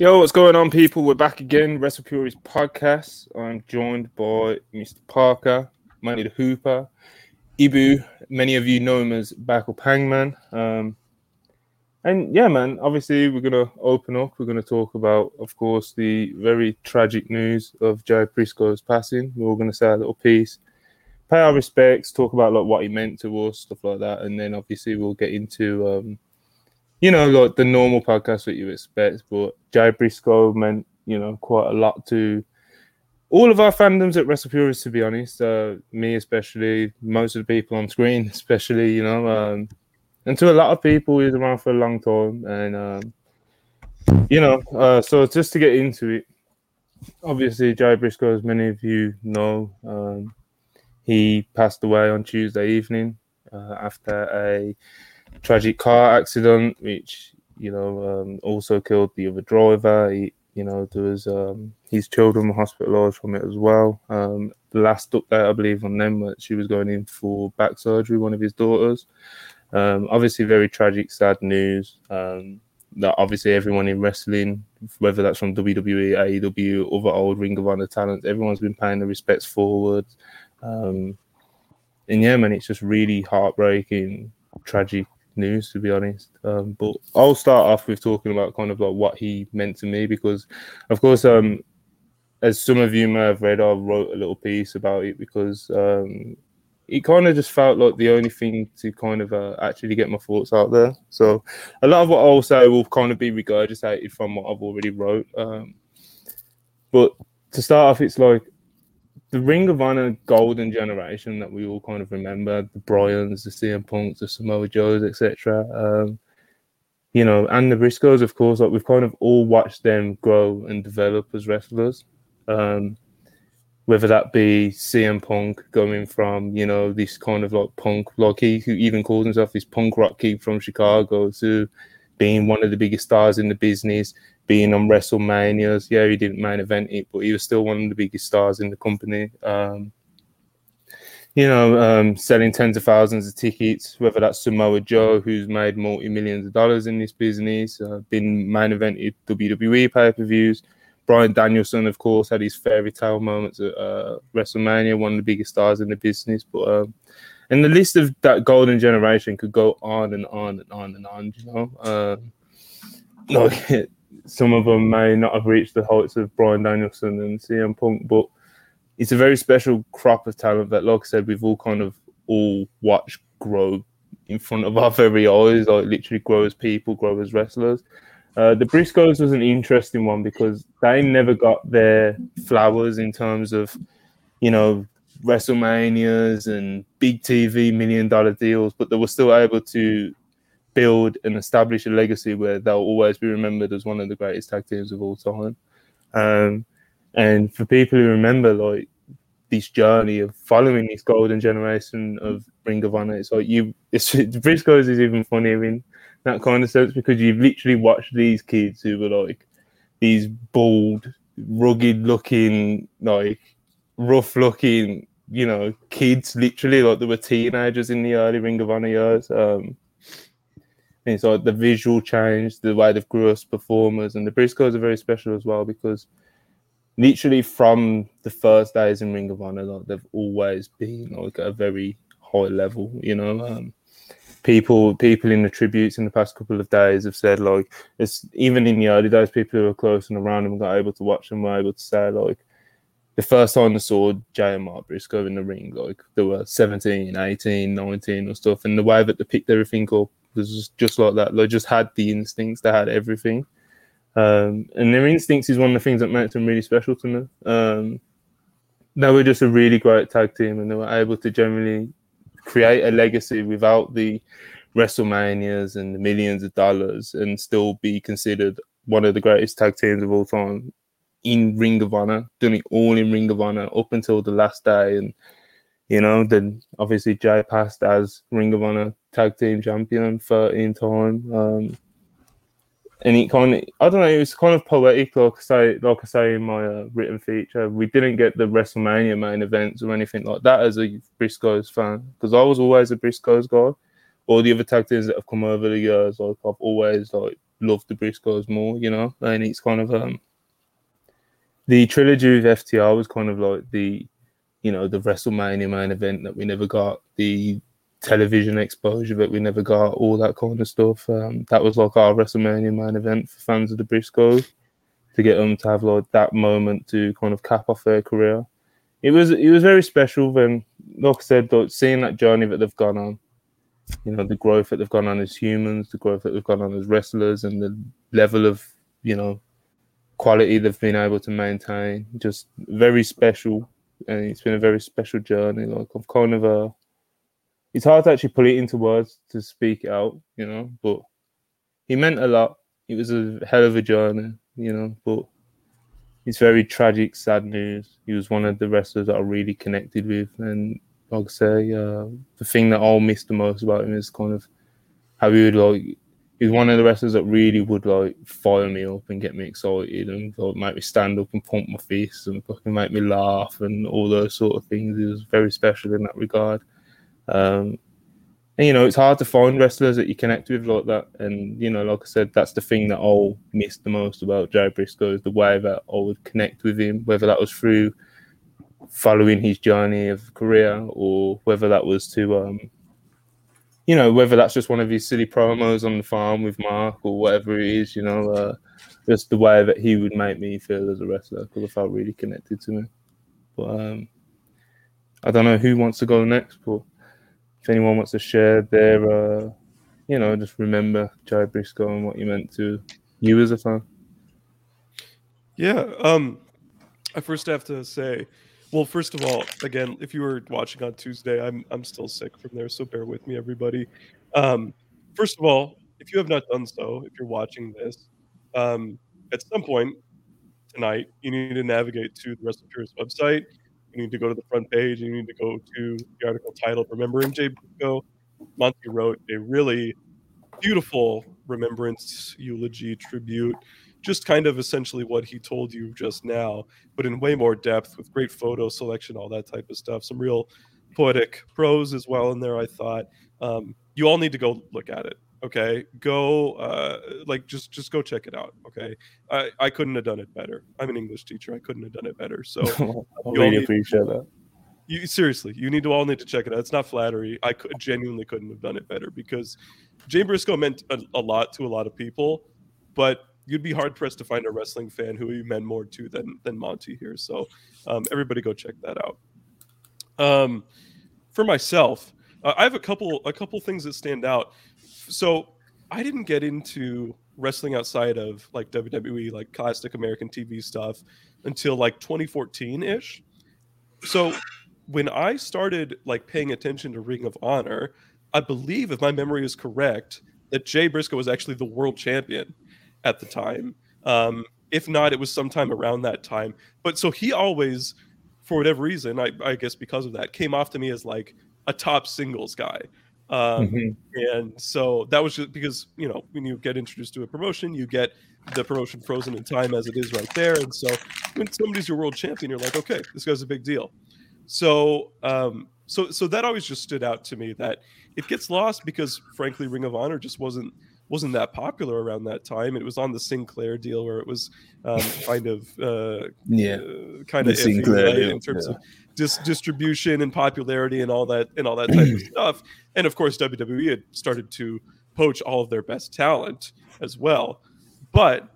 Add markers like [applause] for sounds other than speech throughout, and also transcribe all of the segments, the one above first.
Yo, what's going on, people? We're back again, Wrestle Purists podcast. I'm joined by Mr. Parker, Manny the Hooper, Ibu. Many of you know him as Backup Hangman. Um, and yeah, man, obviously, we're going to open up. We're going to talk about, of course, the very tragic news of Jay Briscoe's passing. We're all going to say a little piece, pay our respects, talk about like what he meant to us, stuff like that. And then obviously, we'll get into. Um, you know, like the normal podcast that you expect, but Jay Briscoe meant, you know, quite a lot to all of our fandoms at WrestlePurists, to be honest. Uh, me especially, most of the people on screen, [laughs] especially, you know, um, and to a lot of people, he's around for a long time. And, um, you know, uh, so just to get into it, obviously, Jay Briscoe, as many of you know, um, he passed away on Tuesday evening uh, after a tragic car accident, which you know um, also killed the other driver. He, you know, there was um, his children were hospitalised from it as well. Um, the last update, I believe, on them that she was going in for back surgery. One of his daughters. Um, obviously, very tragic, sad news. Um, that obviously everyone in wrestling, whether that's from WWE, AEW, other old Ring of Honor talents, everyone's been paying the respects forward. Um, and yeah, man, it's just really heartbreaking, tragic news to be honest. Um, but I'll start off with talking about kind of like what he meant to me because, of course, um, as some of you may have read, I wrote a little piece about it because um, it kind of just felt like the only thing to kind of uh, actually get my thoughts out there. So a lot of what I'll say will kind of be regurgitated from what I've already wrote. Um, but to start off, it's like the Ring of Honor golden generation that we all kind of remember the Bryans, the CM Punks, the Samoa Joes, etc. Um, you know, and the Briscoes, of course, like we've kind of all watched them grow and develop as wrestlers. Um, whether that be CM Punk going from, you know, this kind of like punk, like he who even calls himself this punk rock kid from Chicago, to being one of the biggest stars in the business, being on WrestleManias. Yeah, he didn't main event it, but he was still one of the biggest stars in the company. Um, you know, um, selling tens of thousands of tickets, whether that's Samoa Joe, who's made multi millions of dollars in this business, uh, been main evented WWE pay per views. Bryan Danielson, of course, had his fairy tale moments at uh, WrestleMania, one of the biggest stars in the business. But um, and the list of that golden generation could go on and on and on and on. You know, um, [laughs] like some of them may not have reached the heights of Bryan Danielson and CM Punk, but it's a very special crop of talent that, like I said, we've all kind of all watched grow in front of our [laughs] very eyes, like literally grow as people, grow as wrestlers. Uh, the Briscoes was an interesting one because they never got their flowers in terms of, you know, WrestleManias and big TV million dollar deals, but they were still able to build and establish a legacy where they'll always be remembered as one of the greatest tag teams of all time. Um, and for people who remember like this journey of following this golden generation of Ring of Honor, it's like you, it's [laughs] Briscoes is even funnier in that kind of sense because you've literally watched these kids who were like these bald, rugged looking, like rough looking, you know, kids literally like they were teenagers in the early Ring of Honor years. Um, like the visual change, the way they've grew as performers, and the Briscoes are very special as well because literally from the first days in Ring of Honor, like they've always been like a very high level, you know. Um, people people in the tributes in the past couple of days have said like it's even in the early days, people who were close and around them got able to watch them were able to say like the first time I saw Jay and Mark Briscoe in the ring, like they were 17, 18, 19 or stuff, and the way that they picked everything up just, just like that. They just had the instincts, they had everything. Um, and their instincts is one of the things that makes them really special to me. Um, they were just a really great tag team, and they were able to generally create a legacy without the WrestleManias and the millions of dollars, and still be considered one of the greatest tag teams of all time in Ring of Honor, doing it all in Ring of Honor up until the last day. And, you know, then obviously Jay passed as Ring of Honor tag team champion 13 time. Um, and it kind of, I don't know, it was kind of poetic, like I say, like I say in my uh, written feature. We didn't get the WrestleMania main events or anything like that as a Briscoes fan, because I was always a Briscoes guy. All the other tag teams that have come over the years, like I've always like loved the Briscoes more, you know. And it's kind of um the trilogy of FTR was kind of like the you know the WrestleMania main event that we never got, the television exposure that we never got, all that kind of stuff. Um, that was like our WrestleMania main event for fans of the Briscoes to get them to have like that moment to kind of cap off their career. It was it was very special Then, like I said, like, seeing that journey that they've gone on, you know, the growth that they've gone on as humans, the growth that they've gone on as wrestlers, and the level of you know quality they've been able to maintain. Just very special, and it's been a very special journey. Like I've kind of uh, it's hard to actually put it into words to speak out, you know, but he meant a lot. It was a hell of a journey, you know, but it's very tragic, sad news. He was one of the wrestlers that I really connected with, and like I say, uh, the thing that I'll miss the most about him is kind of how he would like he's one of the wrestlers that really would like fire me up and get me excited and like, make me stand up and pump my fists and fucking make me laugh and all those sort of things. He was very special in that regard. Um, and you know, it's hard to find wrestlers that you connect with like that. And you know, like I said, that's the thing that I'll miss the most about Jay Briscoe is the way that I would connect with him, whether that was through following his journey of career or whether that was to um, you know, whether that's just one of his silly promos on the farm with Mark or whatever it is, you know, uh, just the way that he would make me feel as a wrestler because I felt really connected to him. But um, I don't know who wants to go next, but if anyone wants to share their, uh, you know, just remember Jay Briscoe and what you meant to you as a fan. Yeah. Um, I first have to say, well, first of all, again, if you were watching on Tuesday, I'm I'm still sick from there, so bear with me, everybody. Um, first of all, if you have not done so, if you're watching this, um, at some point tonight, you need to navigate to the Wrestle Purists website. You need to go to the front page. You need to go to the article titled "Remembering Jay Briscoe." Monty wrote a really beautiful remembrance eulogy tribute just kind of essentially what he told you just now, but in way more depth with great photo selection, all that type of stuff. Some real poetic prose as well in there. I thought um, you all need to go look at it. Okay, go uh, like just just go check it out. Okay, I I couldn't have done it better. I'm an English teacher. I couldn't have done it better. [laughs] So I really appreciate that. You seriously, you need to all need to check it out. It's not flattery. I could, genuinely couldn't have done it better because Jay Briscoe meant a, a lot to a lot of people, but you'd be hard pressed to find a wrestling fan who he meant more to than than Monty here. So um, everybody go check that out. Um, for myself, uh, I have a couple a couple things that stand out. So I didn't get into wrestling outside of like WWE, like classic American TV stuff, until like 2014 ish. So when I started like paying attention to Ring of Honor, I believe, if my memory is correct, that Jay Briscoe was actually the world champion at the time. Um, if not, it was sometime around that time. But so he always, for whatever reason, I, I guess because of that, came off to me as like a top singles guy. Um, mm-hmm. And so that was just because, you know, when you get introduced to a promotion, you get the promotion frozen in time as it is right there. And so when somebody's your world champion, you're like, okay, this guy's a big deal. So, um, so, so that always just stood out to me that it gets lost because, frankly, Ring of Honor just wasn't wasn't that popular around that time. It was on the Sinclair deal where it was um, kind of uh, yeah, uh, kind of iffy, right, in terms yeah. of dis- distribution and popularity and all that and all that type of [clears throat] stuff. And of course, WWE had started to poach all of their best talent as well. But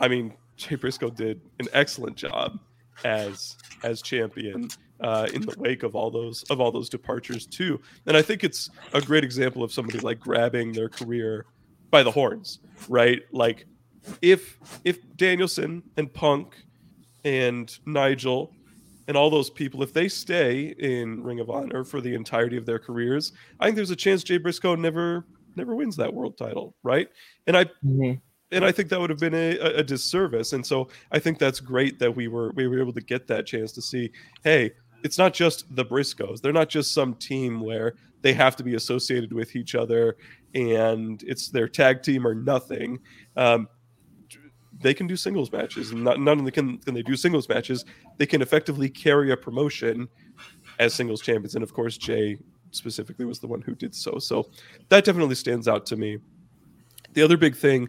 I mean, Jay Briscoe did an excellent job as as champion uh, in the wake of all those of all those departures too. And I think it's a great example of somebody like grabbing their career by the horns, right? Like if if Danielson and Punk and Nigel and all those people, if they stay in Ring of Honor for the entirety of their careers, I think there's a chance Jay Briscoe never never wins that world title, right? And I mm-hmm. and I think that would have been a, a disservice. And so I think that's great that we were we were able to get that chance to see, hey, it's not just the Briscoes. They're not just some team where they have to be associated with each other and it's their tag team or nothing. Um, they can do singles matches, and not, of them can, can they do singles matches. They can effectively carry a promotion as singles champions, and of course, Jay specifically was the one who did so. So that definitely stands out to me. The other big thing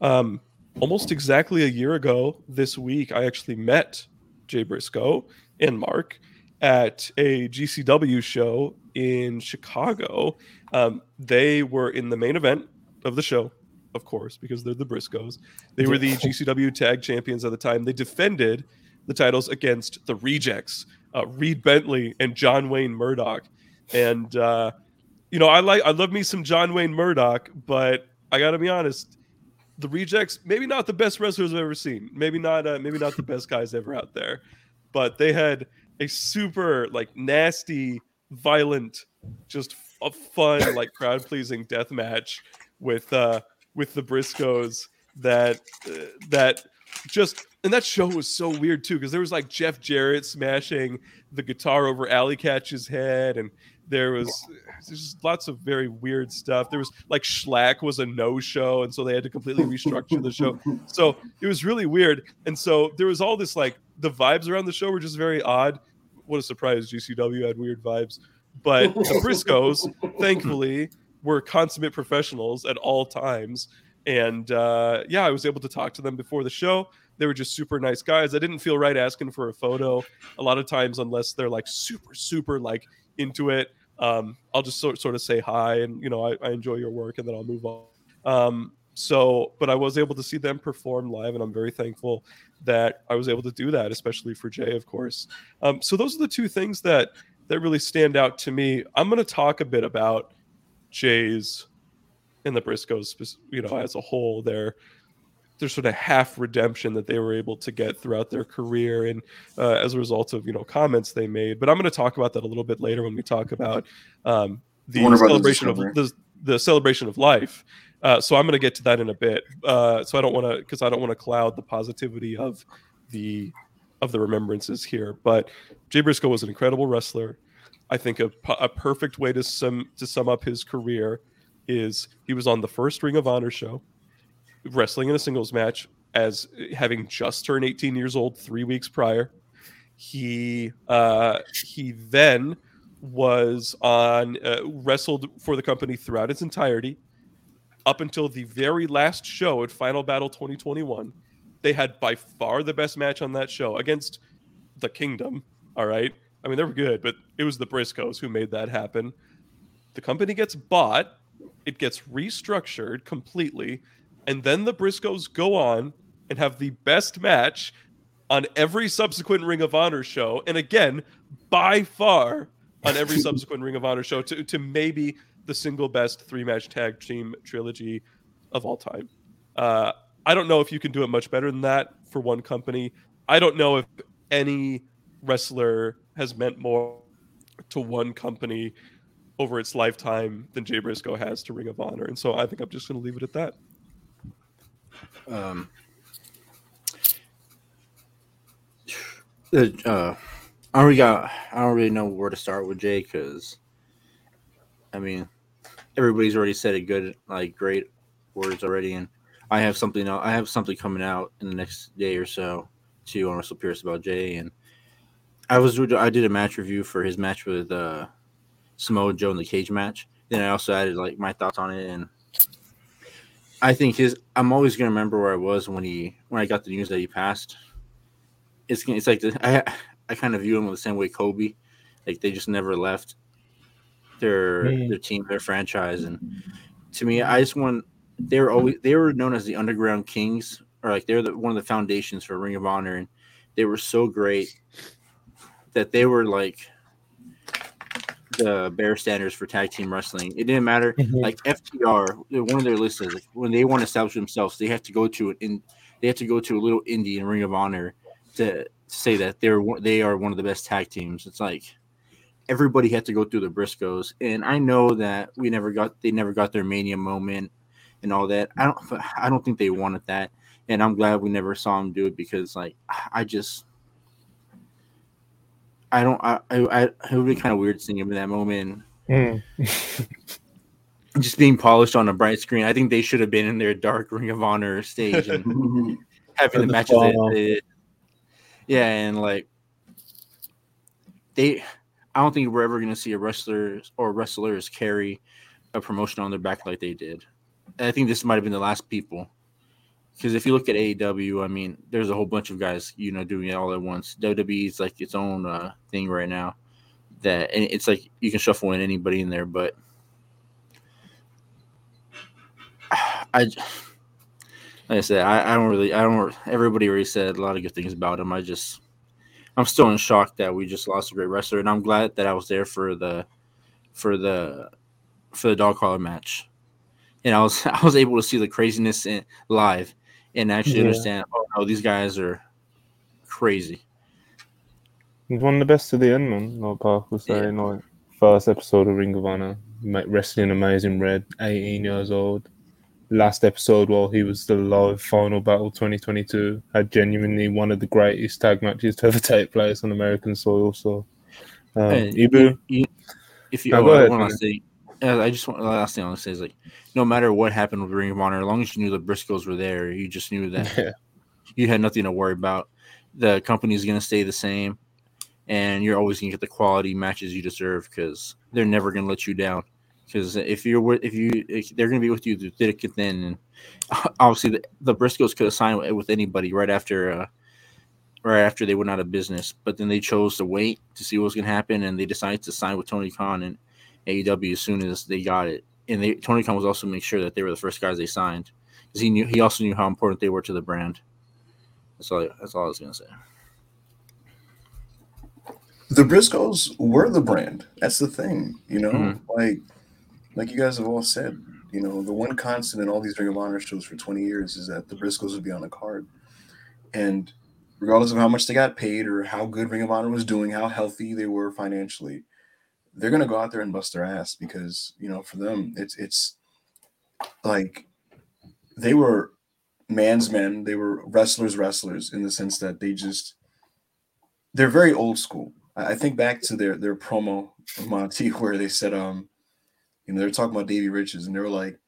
Um, almost exactly a year ago this week, I actually met Jay Briscoe and Mark at a GCW show in Chicago. Um, they were in the main event of the show, of course, because they're the Briscoes. They were the [laughs] GCW tag champions at the time. They defended the titles against the Rejects, uh, Reed Bentley and John Wayne Murdoch. And uh, you know, I like I love me some John Wayne Murdoch, but I got to be honest, the Rejects maybe not the best wrestlers I've ever seen. Maybe not uh, maybe not the best guys ever out there, but they had a super like nasty, violent, just a fun like crowd pleasing death match with uh with the Briscoes that uh, that just and that show was so weird too because there was like Jeff Jarrett smashing the guitar over Allie Katch's head and there was there's lots of very weird stuff. There was like Shlak was a no show, and so they had to completely restructure the show. [laughs] So it was really weird. And so there was all this like the vibes around the show were just very odd. What a surprise! GCW had weird vibes, but the Briscoes, thankfully, were consummate professionals at all times. And uh, yeah, I was able to talk to them before the show. They were just super nice guys. I didn't feel right asking for a photo. A lot of times, unless they're like super, super like into it, um, I'll just sort, sort of say hi and you know I, I enjoy your work and then I'll move on. Um, so, but I was able to see them perform live, and I'm very thankful that I was able to do that, especially for Jay, of course. Um, so those are the two things that that really stand out to me. I'm going to talk a bit about Jay's and the Briscoes, you know, as a whole. Their their sort of half redemption that they were able to get throughout their career, and uh, as a result of you know comments they made. But I'm going to talk about that a little bit later when we talk about um, the celebration of the, the celebration of life. Uh, so I'm going to get to that in a bit. Uh, so I don't want to because I don't want to cloud the positivity of the of the remembrances here. But Jay Briscoe was an incredible wrestler. I think a, a perfect way to sum to sum up his career is he was on the first Ring of Honor show, wrestling in a singles match as having just turned 18 years old three weeks prior. He uh, he then was on uh, wrestled for the company throughout its entirety up until the very last show at Final Battle 2021. They had by far the best match on that show against the Kingdom. All right. I mean, they were good, but it was the Briscoes who made that happen. The company gets bought, it gets restructured completely, and then the Briscoes go on and have the best match on every subsequent Ring of Honor show. And again, by far on every [laughs] subsequent Ring of Honor show to, to maybe the single best three match tag team trilogy of all time. Uh, I don't know if you can do it much better than that for one company. I don't know if any wrestler has meant more to one company over its lifetime than Jay Briscoe has to Ring of Honor. And so I think I'm just going to leave it at that. Um, [sighs] uh, I already got. I don't really know where to start with Jay because, I mean, everybody's already said a good, like, great words already, and I have something. I have something coming out in the next day or so to on Wrestle Purists about Jay, and I was I did a match review for his match with uh, Samoa Joe in the cage match. Then I also added like my thoughts on it, and I think his. I'm always gonna remember where I was when he when I got the news that he passed. It's it's like the, I I kind of view him the same way Kobe, like they just never left their mm. their team, their franchise, and to me, I just want they were always they were known as the Underground Kings, or like they're the, one of the foundations for Ring of Honor, and they were so great that they were like the bare standards for tag team wrestling. It didn't matter. Mm-hmm. Like FTR, one of their lists is like when they want to establish themselves, they have to go to an in, they have to go to a little indie and Ring of Honor to say that they're they are one of the best tag teams. It's like everybody had to go through the Briscoes, and I know that we never got they never got their Mania moment and all that. I don't I don't think they wanted that, and I'm glad we never saw them do it because like I just I don't I I, it would be kind of weird seeing him in that moment. Mm. just being polished on a bright screen. I think they should have been in their dark Ring of Honor stage and [laughs] having the, the matches. Yeah, and like they, I don't think we're ever going to see a wrestler or wrestlers carry a promotion on their back like they did. I think this might have been the last people because if you look at AEW, I mean, there's a whole bunch of guys, you know, doing it all at once. WWE is like its own uh, thing right now. That and it's like you can shuffle in anybody in there, but [sighs] I, like I said, I, I don't really, I don't. Everybody already said a lot of good things about him. I just, I'm still in shock that we just lost a great wrestler, and I'm glad that I was there for the, for the, for the dog collar match, and I was [laughs] I was able to see the craziness in live and actually Yeah. understand. Oh no, these guys are crazy. He's one of the best to the end, man. Like Park was Yeah. like first episode of Ring of Honor, wrestling Amazing Red, 18 years old. Last episode, while he was still alive, Final Battle 2022, had genuinely one of the greatest tag matches to ever [laughs] take place on American soil. So, um, Hey, Ibu, you- if you, oh, go I ahead, want to uh, I just want the last thing I want to say is like, no matter what happened with Ring of Honor, as long as you knew the Briscoes were there, you just knew that yeah, you had nothing to worry about. The company is going to stay the same, and you're always going to get the quality matches you deserve because they're never going to let you down. Because if you're with, if you, if they're going to be with you through thick and thin, and [laughs] obviously the, the Briscoes could have signed with, with anybody right after, uh, right after they went out of business, but then they chose to wait to see what was going to happen, and they decided to sign with Tony Khan and AEW as soon as they got it. And they, Tony Khan was also make sure that they were the first guys they signed because he knew he also knew how important they were to the brand. That's all. That's all I was gonna say. the Briscoes were the brand. That's the thing, you know. Mhm. Like, like you guys have all said, you know, the one constant in all these Ring of Honor shows for 20 years is that the Briscoes would be on the card, and regardless of how much they got paid or how good Ring of Honor was doing, how healthy they were financially, they're gonna go out there and bust their ass because you know, for them, it's it's like they were man's men. They were wrestlers, wrestlers in the sense that they just they're very old school. I think back to their their promo Monty [laughs] where they said, um, you know, they're talking about Davey Richards, and they were like,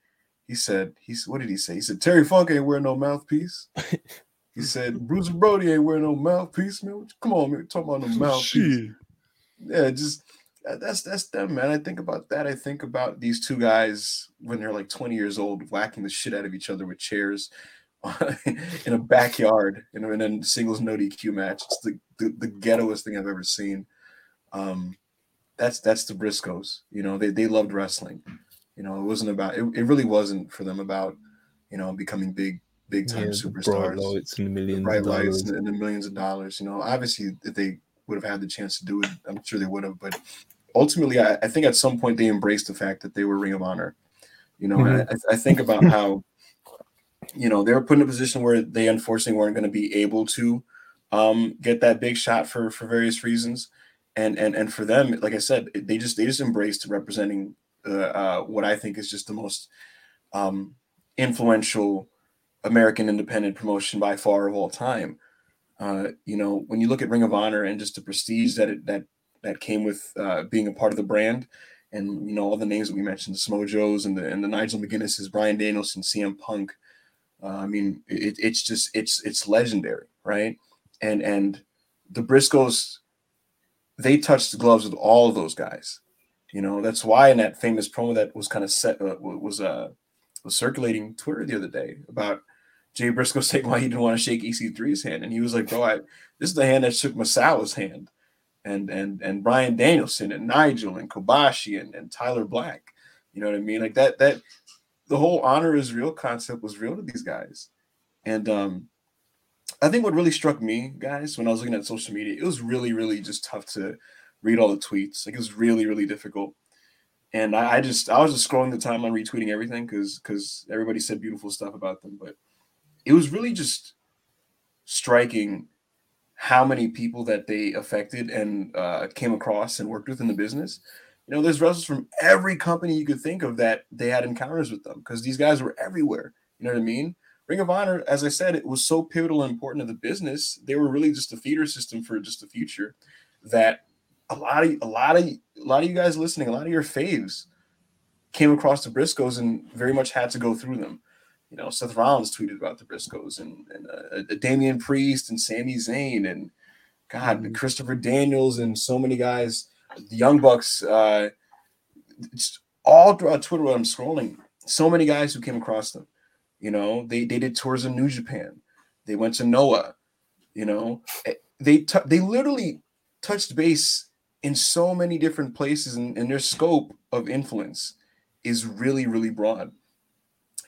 he said, he's what did he say? He said Terry Funk ain't wearing no mouthpiece. [laughs] He said Bruiser Brody ain't wearing no mouthpiece, man. Come on, man, talking about no mouthpiece. Shit. Yeah, just that's that's them, man. I think about that. I think about these two guys when they're like 20 years old, whacking the shit out of each other with chairs [laughs] in a backyard in a, in a singles no DQ match. It's the, the the ghettoest thing I've ever seen. Um, that's that's the Briscoes. You know, they they loved wrestling. You know, it wasn't about it. It really wasn't for them about you know becoming big big time yeah, superstars lights and the millions bright of lights and the millions of dollars. You know, obviously, if they would have had the chance to do it, I'm sure they would have. But ultimately, I, I think at some point they embraced the fact that they were Ring of Honor. You know, and I, I think about how, you know, they were put in a position where they unfortunately weren't going to be able to um, get that big shot for for various reasons. And and and for them, like I said, they just they just embraced representing uh, uh, what I think is just the most um, influential American independent promotion by far of all time. Uh, you know, when you look at Ring of Honor and just the prestige that it, that that came with uh, being a part of the brand, and you know all the names that we mentioned, the Samoa Joes and the and the Nigel McGuinness's, Bryan Danielson, CM Punk. Uh, I mean, it, it's just it's it's legendary, right? And and the Briscoes, they touched the gloves with all of those guys. You know, that's why in that famous promo that was kind of set uh, was uh was circulating Twitter the other day about Jay Briscoe [laughs] saying why he didn't want to shake EC3's hand, and he was like, "Bro, I, this is the hand that shook Misawa's hand, and and and Bryan Danielson and Nigel and Kobashi and, and Tyler Black. You know what I mean? Like that that the whole honor is real concept was real to these guys, and um, I think what really struck me, guys, when I was looking at social media, it was really really just tough to read all the tweets. Like it was really really difficult. And I, I just I was just scrolling the timeline, retweeting everything because because everybody said beautiful stuff about them, but it was really just striking how many people that they affected and uh, came across and worked with in the business. You know, there's wrestlers from every company you could think of that they had encounters with them because these guys were everywhere. You know what I mean? Ring of Honor, as I said, it was so pivotal and important to the business. They were really just a feeder system for just the future. That a lot of a lot of a lot of you guys listening, a lot of your faves came across the Briscoes and very much had to go through them you know, Seth Rollins tweeted about the Briscoes and, and uh, Damian Priest and Sami Zayn and God, Christopher Daniels and so many guys, the Young Bucks. Uh, it's all throughout Twitter when I'm scrolling. So many guys who came across them, You know, they they did tours in New Japan. They went to Noah. You know, Eh, they t- they literally touched base in so many different places, and, and their scope of influence is really really broad.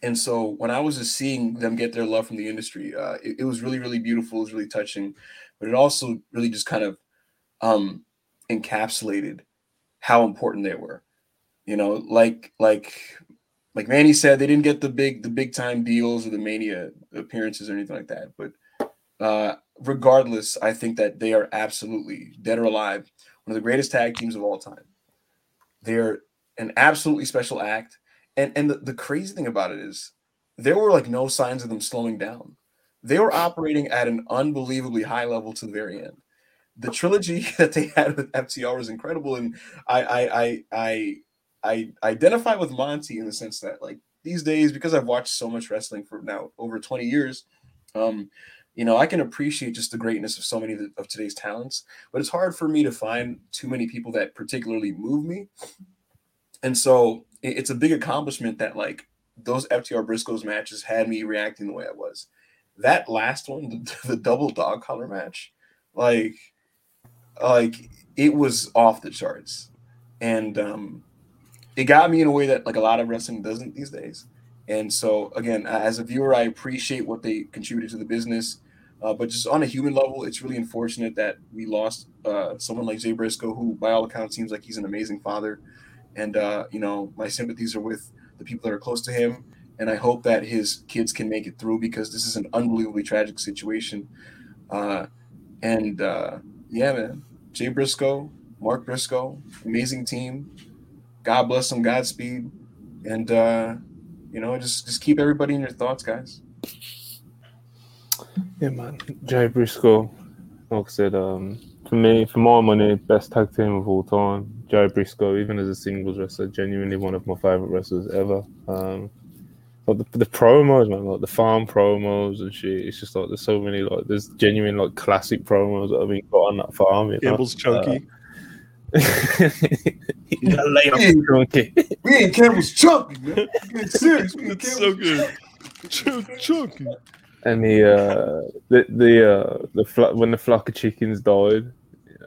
And so when I was just seeing them get their love from the industry, uh, it, it was really really beautiful. It was really touching, but it also really just kind of um, encapsulated how important they were. You know, like like like Manny said, they didn't get the big the big time deals or the mania appearances or anything like that. But uh, regardless, I think that they are absolutely dead or alive, one of the greatest tag teams of all time. They're an absolutely special act. And and the, the crazy thing about it is there were like no signs of them slowing down. They were operating at an unbelievably high level to the very end. The trilogy [laughs] that they had with FTR was incredible, and I I I I, I identify with Monty in the sense that like these days because I've watched so much wrestling for now over 20 years, um, you know, I can appreciate just the greatness of so many of, today's talents, but it's hard for me to find too many people that particularly move me. And so it's a big accomplishment that like those FTR Briscoes matches had me reacting the way I was. That last one, [laughs] the, the double dog collar match, like, like it was off the charts, and um, it got me in a way that like a lot of wrestling doesn't these days. And so again, as a viewer, I appreciate what they contributed to the business. Uh, but just on a human level, it's really unfortunate that we lost uh, someone like Jay Briscoe, who by all accounts seems like he's an amazing father. And uh, you know, my sympathies are with the people that are close to him, and I hope that his kids can make it through because this is an unbelievably tragic situation. Uh, and uh, yeah, man, Jay Briscoe, Mark Briscoe, amazing team. God bless them, Godspeed, and uh, you know, just just keep everybody in your thoughts, guys. Yeah, man. Jay Briscoe, like I said, um, for me, for my money, best tag team of all time. Jay Briscoe, even as a singles wrestler, genuinely one of my favorite wrestlers ever. Um, like the, the promos, man, like the farm promos and shit. It's just like there's so many like there's genuine like classic promos that have been got on that farm. You know? Campbell's chunky. [laughs] you gotta lay off the chunky. We ain't Campbell's chunky, man. Get serious. We ain't [laughs] It's so Campbell's good. Chunk, chunky. And the uh, the the uh, the flo- when the flock of chickens died,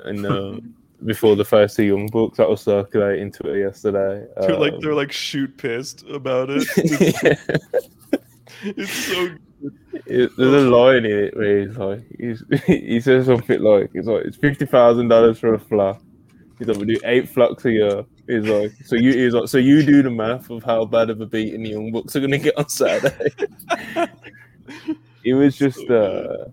and uh, before the first two Young Bucks that was circulating Twitter yesterday. [laughs] They're like um, they're like shoot pissed about it. [laughs] It's so It- there's a line in it where he's like, he's, [laughs] he says something like, it's like it's fifty thousand dollars for a flock. He's like, we do eight flocks a year. He's like, so you, he's like, so you do the math of how bad of a beating the young bucks are gonna get on Saturday. it was just, uh,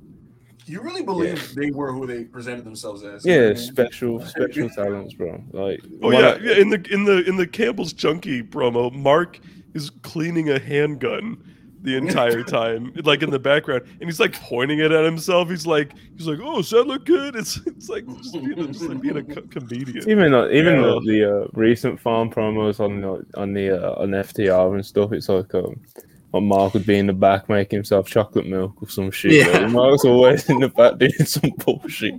You really believe they were who they presented themselves as? yeah, special, [laughs] special talents, bro. Like, oh yeah, of- yeah. In the in the in the Campbell's Chunky promo, Mark is cleaning a handgun the entire [laughs] time, like in the background, and he's like pointing it at himself. He's like, he's like, "Oh, does that look good?" It's it's like just being, just like being a co- comedian. Even like, even Yeah. the, the uh, recent farm promos on the, on the uh, on FTR and stuff, it's like um, like Mark would be in the back making himself chocolate milk or some shit. Yeah. Like, Mark's always in the back doing some bullshit.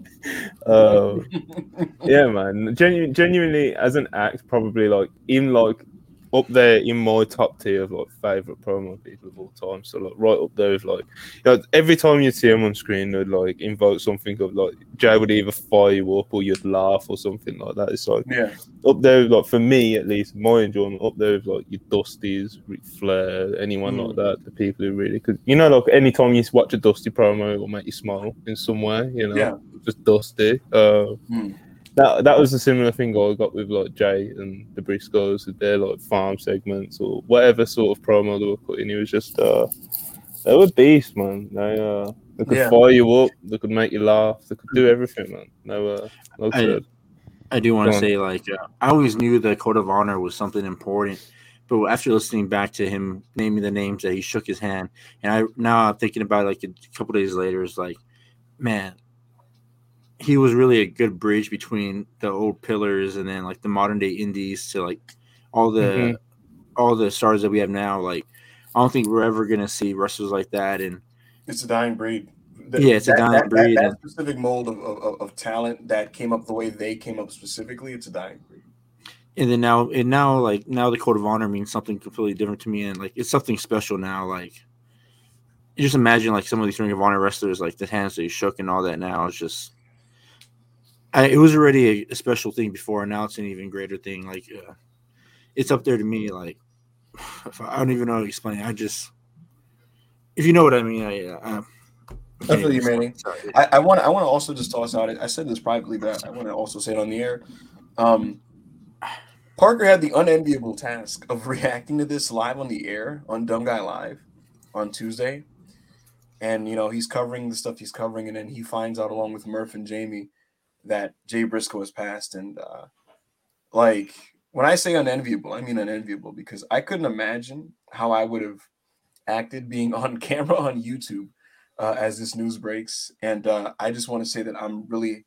Uh, [laughs] yeah, man. Genu- genuinely, as an act, probably like in like up there in my top tier of like favorite promo people of all time. So like right up there with like, you know, every time you see him on screen, they'd like invoke something of like Jay would either fire you up or you'd laugh or something like that. It's like Yeah. up there, with, like for me at least, my enjoyment up there with like your Dusties, Ric Flair, anyone Mm. like that. The people who really, because you know, like anytime you watch a Dusty promo, it will make you smile in some way. You know, Yeah. just Dusty. Uh, Mm. That that was a similar thing I got with like Jay and the Briscoes with their like farm segments or whatever sort of promo they were putting. It was just uh they were beasts, man. They uh they could Yeah. fire you up, they could make you laugh, they could do everything, man. They were like I I- do want Go to on. say, like, uh, I always knew the code of honor was something important, but after listening back to him naming the names that he shook his hand, and I now I'm thinking about it, like a couple days later, is like, man, he was really a good bridge between the old pillars and then like the modern day indies to like all the Mhm. all the stars that we have now. Like, I don't think we're ever gonna see wrestlers like that, and It's a dying breed. Th- Yeah, it's a dying that, breed. That, that specific mold of, of, of talent that came up the way they came up specifically, it's a dying breed. and then now and now like now the code of honor means something completely different to me and like it's something special now like you just imagine like some of these Ring of Honor wrestlers, like the hands that he shook and all that. Now it's just, I, it was already a, a, special thing before, and now it's an even greater thing. Like, uh, it's up there to me. Like, [sighs] I don't even know how to explain. It. I just, if you know what I mean, I. Uh, I feel you, Manny. I want. I want to also just toss out. I said this privately, but I want to also say it on the air. Um, Parker had the unenviable task of [laughs] reacting to this live on the air on Dumb Guy Live on Tuesday. And, you know, he's covering the stuff he's covering. And then he finds out, along with Murph and Jamie, that Jay Briscoe has passed. And, uh, like, when I say unenviable, I mean unenviable because I couldn't imagine how I would have acted being [laughs] on camera on YouTube uh, as this news breaks. And uh, I just want to say that I'm really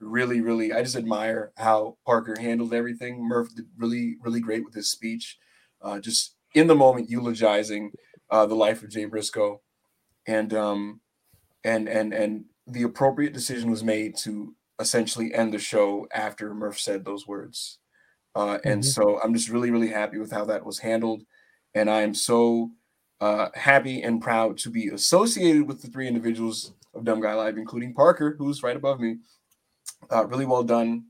really, really, I just admire how Parker handled everything. Murph did really, really great with his speech, uh, just in the moment eulogizing uh, the life of Jay Briscoe, and um, and and and the appropriate decision was made to essentially end the show after Murph said those words. Uh, and mm-hmm. so I'm just really, really happy with how that was handled, and I am so uh, happy and proud to be associated with the three individuals of Dumb Guy Live, including Parker, who's right above me, uh, really well done.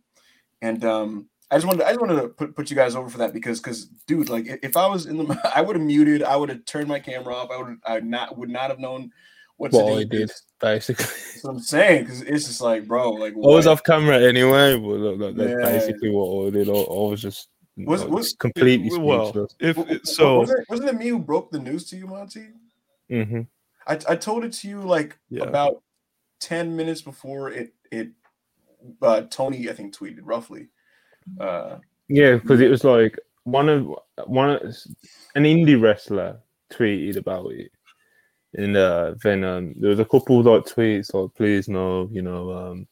And um, I just wanted I just wanted to put, put you guys over for that because because dude, like if I was in the [laughs] I would have muted, I would have turned my camera off. I would I not would not have known what well, to did basically. That's what I'm saying because it's just like, bro, like I was off camera anyway. But look, look that's yeah. basically what I did. I, I was just was, was completely it, well. If it, so, wasn't it, wasn't it me who broke the news to you, Monty? Mm-hmm. I, I told it to you like yeah. about ten minutes before it it uh, Tony, I think, tweeted roughly. Uh, yeah, because it was like one of one of, an indie wrestler tweeted about it, and uh, then um, there was a couple of like tweets like, "Please no," you know. Um,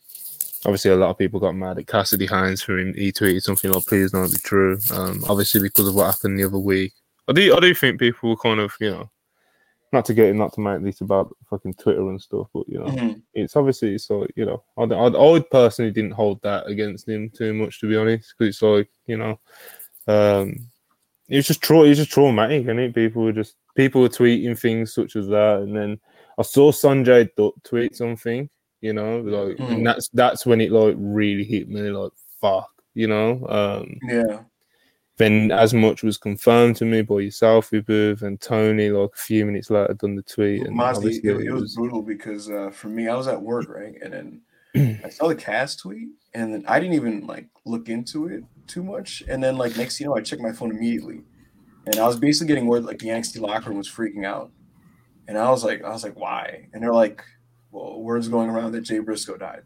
obviously, a lot of people got mad at Cassidy Hines for him. He tweeted something like, "Please don't be true." Um, obviously, because of what happened the other week. I do, I do think people were kind of, you know, not to get not to make this about fucking Twitter and stuff, but you know, mm-hmm. it's obviously so you know, I, I, I personally didn't hold that against him too much to be honest, because it's like you know, um, it was just tra- it was just traumatic, and it people were just people were tweeting things such as that, and then I saw Sanjay Dutt tweet something, you know, like, mm-hmm. and that's that's when it like really hit me, like fuck, you know, um, yeah then as much was confirmed to me by yourself, Ibu, and Tony, like a few minutes later, done the tweet. And Honestly, it, it, was, was brutal because uh, for me, I was at work, right? And then [clears throat] I saw the cast tweet, and then I didn't even like look into it too much. And then, like, next you know, I checked my phone immediately. And I was basically getting word like the NXT locker room was freaking out. And I was like, I was like, why? And they're like, well, words going around that Jay Briscoe died.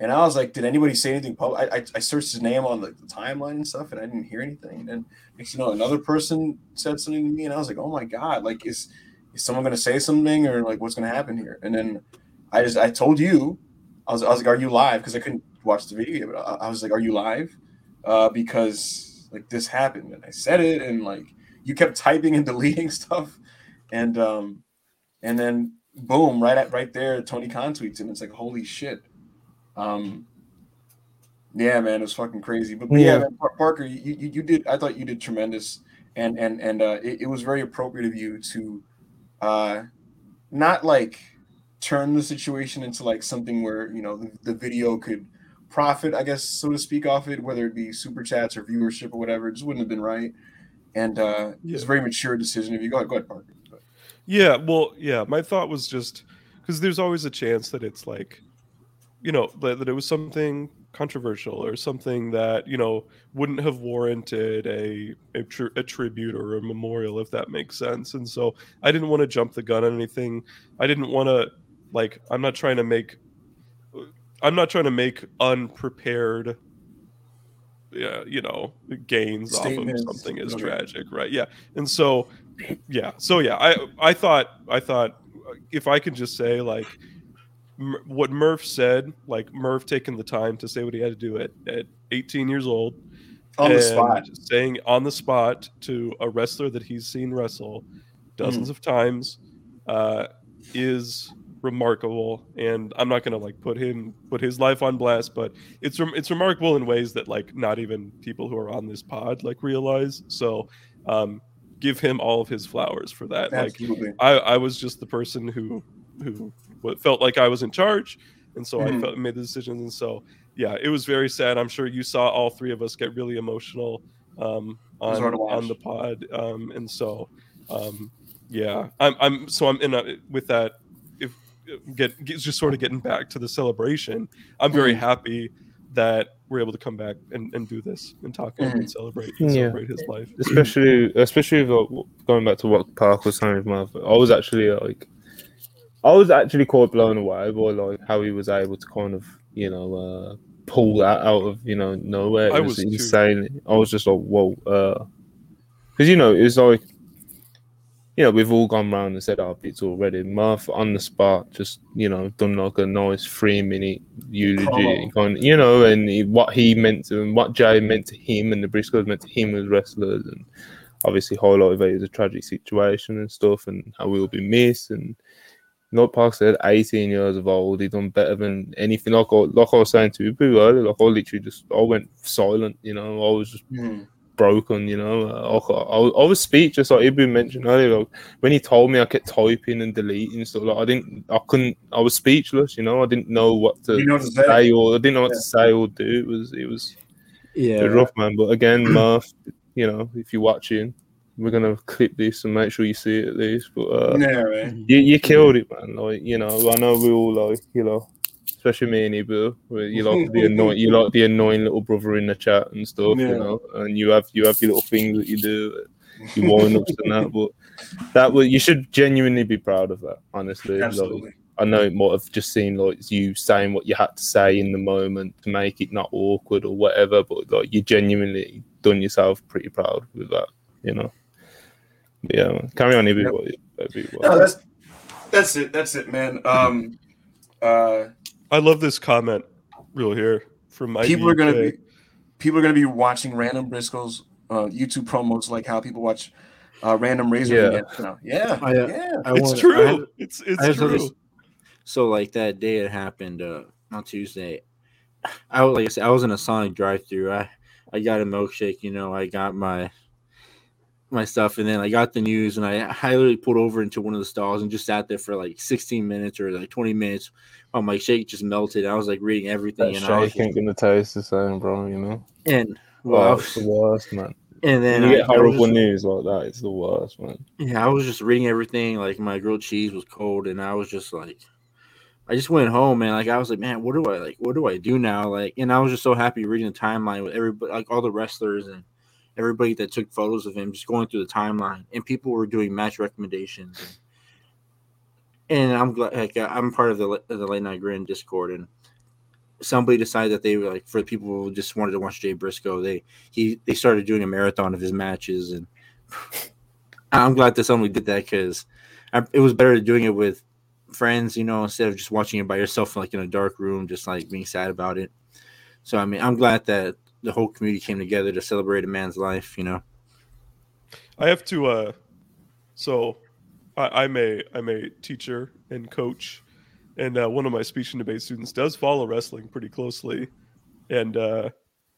And I was like, did anybody say anything public? I, I, I, searched his name on the, timeline and stuff, and I didn't hear anything. And next you know, another person said something to me, and I was like, oh my god, like is is someone gonna say something or like what's gonna happen here? And then I just I told you, I was I was like, are you live? Because I couldn't watch the video, but I, I was like, are you live? Uh, because like this happened, and I said it, and like you kept typing and [laughs] deleting stuff, and um, and then boom, right at right there, Tony Khan tweets, and it's like, holy shit um, yeah, man, it was fucking crazy. But, but yeah, yeah Parker, you, you, you did. I thought you did tremendous, and and and uh, it, it was very appropriate of you to, uh, not like turn the situation into like something where you know the, the video could profit, I guess, so to speak, off it, whether it be super chats or viewership or whatever. It just wouldn't have been right. And uh, yeah. it's a very mature decision. If you go ahead, go ahead, Parker. Yeah, well, yeah. My thought was just because there's always a chance that it's like you know that, that it was something controversial or something that you know wouldn't have warranted a a, tri- a, tribute or a memorial if that makes sense and so i didn't want to jump the gun on anything i didn't want to like i'm not trying to make i'm not trying to make unprepared yeah you know gains Statements. off of something as okay. tragic right yeah and so yeah so yeah i i thought i thought if i could just say like what Murph said, like Murph taking the time to say what he had to do at, at 18 years old, on the spot, saying on the spot to a wrestler that he's seen wrestle dozens mm. of times, uh, is remarkable. And I'm not gonna like put him put his life on blast, but it's it's remarkable in ways that like not even people who are on this pod like realize. So, um, give him all of his flowers for that. Like I, I was just the person who who what felt like I was in charge, and so I Mhm. felt, made the decisions. And so yeah, it was very sad. I'm sure you saw all three of us get really emotional um, on hard to watch. on the pod, um, and so um, yeah, I'm I'm so I'm in a, with that. If get, get just sort of getting back to the celebration, I'm very Mhm. happy that we're able to come back and, and do this and talk and, and celebrate and Yeah. celebrate his life. especially especially with, like, going back to what Park was saying with Martha. I was actually like, I was actually quite blown away by like how he was able to kind of you know uh, pull that out of you know nowhere. It I was, was too. insane. I was just like, whoa, because you know it's like. You know, we've all gone round and said our bits already. Marth on the spot, just you know, done like a nice three minute eulogy, kind you know, and he, what he meant to, and what Jay meant to him, and the Briscoes meant to him as wrestlers, and obviously highlighted that it was a tragic situation and stuff and how we will be missed and like Park said, 18 years of old, he done better than anything. Like I, like I was saying to you earlier, like I literally just I went silent, you know, I was just Mhm. Broken, you know. Uh, I, I, was- I was speechless, like Ibu mentioned earlier. Like, when he told me, I kept typing and deleting stuff. Like I didn't, I couldn't, I was speechless, you know. I didn't know what to You know what to say. say or I didn't know what Yeah. to say or do. It was, it was Yeah, a rough man. But again, [clears throat] Murph, you know, if you're watching, we're gonna clip this and make sure you see it at least. But uh, Yeah, right. you, you killed it, man. Like you know, I know we all like you know, especially me and Ibu. You like the [laughs] annoying, you like the annoying little brother in the chat and stuff, Yeah. you know. And you have you have your little things that you do, you wind ups and that. But that was you should genuinely be proud of that. Honestly, Like, I know it might have just seemed like you saying what you had to say in the moment to make it not awkward or whatever, but like you genuinely done yourself pretty proud with that, you know. But yeah, man. carry on, Ibu. Yep. what- No, that's that's it. That's it, man. Um, uh, I love this comment real here from my people are gonna be people are gonna be watching random Briscoes uh, YouTube promos like how people watch uh, random Razor Yeah. now. Yeah, I, uh, yeah. I It's wanna- true. I have- it's it's I true. something- So like that day it happened uh, on Tuesday, I was like I said I was in a Sonic drive-through. I I got a milkshake, you know. I got my my stuff, and then I got the news, and I, I literally pulled over into one of the stalls and just sat there for like 16 minutes or like 20 minutes while my shake just melted. I was like reading everything, That and shake ain't gonna taste the same, bro. You know. and well, I Well, was- it's the worst, man. and then When you I, get horrible just- news like that, it's the worst, man. Yeah, I was just reading everything. Like my grilled cheese was cold, and I was just like, I just went home, man. Like I was like, man, what do I like? What do I do now? Like, and I was just so happy reading the timeline with everybody, like all the wrestlers and everybody that took photos of him, just going through the timeline, and people were doing match recommendations. And, and I'm glad, like uh, I'm part of the the late night grin Discord, and somebody decided that they were like for the people who just wanted to watch Jay Briscoe, they he they started doing a marathon of his matches and. [laughs] I'm glad that somebody did that because it was better doing it with friends, you know, instead of just watching it by yourself, like in a dark room, just like being sad about it. So, I mean, I'm glad that the whole community came together to celebrate a man's life, you know. I have to. uh So, I, I'm a I'm a teacher and coach, and uh, one of my speech and debate students does follow wrestling pretty closely. And uh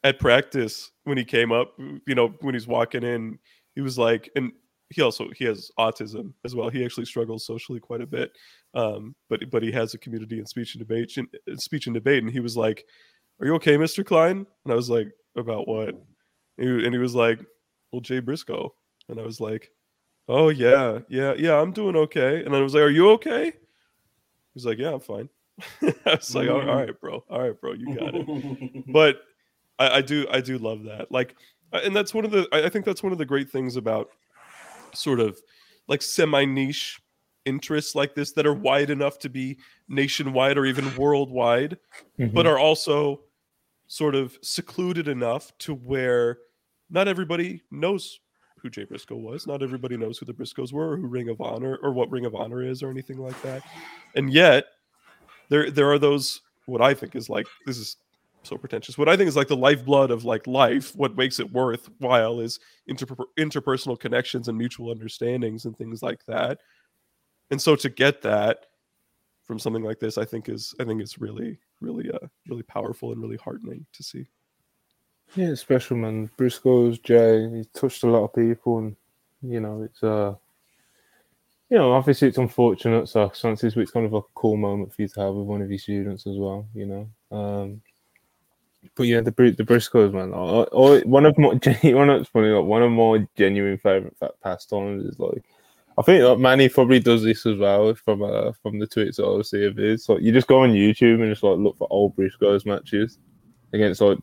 at practice, when he came up, you know, when he's walking in, he was like, and he also he has autism as well. He actually struggles socially quite a bit, um, but but he has a community in speech and debate, in, speech and debate, and he was like, "Are you okay, Mister Klein?" And I was like, "About what?" And he, and he was like, "Well, Jay Briscoe," and I was like, "Oh yeah, yeah, yeah, I'm doing okay." And then I was like, "Are you okay?" He's like, "Yeah, I'm fine." [laughs] I was like, all, "All right, bro. All right, bro. You got it." [laughs] but I, I do I do love that. Like, and that's one of the I I think that's one of the great things about sort of like semi niche interests like this that are wide enough to be nationwide or even worldwide, but mm-hmm. are also sort of secluded enough to where not everybody knows who Jay Briscoe was. Not everybody knows who the Briscoes were, or who Ring of Honor, or what Ring of Honor is, or anything like that. And yet, there there are those what I think is like this is so pretentious. What I think is like the lifeblood of like life. What makes it worthwhile is inter- interpersonal connections and mutual understandings and things like that. And so to get that from something like this, I think is I think it's really really uh really powerful and really heartening to see. Yeah, it's special man. Briscoe's Jay. He touched a lot of people, and you know, it's uh, you know, obviously it's unfortunate. So chances it's kind of a cool moment for you to have with one of your students as well. You know, um, but yeah, the the Briscoes, man. I, I, one of my [laughs] one of funny, like one of my genuine favorite pastimes is like. I think like Manny probably does this as well from uh, from the tweets that I see of his. Like you just go on YouTube and just like look for old Briscoes matches against like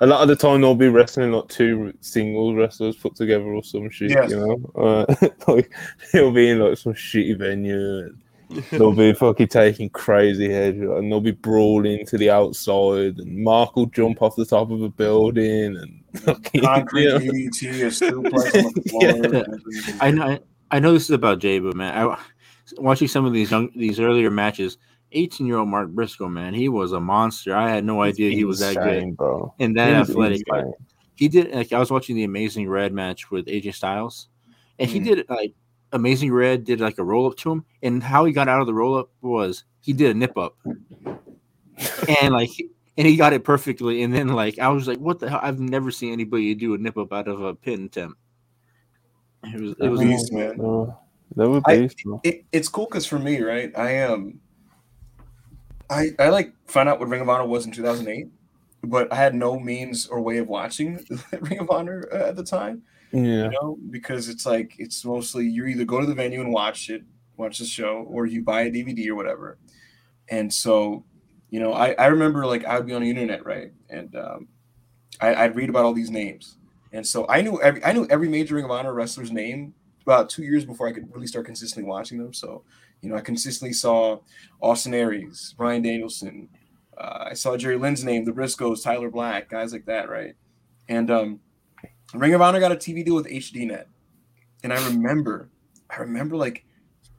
a lot of the time they'll be wrestling like two singles wrestlers put together or some shit, yes. you know. Uh, [laughs] like he'll be in like some shitty venue and they'll be fucking taking crazy head and they'll be brawling to the outside and Mark will jump off the top of a building and [laughs] concrete you know. EDT, [laughs] yeah. I know I know this is about Jay, but man, I watching some of these young these earlier matches 18 year old Mark Briscoe, man, he was a monster. I had no idea he was that good, bro. And that He's athletic. Insane. He did like I was watching the Amazing Red match with AJ Styles, and mm. he did like Amazing Red did like a roll up to him, and how he got out of the roll up was he did a nip up, [laughs] and like and he got it perfectly. And then like I was like, what the hell? I've never seen anybody do a nip up out of a pin attempt. It was it was beast, man. that would be. It, it's cool because for me, right, I am. Um, I I like found out what Ring of Honor was in 2008, but I had no means or way of watching [laughs] Ring of Honor uh, at the time. Yeah, you know, because it's like it's mostly you either go to the venue and watch it, watch the show, or you buy a DVD or whatever. And so, you know, I I remember like I would be on the internet, right, and um, I, I'd read about all these names, and so I knew every I knew every major Ring of Honor wrestler's name about two years before I could really start consistently watching them. So you know, I consistently saw Austin Aries, Bryan Danielson. Uh, I saw Jerry Lynn's name, the Briscoes, Tyler Black, guys like that, right? And um, Ring of Honor got a TV deal with HDNet, and I remember, I remember like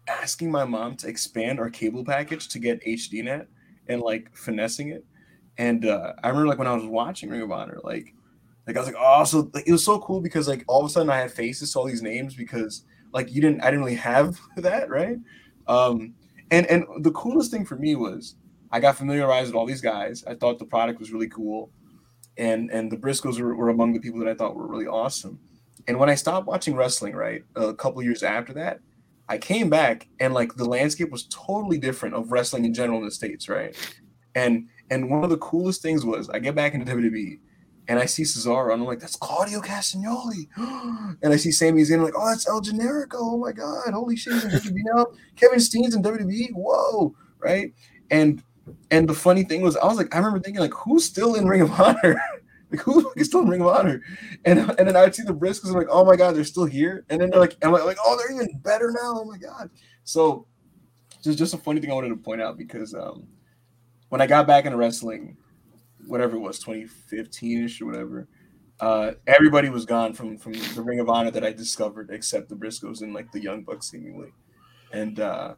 asking my mom to expand our cable package to get HDNet and like finessing it. And uh, I remember like when I was watching Ring of Honor, like, like I was like, oh, so like, it was so cool because like all of a sudden I had faces to all these names because like you didn't, I didn't really have [laughs] that, right? Um, and and the coolest thing for me was I got familiarized with all these guys. I thought the product was really cool, and and the Briscoes were, were among the people that I thought were really awesome. And when I stopped watching wrestling, right, a couple years after that, I came back and like the landscape was totally different of wrestling in general in the states, right? And and one of the coolest things was I get back into WWE and I see Cesaro, and I'm like, that's Claudio Castagnoli. [gasps] and I see Sami Zayn, I'm like, oh, that's El Generico. Oh my God, holy shit, he's in WWE now. Kevin Steen's in WWE. Whoa, right? And and the funny thing was, I was like, I remember thinking, like, who's still in Ring of [laughs] Honor? like, who's still in Ring of Honor? And and then I'd see the Briscoes, I'm like, oh my God, they're still here. And then they're like, I'm like, oh, they're even better now. Oh my God. So just just a funny thing I wanted to point out because um, when I got back into wrestling whatever it was, 2015ish or whatever. Uh, everybody was gone from from the Ring of Honor that I discovered, except the Briscoes and like the Young Bucks, seemingly. And uh,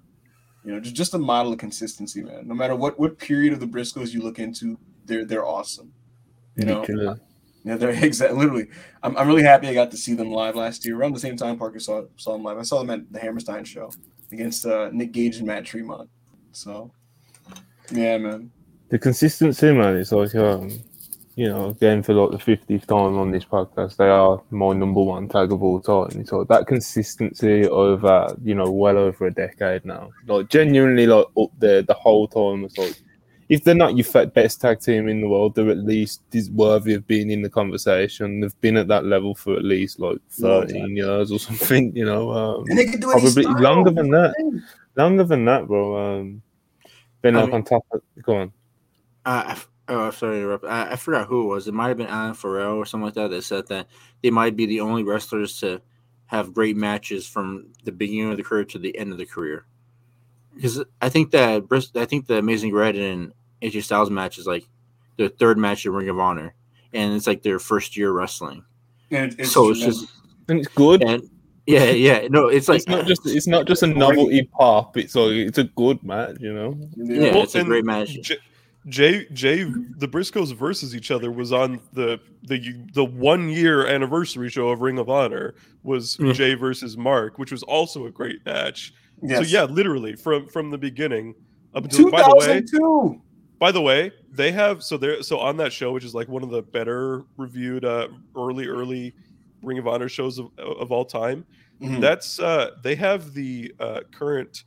you know, just just a model of consistency, man. No matter what what period of the Briscoes you look into, they're they're awesome. You know. Yeah. Yeah, they're [laughs] exactly literally. I'm, I'm really happy I got to see them live last year around the same time Parker saw saw them live. I saw them at the Hammerstein show against uh, Nick Gage and Matt Tremont. So, yeah, man the consistency, man, it's like um, you know, again for like the fiftieth time on this podcast, they are my number one tag of all time. So that consistency over, you know, well over a decade now, like genuinely like up there the whole time. It's like if they're not your best tag team in the world, they're at least worthy of being in the conversation. They've been at that level for at least like thirteen years or [laughs] something. You know, um, probably longer than that. Longer than that, bro. Um, been like on top of. Go on uh, oh, sorry to interrupt. I, I forgot who it was. It might have been Alan Farrell or something like that that said that they might be the only wrestlers to have great matches from the beginning of the career to the end of the career. Because I think that I think the Amazing Red and AJ Styles match is like their third match in Ring of Honor, and it's like their first year wrestling. And it's so it's just and it's good. And yeah, yeah, no, it's like it's not just it's not just a novelty pop. It's like it's a good match, you know. Yeah, well, it's a great match. J- Jay Jay the Briscoes versus each other was on the the the one year anniversary show of Ring of Honor was mm. Jay versus Mark, which was also a great match. Yes. So yeah, literally from from the beginning up until by the way, by the way, they have so there so on that show, which is like one of the better reviewed uh, early early Ring of Honor shows of, of all time. Mhm. That's uh, they have the uh, current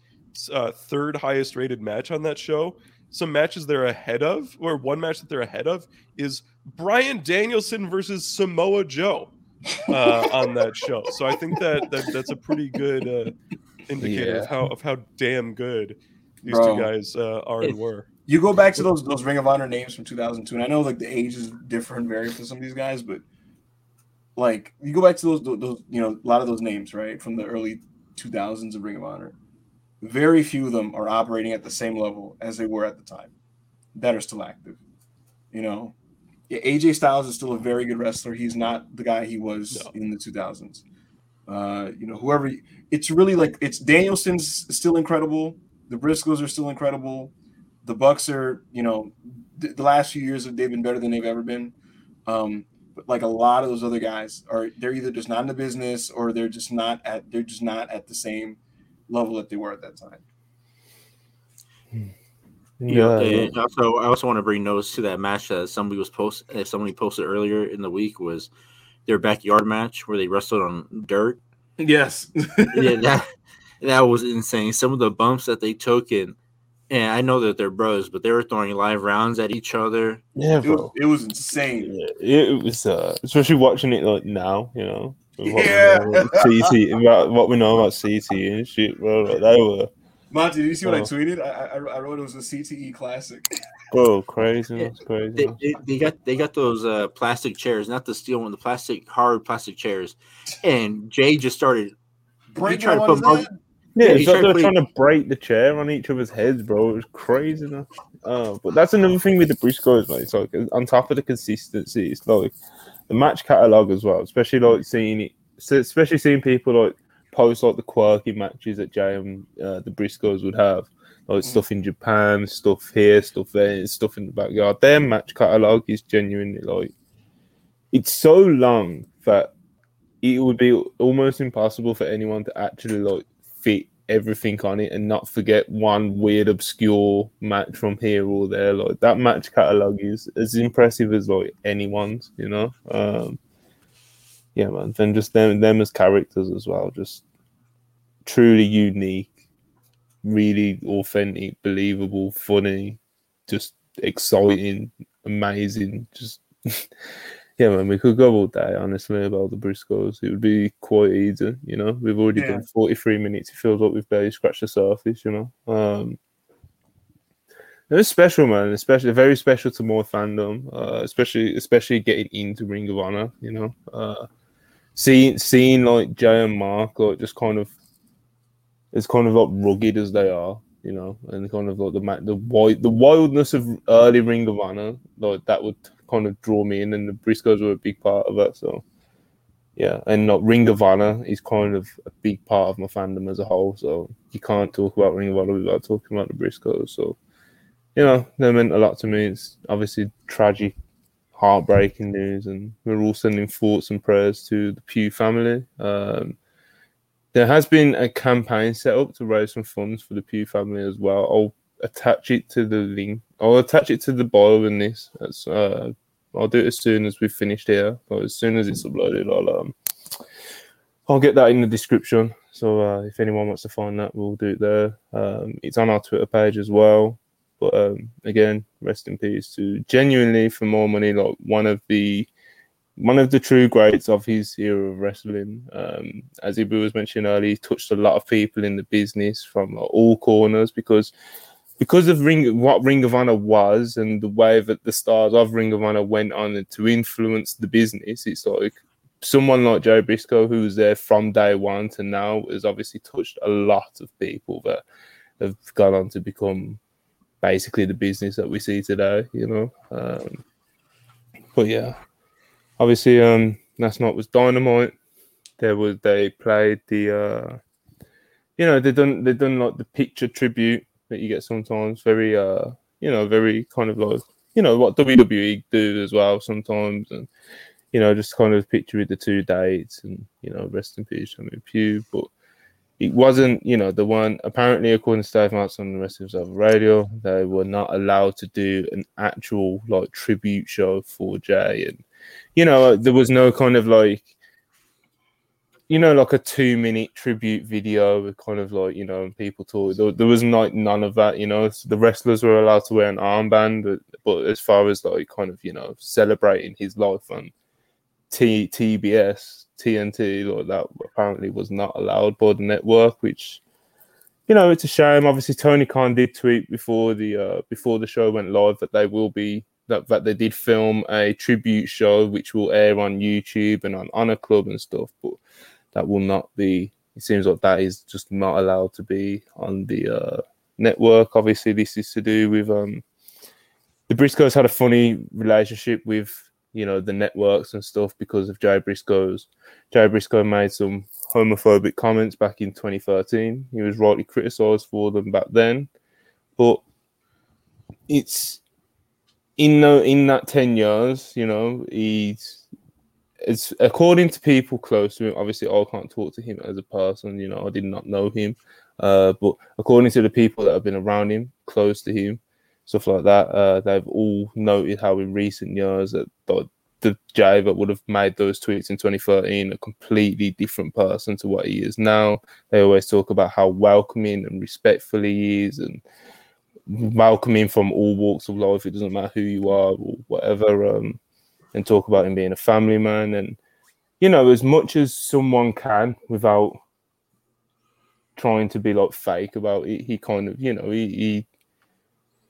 uh, third highest rated match on that show. Some matches they're ahead of, or one match that they're ahead of, is Bryan Danielson versus Samoa Joe uh, [laughs] on that show. So I think that, that that's a pretty good uh, indicator of how of how damn good these Bro. two guys uh, are and were. You go back to those those Ring of Honor names from 2002, and I know like the age is different, vary for some of these guys, but like you go back to those those you know a lot of those names right from the early 2000s of Ring of Honor. Very few of them are operating at the same level as they were at the time that are still active. You know, Yeah, AJ Styles is still a very good wrestler. He's not the guy he was No. in the 2000s. Uh, you know, whoever it's really like it's Danielson's still incredible. The Briscoes are still incredible. The Bucks are, you know, th- the last few years they've been better than they've ever been. Um, but like a lot of those other guys are, they're either just not in the business or they're just not at, they're just not at the same level that they were at that time. Yeah, Yeah, and also I also want to bring notice to that match that somebody was post somebody posted earlier in the week was their backyard match where they wrestled on dirt. Yes. [laughs] yeah, that that was insane. Some of the bumps that they took and and I know that they're bros, but they were throwing live rounds at each other. yeah, it, was, bro. it was insane. Yeah, it was uh, especially watching it like now, you know. With What Yeah. we know about CT, about what we know about CT and shit, bro. Like, they were, Monty, did you see what I Oh. tweeted? I, I, I wrote it was a CTE classic. bro, crazy, Yeah, that's crazy. They, they, they got they got those uh, plastic chairs, not the steel one, the plastic hard plastic chairs. And Jay just started. Break tried to on put his more- Yeah, Yeah, it's he like they're to trying to break the chair on each other's heads, bro. It was crazy. man. Uh, but that's another thing with the Briscoes, mate. It's like on top of the consistency, it's like the match catalog as well. Especially like seeing it, especially seeing people like post like the quirky matches that Jay and uh, the Briscoes would have, like Mm. stuff in Japan, stuff here, stuff there, stuff in the backyard. Their match catalog is genuinely like it's so long that it would be almost impossible for anyone to actually like fit everything on it and not forget one weird obscure match from here or there. Like that match catalog is as impressive as like anyone's you know? Um yeah man. Then just them them as characters as well. Just truly unique really authentic believable funny just exciting amazing just [laughs] yeah, man, we could go all day, honestly, about the Briscoes. It would be quite easy, you know. We've already Yeah. done 43 minutes. It feels like we've barely scratched the surface, you know. Um, it was special, man. Especially very special to more fandom, uh, especially especially getting into Ring of Honor, you know. Uh, seeing seeing like Jay and Mark like just kind of as kind of like rugged as they are, you know, and kind of like the the wild the wildness of early Ring of Honor, like that would kind of draw me in, and the Briscoes were a big part of that. So, yeah, and not Ring of Honor is kind of a big part of my fandom as a whole. So you can't talk about Ring of Honor without talking about the Briscoes. So, you know, they meant a lot to me. It's obviously tragic, heartbreaking news, and we're all sending thoughts and prayers to the Pugh family. Um, there has been a campaign set up to raise some funds for the Pugh family as well. I'll attach it to the link. I'll attach it to the bio in this. That's, uh, I'll do it as soon as we've finished here. But as soon as it's uploaded, I'll um, I'll get that in the description. So uh, if anyone wants to find that, we'll do it there. Um, it's on our Twitter page as well. But um, again, rest in peace to genuinely for more money, like one of the one of the true greats of his era of wrestling. Um, as Ibu was mentioning earlier, he touched a lot of people in the business from like, all corners because because of Ring what Ring of Honor was and the way that the stars of Ring of Honor went on to influence the business. It's like someone like Joe Briscoe, who was there from day one to now, has obviously touched a lot of people that have gone on to become basically the business that we see today. You know, um, but yeah, obviously, um, last night was Dynamite. There was they played the, uh, you know, they done they done like the picture tribute that you get sometimes. Very, uh, you know, very kind of like you know what WWE do as well sometimes, and you know, just kind of picture with the two dates and you know, rest in peace, I mean, Pugh, but. It wasn't, you know, the one. Apparently, according to Dave Marks on the rest of the radio, they were not allowed to do an actual like tribute show for Jay, and you know, there was no kind of like you know, like a two minute tribute video with kind of like, you know, people talk. There, there was like none of that, you know. The wrestlers were allowed to wear an armband, but, but as far as like kind of, you know, celebrating his life on T TBS, TNT, like that apparently was not allowed by the network, which you know, it's a shame. Obviously, Tony Khan did tweet before the uh, before the show went live that they will be that, that they did film a tribute show which will air on YouTube and on Honor Club and stuff, but that will not be. It seems like that is just not allowed to be on the uh, network. Obviously, this is to do with um, the Briscoes had a funny relationship with you know the networks and stuff because of Jay Briscoe's. Jay Briscoe made some homophobic comments back in 2013. He was rightly criticised for them back then, but it's in in that 10 years, you know, he's it's according to people close to him. Obviously, I can't talk to him as a person. You know, I did not know him, uh, but according to the people that have been around him, close to him, stuff like that, uh, they've all noted how in recent years that the, the Jay that would have made those tweets in 2013 a completely different person to what he is now. They always talk about how welcoming and respectful he is, and welcoming from all walks of life. It doesn't matter who you are or whatever. Um, and talk about him being a family man. And you know as much as someone can without trying to be like fake about it he kind of you know he, he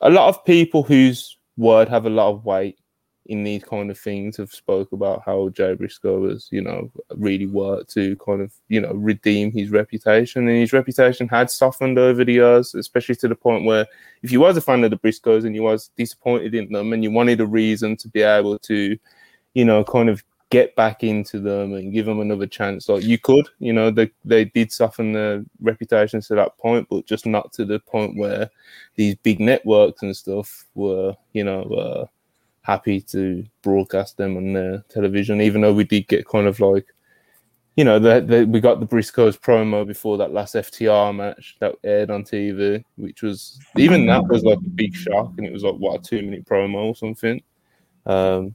a lot of people whose word have a lot of weight in these kind of things have spoke about how Jay Briscoe has, you know, really worked to kind of, you know, redeem his reputation. And his reputation had softened over the years, especially to the point where if you was a fan of the Briscoes and you was disappointed in them and you wanted a reason to be able to, you know, kind of get back into them and give them another chance. Like you could, you know, they they did soften their reputations to that point, but just not to the point where these big networks and stuff were, you know, uh, happy to broadcast them on the television. Even though we did get kind of like, you know, the, we got the Briscoes promo before that last FTR match that aired on TV, which was even that was like a big shock, and it was like what a two minute promo or something. Um,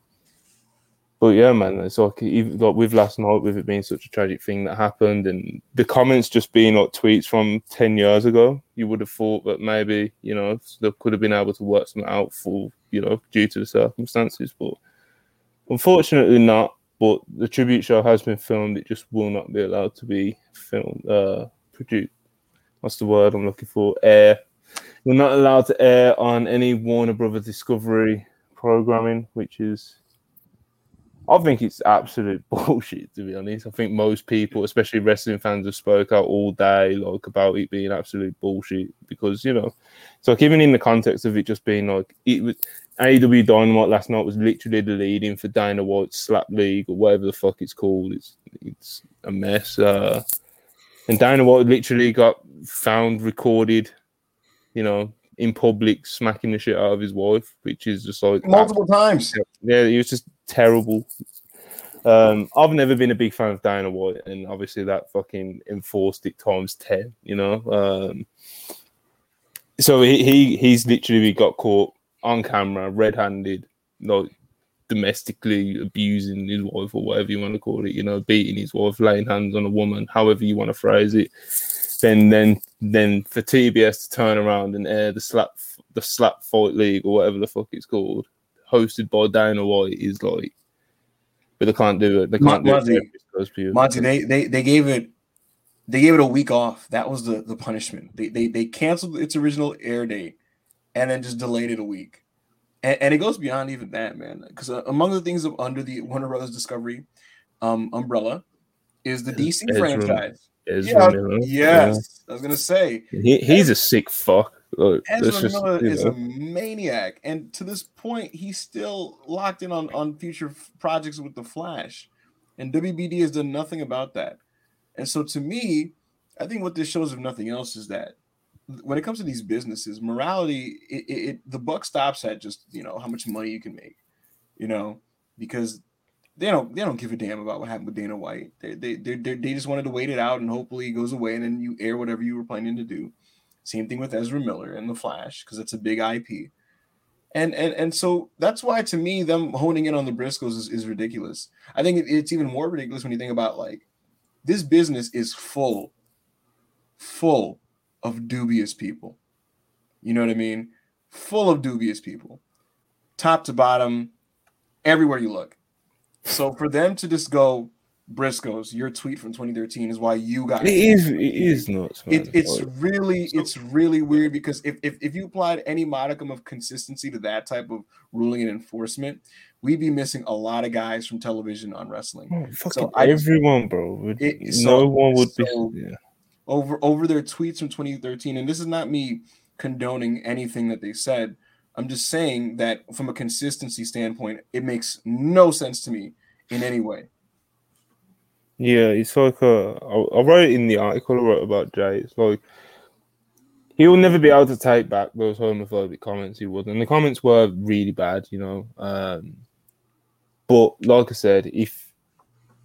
but yeah, man, it's like even like with last night, with it being such a tragic thing that happened, and the comments just being like tweets from ten years ago, you would have thought that maybe you know they could have been able to work something out for you know due to the circumstances, but unfortunately not. But the tribute show has been filmed; it just will not be allowed to be filmed, uh, produced. What's the word I'm looking for? Air. We're not allowed to air on any Warner Brothers Discovery programming, which is I think it's absolute [laughs] bullshit to be honest. I think most people, especially wrestling fans, have spoke out all day like about it being absolute bullshit because you know, so like even in the context of it just being like it was AEW Dynamite last night was literally the leading for Dana White's Slap League or whatever the fuck it's called. It's it's a mess. Uh, and Dana White literally got found recorded, you know, in public smacking the shit out of his wife, which is just like multiple times. Yeah, he was just terrible. Um, I've never been a big fan of Dana White, and obviously that fucking enforced it times ten. You know, um, so he, he he's literally got caught on camera, red-handed, like domestically abusing his wife or whatever you want to call it. You know, beating his wife, laying hands on a woman, however you want to phrase it. Then then then for TBS to turn around and air the slap the slap fight league or whatever the fuck it's called hosted by Dana White is like, but they can't do it. They can't Monty, do it. Monty, they, they they gave it they gave it a week off. That was the the punishment. They they they canceled its original air date and then just delayed it a week. And, and it goes beyond even that, man. Because uh, among the things under the Warner Brothers Discovery um, umbrella is the DC franchise. Ezra yeah, yes, yeah. I was gonna say he, he's a sick fuck. Look, Ezra just, Miller is know. a maniac, and to this point, he's still locked in on on future projects with the Flash, and WBD has done nothing about that. And so, to me, I think what this shows, if nothing else, is that when it comes to these businesses, morality, it, it, it the buck stops at just you know how much money you can make, you know, because they don't they don't give a damn about what happened with Dana White. They they they they just wanted to wait it out and hopefully it goes away and then you air whatever you were planning to do. Same thing with Ezra Miller and The Flash because it's a big IP. And, and and so that's why to me them honing in on the Briscoes is, is ridiculous. I think it, it's even more ridiculous when you think about like this business is full, full of dubious people. You know what I mean? Full of dubious people, top to bottom, everywhere you look. So for them to just go, Briscoes, your tweet from 2013 is why you got it is it is nuts. Man. It, it's really it's really weird because if, if if you applied any modicum of consistency to that type of ruling and enforcement, we'd be missing a lot of guys from television on wrestling. Oh, fucking everyone, bro. Would, It- no so- one would so- be. Yeah. over over their tweets from 2013 and this is not me condoning anything that they said i'm just saying that from a consistency standpoint it makes no sense to me in any way Yeah, it's like uh, I, I wrote in the article I wrote about Jay. It's like he'll never be able to take back those homophobic comments he would, and the comments were really bad, you know. Um, but like I said, if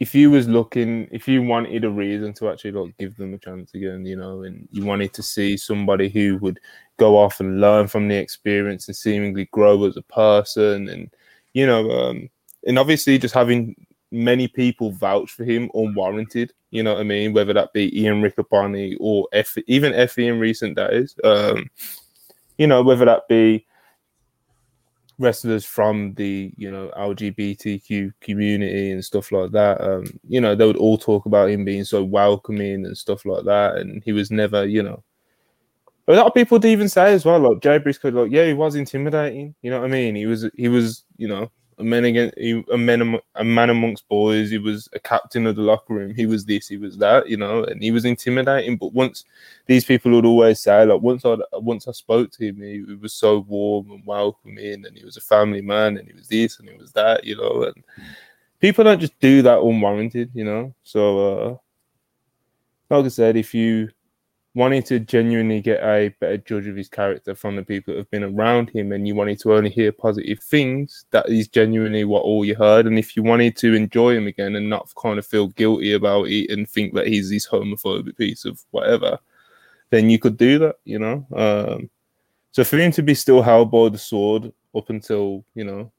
if you was looking, if you wanted a reason to actually like give them a chance again, you know, and you wanted to see somebody who would go off and learn from the experience and seemingly grow as a person, and you know, um, and obviously just having many people vouch for him unwarranted. You know what I mean? Whether that be Ian Riccaboni or F, even Effy in recent days. Um, you know, whether that be wrestlers from the you know LGBTQ community and stuff like that. Um, you know, they would all talk about him being so welcoming and stuff like that, and he was never, you know. A lot of people would even say as well, like Jay Briscoe, like yeah, he was intimidating. You know what I mean? He was, he was, you know, a man a man a man amongst boys. He was a captain of the locker room. He was this, he was that, you know, and he was intimidating. But once these people would always say, like once I once I spoke to him, he, he was so warm and welcoming, and he was a family man, and he was this and he was that, you know. And people don't just do that unwarranted, you know. So, uh, like I said, if you wanted to genuinely get a better judge of his character from the people that have been around him and you wanted to only hear positive things, that is genuinely what all you heard. And if you wanted to enjoy him again and not kind of feel guilty about it and think that he's this homophobic piece of whatever, then you could do that, you know. Um, so for him to be still held by the sword up until, you know,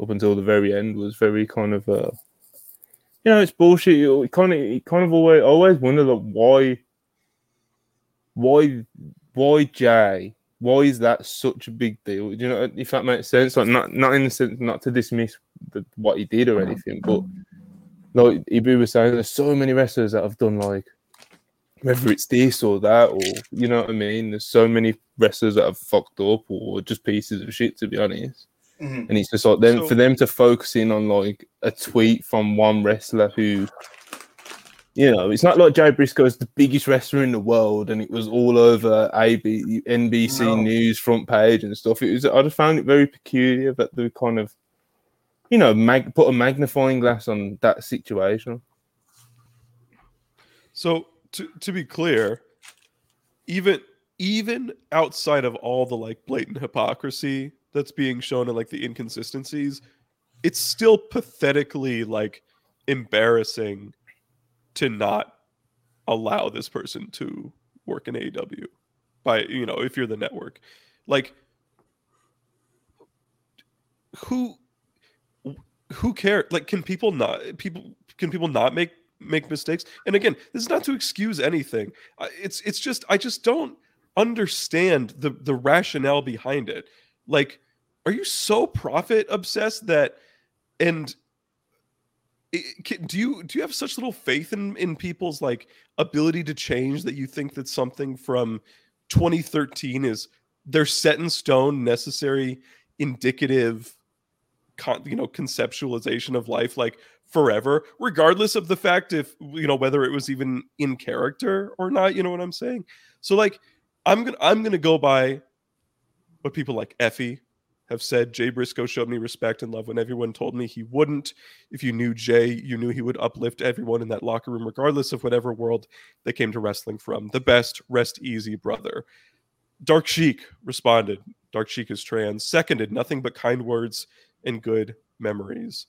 up until the very end was very kind of uh you know, it's bullshit. You kind of, you kind of always, always wonder like why why why Jay? Why is that such a big deal? Do you know if that makes sense? Like not not in the sense not to dismiss the, what he did or anything, but like Ibu was saying, there's so many wrestlers that have done like whether it's this or that or you know what I mean. There's so many wrestlers that have fucked up or just pieces of shit to be honest. Mhm. And it's just like then So- for them to focus in on like a tweet from one wrestler who you know, it's not like Jay Briscoe is the biggest wrestler in the world, and it was all over AB, NBC No. News front page and stuff. It was. I just found it very peculiar that they kind of, you know, mag- put a magnifying glass on that situation. So to to be clear, even even outside of all the like blatant hypocrisy that's being shown and like the inconsistencies, it's still pathetically like embarrassing to not allow this person to work in AEW by you know if you're the network. Like who who care? Like can people not people can people not make make mistakes? And again this is not to excuse anything. It's it's just i just don't understand the the rationale behind it. Like are you so profit obsessed that and do you do you have such little faith in in people's like ability to change that you think that something from 2013 is they're set in stone necessary indicative con, you know conceptualization of life like forever regardless of the fact if you know whether it was even in character or not you know what i'm saying? So like i'm gonna i'm gonna go by what people like effy have said jay briscoe showed me respect and love when everyone told me he wouldn't if you knew jay you knew he would uplift everyone in that locker room regardless of whatever world they came to wrestling from the best rest easy brother dark sheik responded dark sheik is trans seconded nothing but kind words and good memories.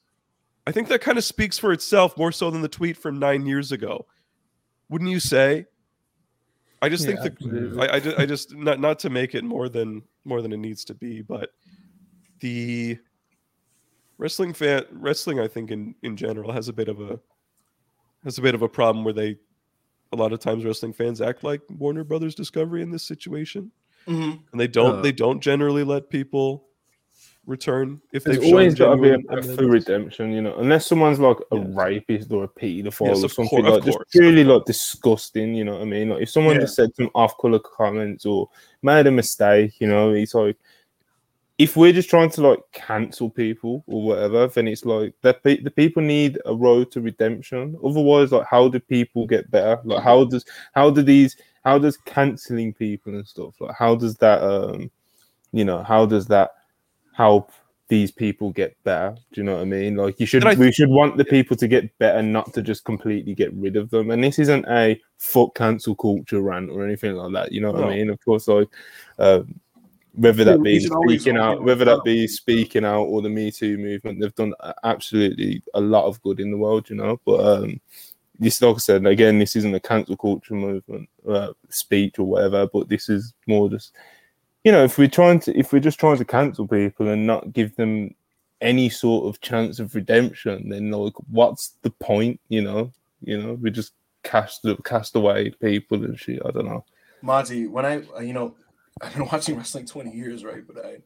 I think that kind of speaks for itself more so than the tweet from nine years ago. Wouldn't you say? I just Yeah, think the. I, I, I just not not to make it more than more than it needs to be, but the wrestling fan wrestling I think in in general has a bit of a has a bit of a problem where they, a lot of times, wrestling fans act like Warner Brothers Discovery in this situation, Mhm. and they don't. Uh. they don't generally let people return if There's they've always got shown to be a genuine path for redemption, you know, unless someone's like a Yes. rapist or a pedophile Yes, or something cour- of like just course, purely like disgusting, you know what I mean? Like if someone Yeah. just said some off-color comments or made a mistake, you know, it's like if we're just trying to like cancel people or whatever, then it's like the pe- the people need a road to redemption. Otherwise, like how do people get better? Like how does how do these how does canceling people and stuff like how does that um you know how does that help these people get better? Do you know what I mean? Like you should I- we should want the people to get better, not to just completely get rid of them. And this isn't a fuck cancel culture rant or anything like that. You know what No. I mean? Of course, like um, whether that be speaking out, whether that be speaking out or the Me Too movement, they've done absolutely a lot of good in the world, you know. But um, this, like I said, again, this isn't a cancel culture movement, uh, speech or whatever. But this is more just, you know, if we're trying to, if we're just trying to cancel people and not give them any sort of chance of redemption, then like, what's the point? You know, you know, we just cast the cast away people and shit. I don't know. Monty, when I uh, you know I've been watching wrestling 20 years, right? But I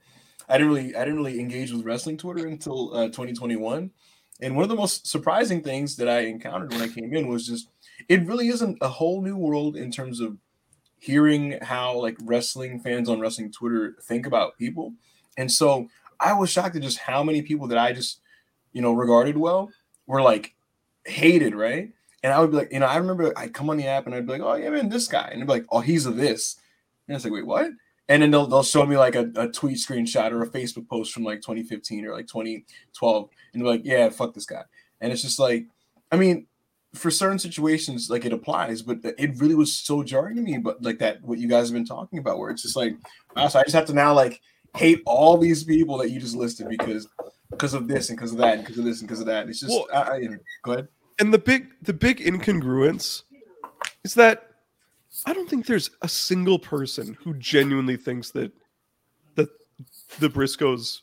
I didn't really I didn't really engage with wrestling Twitter until uh, 2021. And one of the most surprising things that I encountered when I came in was just it really isn't a whole new world in terms of hearing how like wrestling fans on wrestling Twitter think about people. And so I was shocked at just how many people that I just you know regarded well were like hated, right? And I would be like, you know, I remember I'd come on the app and I'd be like, oh yeah, man, this guy, and they'd be like, oh, he's a this, and I was like, wait, what? And then they'll they'll show me like a, a tweet screenshot or a Facebook post from like 2015 or like 2012, and they're like, yeah, fuck this guy, and it's just like, I mean, for certain situations, like it applies, but it really was so jarring to me. But like that, what you guys have been talking about, where it's just like, wow, so I just have to now like hate all these people that you just listed because because of this and because of that and because of this and because of that. It's just, Well- I, I, go ahead. and the big the big incongruence is that I don't think there's a single person who genuinely thinks that that the Briscoes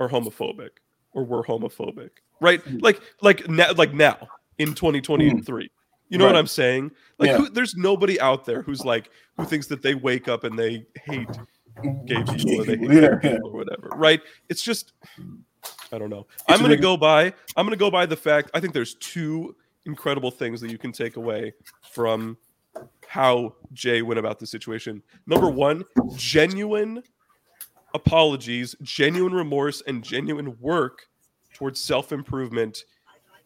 are homophobic or were homophobic, right? Hmm. Like like now like now in 2023. Hmm. You know what I'm saying? Like Yeah. who, there's nobody out there who's like who thinks that they wake up and they hate gay [laughs] people or they hate Yeah, people or whatever, right? It's just I don't know. I'm gonna big- go by. I'm gonna go by the fact. I think there's two incredible things that you can take away from how Jay went about the situation. Number one, genuine apologies, genuine remorse, and genuine work towards self improvement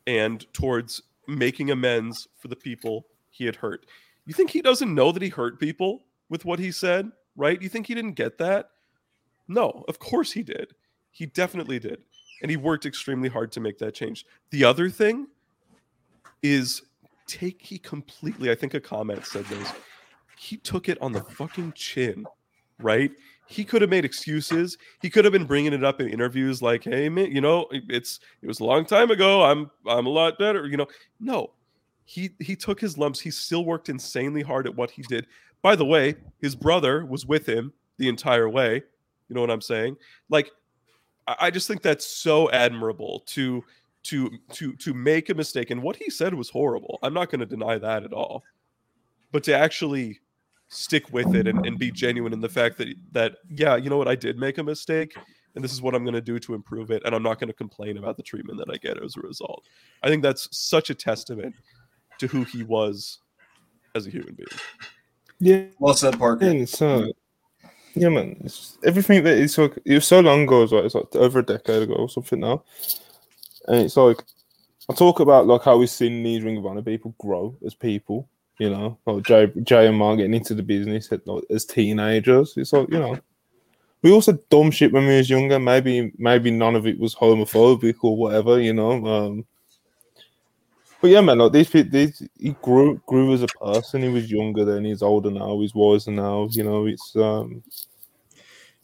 and towards making amends for the people he had hurt. You think he doesn't know that he hurt people with what he said, right? You think he didn't get that? No, of course he did. He definitely did. And he worked extremely hard to make that change. The other thing is take he completely, I think a comment said this. He took it on the fucking chin, right? He could have made excuses. He could have been bringing it up in interviews like, "Hey, man, you know, it's it was a long time ago. I'm I'm a lot better." You know, no. He he took his lumps. He still worked insanely hard at what he did. By the way, his brother was with him the entire way. You know what I'm saying? Like, I I just think that's so admirable to to to to make a mistake. And what he said was horrible. I'm not going to deny that at all. But to actually stick with it and, and be genuine in the fact that that yeah, you know what, I did make a mistake, and this is what I'm going to do to improve it, and I'm not going to complain about the treatment that I get as a result. I think that's such a testament to who he was as a human being. Yeah, Well said, Parker. thing. So, yeah, man, it's just, everything that it's like it was so long ago, as well. It's like over a decade ago or something now, and it's like I talk about like how we've seen these Ring of Honor people grow as people. You know, like Jay, Jay and Mark getting into the business at, like, as teenagers. It's like you know, we also dumb shit when we was younger. Maybe maybe none of it was homophobic or whatever. You know. Um, but yeah, man, like these people, these, he grew grew as a person. He was younger then. He's older now. He's wiser now. You know, it's um,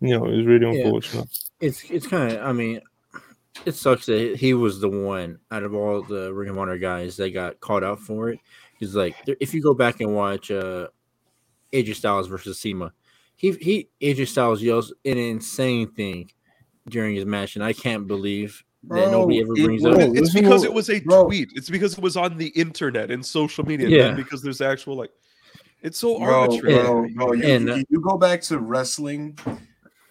you know, it was really Yeah. unfortunate. It's it's kind of. I mean, it sucks that he was the one out of all the Ring of Honor guys that got caught out for it. He's like, if you go back and watch uh, AJ Styles versus SEMA, he he AJ Styles yells an insane thing during his match, and I can't believe that nobody ever Bro, it up. Bro, it's because it was a bro. tweet. It's because it was on the internet and social media. Yeah. Yeah. Because there's actual like, it's so bro, arbitrary. bro, bro, you, And, you- uh, you go back to wrestling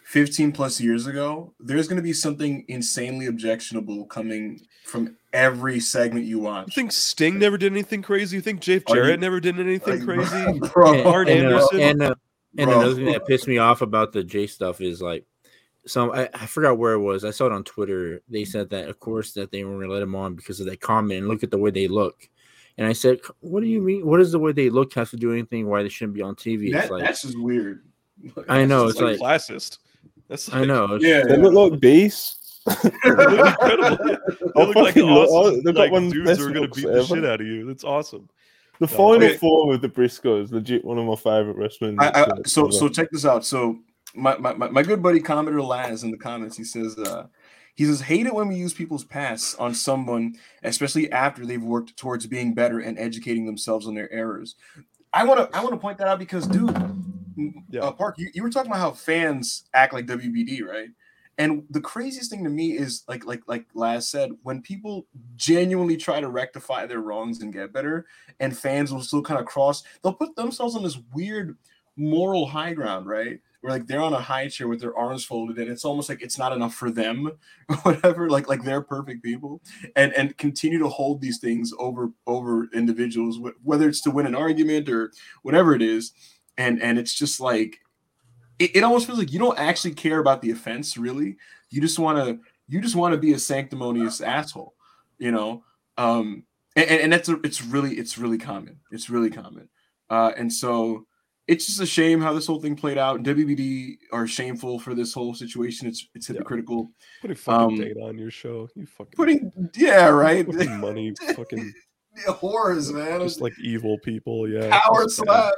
15 plus years ago, there's going to be something insanely objectionable coming from every segment you watch. You think Sting never did anything crazy? You think Jeff Are you- Jarrett never did anything Like, crazy? [laughs] bro, and, Arn and, uh, Anderson? and, uh, and Bro. another thing that pissed me off about the J stuff is like some I, I forgot where it was. I saw it on Twitter. They said that of course that they weren't gonna let him on because of that comment and look at the way they look. And I said, What do you mean? What does the way they look have to do anything why they shouldn't be on TV? that, it's like that's just weird. I know, It's it's like classist. That's I know. Yeah, They look like beasts. [laughs] They look incredible. [laughs] They I look like fucking love- awesome. they've got like one dudes who are gonna looks beat the shit out of you. That's awesome. The No, final okay. four with the Briscoe is legit one of my favorite wrestling. I, I, matches so ever. so check this out. So my, my, my, my good buddy Commodore Laz in the comments, he says uh he says hate it when we use people's pasts on someone, especially after they've worked towards being better and educating themselves on their errors. I want to I want to point that out because dude, Yeah. uh, Park, you, you were talking about how fans act like WBD, right? And the craziest thing to me is like like like Laz said, when people genuinely try to rectify their wrongs and get better, and fans will still kind of cross, they'll put themselves on this weird moral high ground, right? Where like they're on a high chair with their arms folded, and it's almost like it's not enough for them, [laughs] or whatever. Like like they're perfect people, and and continue to hold these things over over individuals, whether it's to win an argument or whatever it is, and and it's just like it, it almost feels like you don't actually care about the offense, really. You just want to you just want to be a sanctimonious asshole, you know. Um, and, and, that's a, it's really it's really common. It's really common. Uh, and so it's just a shame how this whole thing played out. WBD are shameful for this whole situation. It's it's Yeah. hypocritical. Putting fucking Um, Dana on your show. You fucking Putting yeah, right. [laughs] [laughs] fucking money, fucking [laughs] Horrors, man. just like evil people. Yeah. power just bad. slap.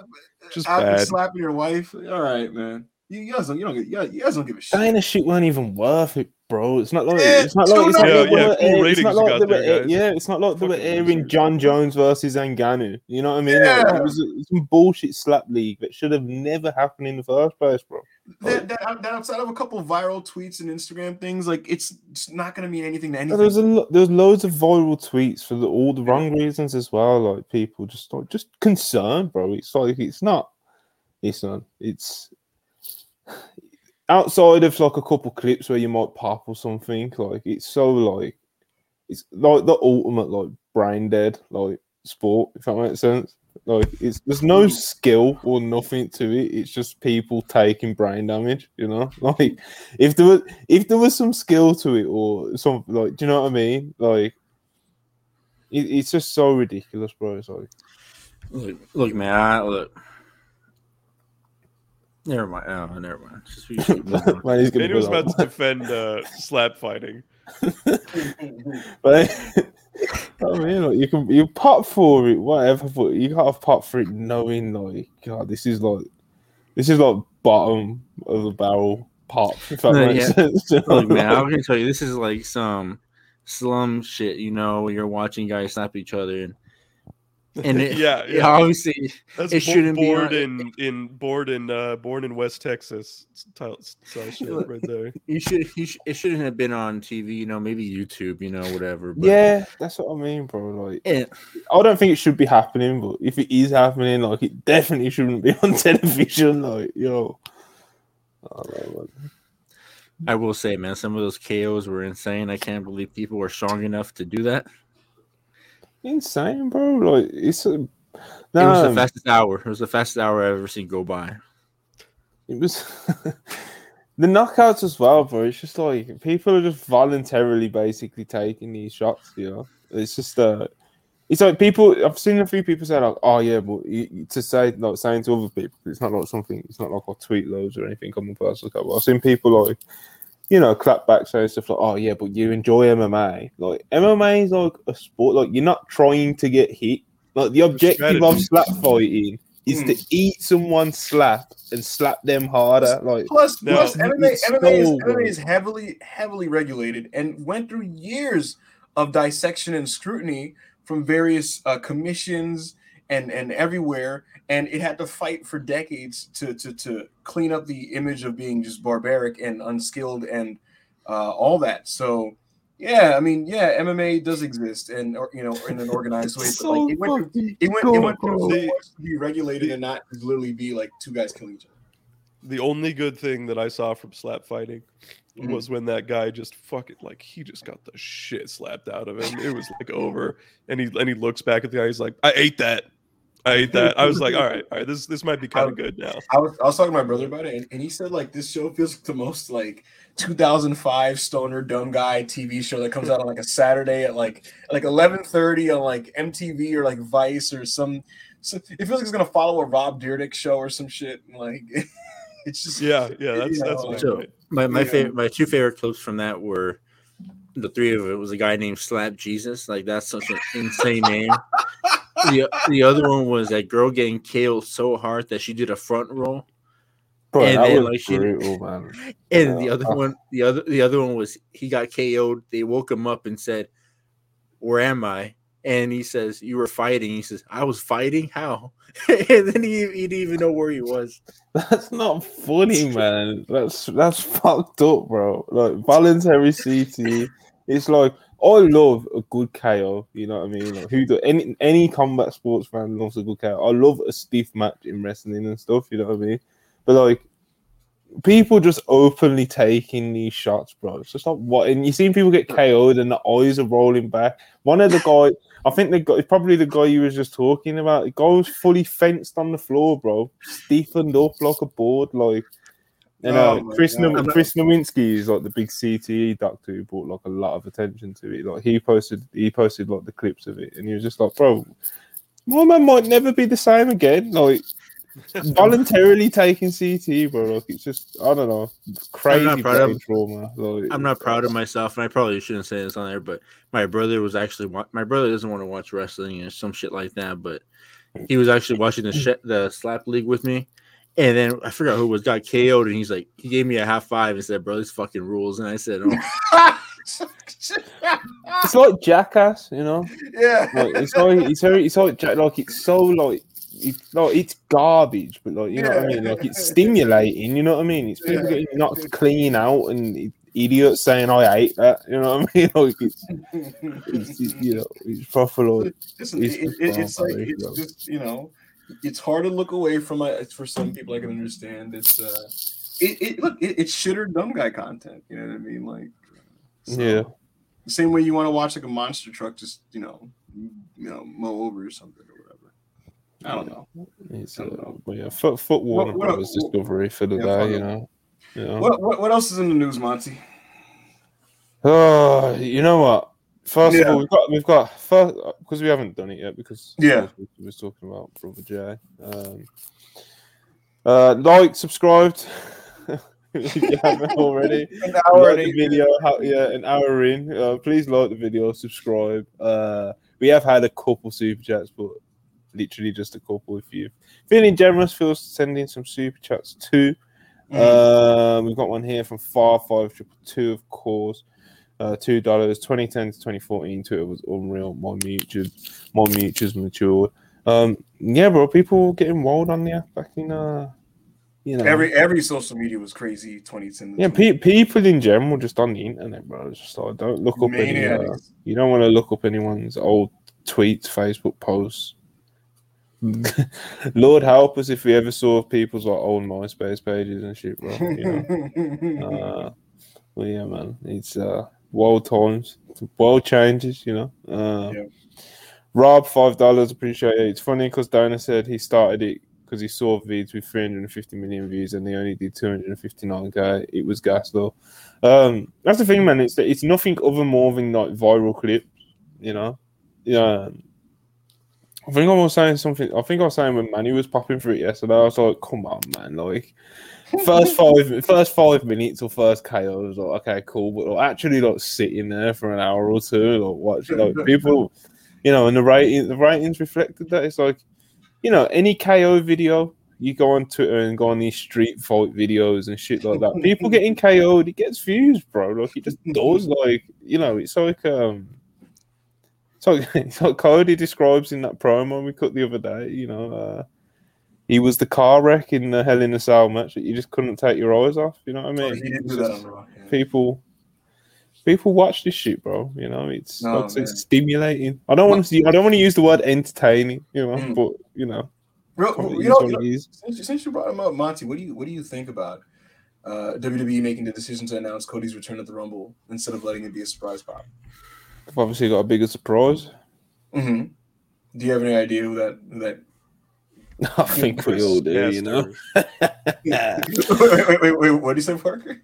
Just after bad. slapping your wife. All right, man. You, you guys don't you don't get you guys- don't give a shit. Dana shit weren't even worth it, bro. It's not like Yeah, it's not like it's not yeah, like they yeah, were eh, it's not like got they were there, air- guys. yeah, it's not like they were airing. Jon Jones versus Ngannou. You know what I mean? Like, it was a- some bullshit slap league that should have never happened in the first place, bro. that, that, that outside of a couple viral tweets and Instagram things, like it's, it's not going to mean anything to No, anything. There's a lo- there's loads of viral tweets for the, all the wrong reasons as well. Like people just like just concerned, bro. It's like it's not. It's not. It's outside of like a couple clips where you might pop or something. Like it's so like it's like the ultimate like brain dead like sport. If that makes sense. Like it's there's no mm. skill or nothing to it. It's just people taking brain damage. You know, [laughs] like if there was if there was some skill to it or something like, do you know what I mean? Like it, it's just so ridiculous, bro. It's like Look, look, man. I, look. Never mind. Oh, never mind. Just, we just keep [laughs] moving on. man, he's gonna was about to defend uh, slap fighting. [laughs] But [laughs] I mean, you can you pop for it, whatever, but you gotta pop for it knowing like, God, this is like, this is like bottom of the barrel pop. If that Yeah. makes sense. Look, man, I'm gonna tell you, this is like some slum shit. You know, when you're watching guys slap each other, and and [laughs] it, yeah, yeah, [laughs] yeah. obviously, That's it bo- shouldn't be born on- in in born in uh, born in West Texas. Style, style shit right there. you should, you should, it shouldn't have been on TV. You know, maybe YouTube. You know, whatever. But, yeah, that's what I mean, bro. Like, yeah, I don't think it should be happening, but if it is happening, like, it definitely shouldn't be [laughs] on television. Like, yo, I don't man. I will say, man, some of those KOs were insane. I can't believe people were strong enough to do that. Insane, bro. Like, it's a. it was the fastest hour. It was the fastest hour I've ever seen go by. It was [laughs] the knockouts as well, bro. It's just like people are just voluntarily basically taking these shots. You know, it's just uh, it's like people. I've seen a few people say like, "Oh yeah," but to say like saying to other people, it's not like something. It's not like I tweet loads or anything on my personal account. I've seen people like, you know, clap back saying stuff like, "Oh yeah, but you enjoy MMA." Like MMA is like a sport. Like you're not trying to get hit. Like the objective of strategy. slap fighting is to Hmm. eat someone's slap and slap them harder. Like Plus, No, plus MMA, it's MMA, is, MMA is heavily, heavily regulated and went through years of dissection and scrutiny from various uh, commissions and and everywhere, and it had to fight for decades to to to clean up the image of being just barbaric and unskilled and uh, all that. So Yeah, I mean, yeah, MMA does exist, and or, you know, in an organized way. But So like, it went, fucking it went, it cool, went bro. to be regulated and not literally be like two guys killing each other. The only good thing that I saw from slap fighting Mhm. was when that guy just fucking like he just got the shit slapped out of him. It was like over, and he and he looks back at the guy. He's like, "I ate that. I ate that." I was like, "All right, all right, this this might be kind of good now." I was, I was talking to my brother about it, and, and he said like this show feels like the most like 2005 stoner dumb guy TV show that comes out on like a Saturday at like like 11:30 on like MTV or like Vice or some. So it feels like it's gonna follow a Rob Dyrdek show or some shit. and, Like [laughs] it's just Yeah, yeah, that's you that's know, So right. my my Yeah. favorite, my two favorite clips from that were the three of it was a guy named Slap Jesus. Like that's such an insane name. The, the other one was that girl getting killed so hard that she did a front roll. Bro, And then, like, she- brutal. [laughs] And the other one, the other the other one was he got KO'd. They woke him up and said, "Where am I?" And he says, "You were fighting." He says, "I was fighting. How?" [laughs] and then he, he didn't even know where he was. [laughs] That's not funny, man. That's that's fucked up, bro. Like voluntary CT. It's like I love a good KO. You know what I mean? Like, who do any any combat sports fan loves a good KO. I love a stiff match in wrestling and stuff. You know what I mean? But like people just openly taking these shots, bro. It's just like what, and you seen people get KO'd and the eyes are rolling back. One of the guy, I think the guy, probably the guy you was just talking about. The guy was fully fenced on the floor, bro, stiffened up like a board, like. You uh, know, Oh Chris. Chris Nowinski is like the big CTE doctor who brought like a lot of attention to it. Like he posted, he posted like the clips of it, and he was just like, "Bro, my man might never be the same again." Like [laughs] voluntarily taking CTE, bro. Like it's just I don't know, crazy proud of- trauma. Like, I'm not proud of myself, and I probably shouldn't say this on there, but my brother was actually my brother doesn't want to watch wrestling and some shit like that, but he was actually watching the [laughs] sh- the slap league with me, and then I forgot who was got KO'd, and he's like, he gave me a half five and said, "Bro, this fucking rules," and I said, "Oh, [laughs] It's like Jackass, you know. yeah. Like it's like it's very, it's like Jack- like it's so like it's like it's garbage, but like you know what I mean. Like it's stimulating, you know what I mean. It's people Yeah. getting knocked clean out and idiots saying I hate that, you know what I mean. [laughs] Like it's, it's, it's you know it's proper like Listen, It's it, just it, it's like it's just you know, it's hard to look away from it. For some people I can understand. It's uh, it, it look it, it's shit or dumb guy content. You know what I mean? Like, so, yeah. the same way you want to watch like a monster truck, just you know, you know, mow over or something or whatever. I don't know. It's I uh, don't know. but yeah, foot foot Warner what- Brothers what- discovery for the Yeah, day, you know. You know. What, what what else is in the news, Monty? Oh, you know what? First Yeah. of all, we've got we've got first because we haven't done it yet because Yeah. we was talking about brother Jay. Um, uh, like, subscribed [laughs] if you haven't already. [laughs] An Like the video, how, yeah, an hour in. Uh, please like the video, subscribe. Uh, we have had a couple super chats, but literally just a couple. If you feeling generous, feel sending some super chats too. Um, we've got one here from Far Five Triple Two, of course. Uh, two dollars, 2010 to 2014. Twitter was unreal. My mutual, my mutuals matured. Um, yeah, bro, people getting wild on there back in uh, you know, Every every social media was crazy. 2010. yeah, pe- people in general just on the internet, bro. It's just like don't look up any. Uh, you don't want to look up anyone's old tweets, Facebook posts. [laughs] Lord help us if we ever saw people's like old MySpace pages and shit, bro. You know. [laughs] uh, well, yeah, man, it's uh, world times, world changes, you know. Uh, Yeah. Rob, five dollars, appreciate it. It's funny because Dana said he started it because he saw vids with 350 million views and they only did 259k. It was gas though. Um, that's the thing, man. It's it's nothing other more than like viral clips, you know. Yeah. I think I was saying something. I think I was saying when Manny was popping through it yesterday. I was like, "Come on, man! Like, first five, first five minutes or first KO was like, okay, cool." But like, actually, like sitting there for an hour or two, like watching, like [laughs] people, you know, and the rating, the ratings reflected that. It's like, you know, any KO video, you go on Twitter and go on these street fight videos and shit like that. People [laughs] getting KO'd, it gets views, bro. Like it just [laughs] does. Like, you know, it's like um. So it's like Cody describes in that promo we cut the other day. You know, uh, he was the car wreck in the Hell in a Cell match that you just couldn't take your eyes off. You know what I Oh, mean? that just yeah. people, People watch this shit, bro. You know, it's No, like I man. stimulating. I don't want to. I don't want to use the word entertaining. You know, Mm. but you know, you know, you know since, since you brought him up, Monty, what do you what do you think about uh, WWE making the decision to announce Cody's return at the Rumble instead of letting it be a surprise pop? I've obviously got a bigger surprise. hmm Do you have any idea who that who that? [laughs] I think we all do. You know. Masters. [laughs] [laughs] wait, wait, wait, wait, what do you say, Parker?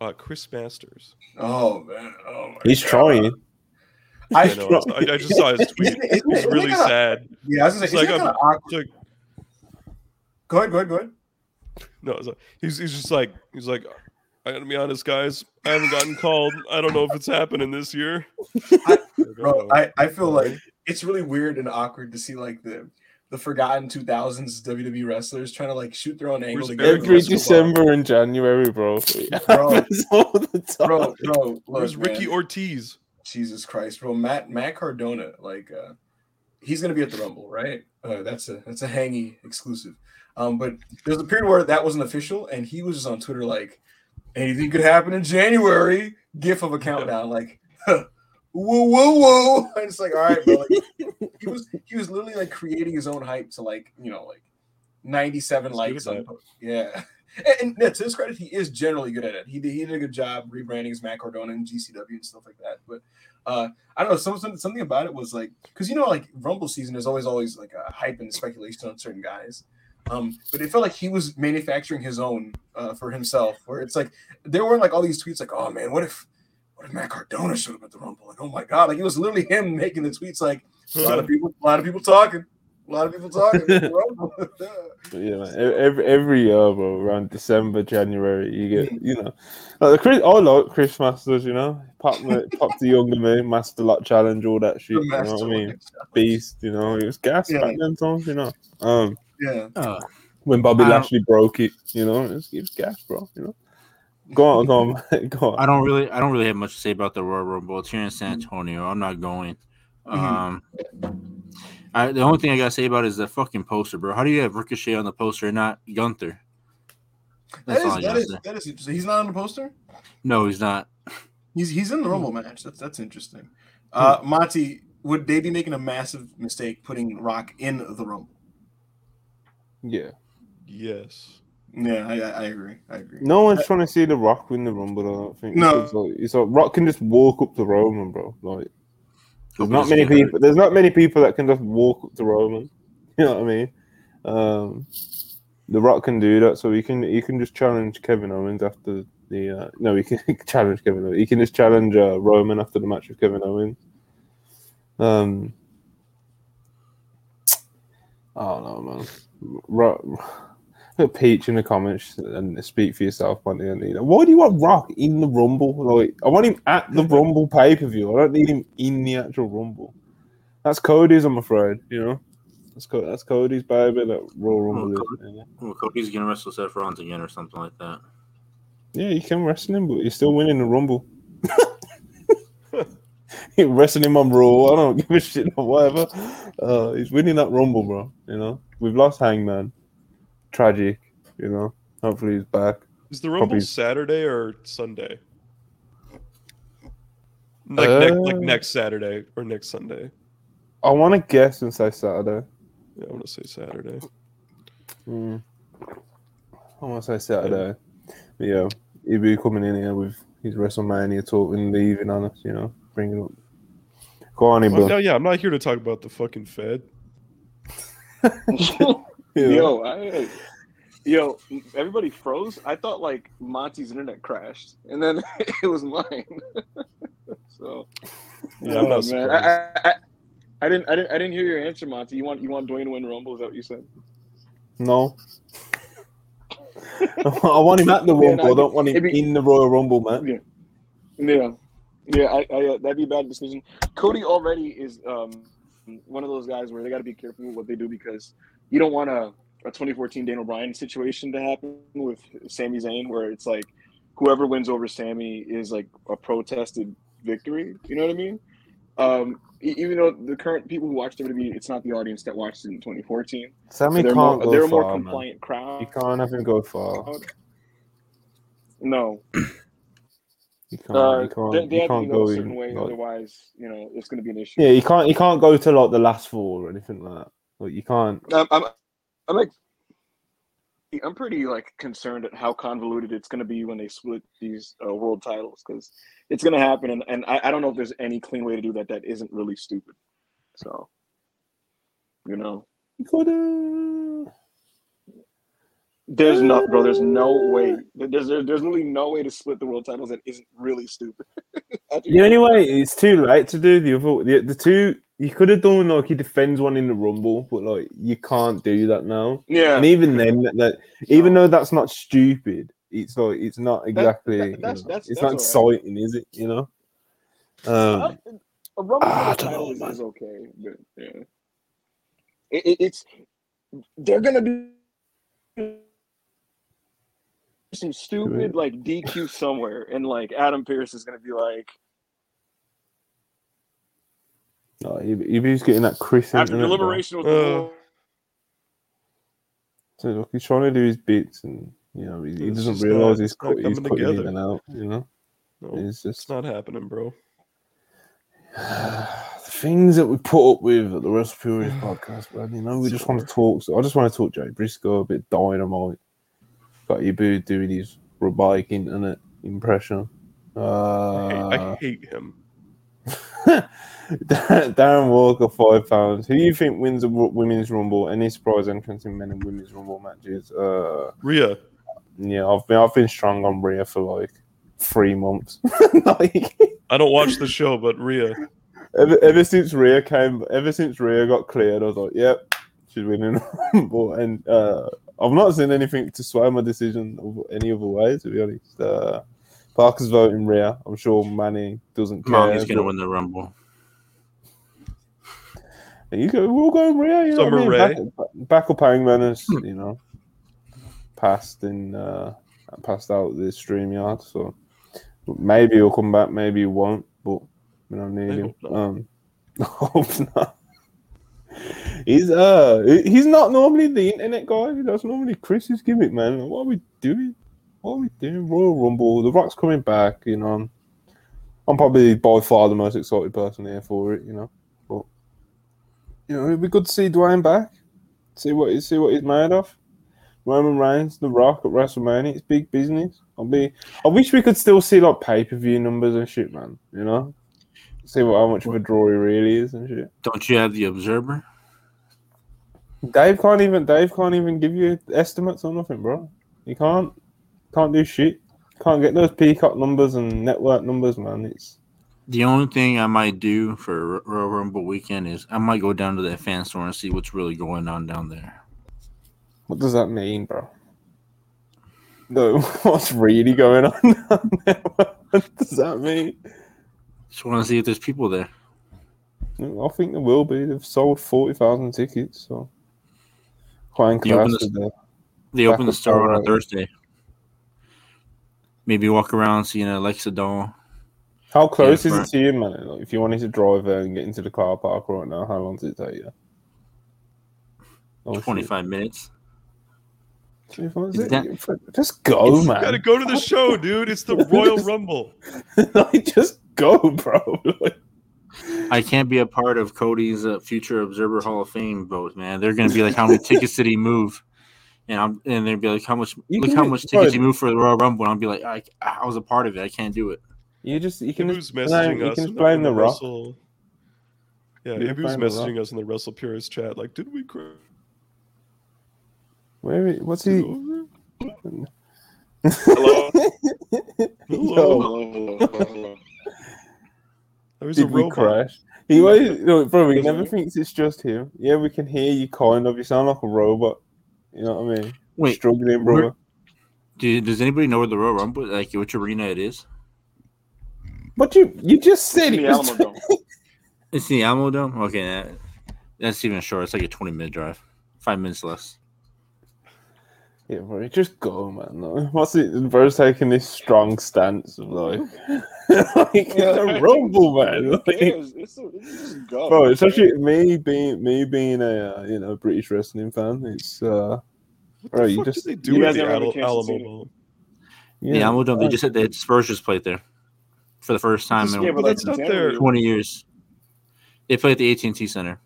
Uh, Chris Masters. Oh man, oh my He's God. trying. I, I know. I, I just saw his tweet. Isn't it- isn't it- It's really kinda- sad. Yeah, I was gonna It's like like, I'm- kind of awkward. Like Go ahead, go ahead, go ahead. no, it's like, he's he's just like he's like. I gotta be honest, guys. I haven't gotten called. I don't know if it's happening this year. I- Bro. I, I feel like it's really weird and awkward to see like the the forgotten 2000s WWE wrestlers trying to like shoot their own angle Where's to Every December and January, bro. It Bro. [laughs] happens all the time. Bro, bro, look, Where's Ricky man. Ortiz? Jesus Christ, bro. Matt Matt Cardona, like uh he's gonna be at the Rumble, right? Uh, that's a that's a hangy exclusive. Um, but there's a period where that wasn't official, and he was just on Twitter like anything could happen in January. Gif of a countdown, like [laughs] whoa, whoa, whoa. [laughs] And it's like, all right, bro. Like, [laughs] he was he was literally like creating his own hype to like, you know, like 97 likes on Yeah. [laughs] And, and yeah, to his credit, he is generally good at it. He did, he did a good job rebranding his Matt Cardona and GCW and stuff like that. But uh, I don't know, some, some- something about it was like, because you know, like Rumble season is always always like a hype and speculation on certain guys. Um, but it felt like he was manufacturing his own uh, for himself, where it's like there weren't like all these tweets like, "Oh man, what if, what if Matt Cardona showed up at the Rumble?" Like, oh my god, like it was literally him making the tweets. Like a lot of people, a lot of people talking, a lot of people talking. [laughs] [laughs] Yeah, man, every every year, bro, around December, January, you get, you know, like the Chris, I like Chris Masters, you know, pop, me- pop the younger me, Masterlock Challenge, all that shit. You know what I mean? Beast, you know, it was gas Yeah. back then, times, you know. Um, yeah. Uh, when Bobby I don't- Lashley broke it, you know, it was, it was gas, bro. You know, go on, go on, [laughs] go on. I don't really, I don't really have much to say about the Royal Rumble. It's here in San Antonio. I'm not going. Um, I, the only thing I gotta say about it is the fucking poster, bro. How do you have Ricochet on the poster and not Gunther? That That's all is, I that gotta is, say. that is interesting. He's not on the poster. No, he's not. He's he's in the Rumble match. That's that's interesting. Uh, Monty, would they be making a massive mistake putting Rock in the Rumble? Yeah, Yes. Yeah, I, I, I agree. I agree. no one's trying to see the Rock win the Rumble. I don't think. No. it's like, it's like Rock can just walk up to Roman, bro. Like, there's not many people. There's not many people that can just walk up to Roman. [laughs] You know what I mean? Um, the Rock can do that, so he can he can just challenge Kevin Owens after the. Uh, no, he can [laughs] challenge Kevin. Owens. He can just challenge uh, Roman after the match with Kevin Owens. Um, I don't know, man. Rock, put Peach in the comments and speak for yourself, Monty man. Why do you want Rock in the Rumble? Like, I want him at the Rumble pay per view. I don't need him in the actual Rumble. That's Cody's, I'm afraid. You know, that's Co- that's Cody's baby. That Royal Rumble. is. Yeah. Well, Cody's gonna wrestle Seth Rollins again or something like that. Yeah, you can wrestle him, but you're still winning the Rumble. [laughs] You're wrestling him on Raw. I don't [laughs] give a shit or whatever. Uh, he's winning that Rumble, bro. You know, we've lost Hangman. Tragic. You know. Hopefully he's back. Is the Rumble Probably- Saturday or Sunday? Like, next, like Uh, next Saturday or next Sunday? I want to guess and say Saturday. Yeah, I want to say Saturday. Mm. I want to say Saturday. But yeah, be coming in here with his WrestleMania talk and leaving on us. You know, bringing up. Go on, Well, Ibu. no, yeah, I'm not here to talk about the fucking Fed. [laughs] [laughs] You know? Yo, I, yo, everybody froze. I thought like Monty's internet crashed, and then [laughs] it was mine. [laughs] so, Yeah, I'm oh, man. I, I, I, didn't, I didn't, I didn't hear your answer, Monty. You want, you want Dwayne to win Rumble? Is that what you said? No. [laughs] I want him at the Yeah, Rumble. I don't want him maybe- in the Royal Rumble, man. Yeah, yeah. I, I uh, that'd be a bad decision. Cody already is um one of those guys where they got to be careful with what they do because you don't want a, a 2014 Daniel Bryan situation to happen with Sami Zayn, where it's like whoever wins over Sami is like a protested victory. You know what I mean? Um, even though the current people who watch WWE, it's not the audience that watched it in 2014. So Sami they're can't more, go they're a far, more man. compliant crowd. You can't have him go far. No, You can't. Uh, you can't. they, they can't go a certain in. way, like- otherwise, you know, it's going to be an issue. yeah, you can't. You can't go to like the last four or anything like that. Like you can't. I'm, I'm, I'm like, I'm pretty like concerned at how convoluted it's going to be when they split these uh, world titles because it's going to happen, and, and I, I don't know if there's any clean way to do that that isn't really stupid. So, you know, there's no, bro, there's no way. There's there's, literally no way to split the world titles that isn't really stupid. [laughs] The only way it's too late to do the other. The, the two you could have done like he defends one in the rumble, but like you can't do that now. yeah, And even then, that, that even though that's not stupid, it's like it's not exactly. that- you that's- know, that's- it's that's not all right. exciting, is it? You know. Uh, Um, a rumble Ah, I don't know, is, man. is okay, but yeah, it, it, it's they're gonna do some stupid like DQ somewhere, and like Adam Pearce is gonna be like no, he, he was getting that Chris. after innit, bro? deliberation with Uh, the world. So look, he's trying to do his bits, and you know he, he doesn't realize he's, it's not cut, he's coming cutting in and out. You know, No, it's it's just not happening, bro. [sighs] the things that we put up with at the Wrestle Purists [sighs] podcast, man. You know, we just want to talk. So I just want to talk Jay Briscoe a bit dynamite. Got Ibu doing his robotic internet impression. I, Uh, hate, I hate him. [laughs] Darren Walker, five pounds. Who do you think wins the women's rumble? Any surprise entrance in men and women's rumble matches? Uh, Rhea, yeah, I've been I've been strong on Rhea for like three months. [laughs] like I don't watch the show, but Rhea, ever, ever since Rhea came, ever since Rhea got cleared, I was like, yep, she's winning the [laughs] rumble. And uh, I've not seen anything to sway my decision any other way. To be honest, uh, Parker's voting Rhea. I'm sure Manny doesn't care. Molly's gonna win the rumble. You go, we'll go Rhea. You know Summer what I mean? Back, back up Hangman has, you know, passed in, uh, passed out the stream yard. So maybe he'll come back, maybe he won't, but we don't need I him. hope. Um, [laughs] I hope not. He's uh he's not normally the internet guy. That's normally Chris's gimmick, man. What are we doing? What are we doing? Royal Rumble. The Rock's coming back. You know, I'm probably by far the most excited person here for it. You know, you know, it'd be good to see Dwayne back. See what he see what he's made of. Roman Reigns, The Rock at WrestleMania. It's big business. I'll be. I wish we could still see like pay per view numbers and shit, man. You know, see what how much of a draw he really is and shit. Don't you have the Observer? Dave can't even Dave can't even give you estimates or nothing, bro. You can't can't do shit. Can't get those peacock numbers and network numbers, man. It's The only thing I might do for Royal Rumble weekend is I might go down to that fan store and see what's really going on down there. what does that mean, bro? No, [laughs] what's really going on down there? [laughs] What does that mean? Just want to see if there's people there. Mm, I think there will be. They've sold forty thousand tickets, so quite You open the- the They open the store on a. Thursday. Maybe walk around seeing an Alexa doll. How close Yeah, is right. it to you, man? Like, if you wanted to drive there and get into the car park right now, how long does it take you? Oh, shit. 25 minutes. 25, Is is that- Just go, you man. gotta go to the show, dude. It's the [laughs] Royal Rumble. [laughs] like, just go, bro. [laughs] Like, I can't be a part of Cody's uh, future Observer Hall of Fame vote, man. They're gonna be like, how many tickets did he move? And I'm and they'd be like, how much? You look how much tickets bro. he moved for the Royal Rumble. And I'll be like, I, I was a part of it. I can't do it. You just you can Ibu's just messaging blame, you us. can in just blame in the rock. Wrestle- Yeah, You Ibu's blame The Rock. messaging us in the Wrestle Purist chat. Like, did we? Cr- Where is, what's he? [laughs] Hello? Hello, [laughs] oh, hello, hello, hello. There's a did we crash? He always, no, bro. He Does it never thinks it's just him. Yeah, we can hear you, kind of. You sound like a robot. You know what I mean? Wait, struggling, where- brother. do, does anybody know where the Royal Rumble, like which arena it is? But you you just said In it. the was- Alamo Dome. [laughs] It's the Alamo Dome. Okay, that, that's even short. It's like a 20 minute drive, five minutes less. Yeah, bro, just go, man. What's it? Bro's taking this strong stance of like, [laughs] like it's a rumble, man. Who Like, cares? It's, a, it's just go. bro, especially me being me being a uh, you know British wrestling fan. It's uh, What Bro, the you fuck just- did they do you at guys the never had a Al- chance to Alamo. Dome? yeah, the Alamo Dome. They just said that Spurs just played there. For the first time in Yeah, but but that's that's not their. 20 years. They play at the AT&T Center,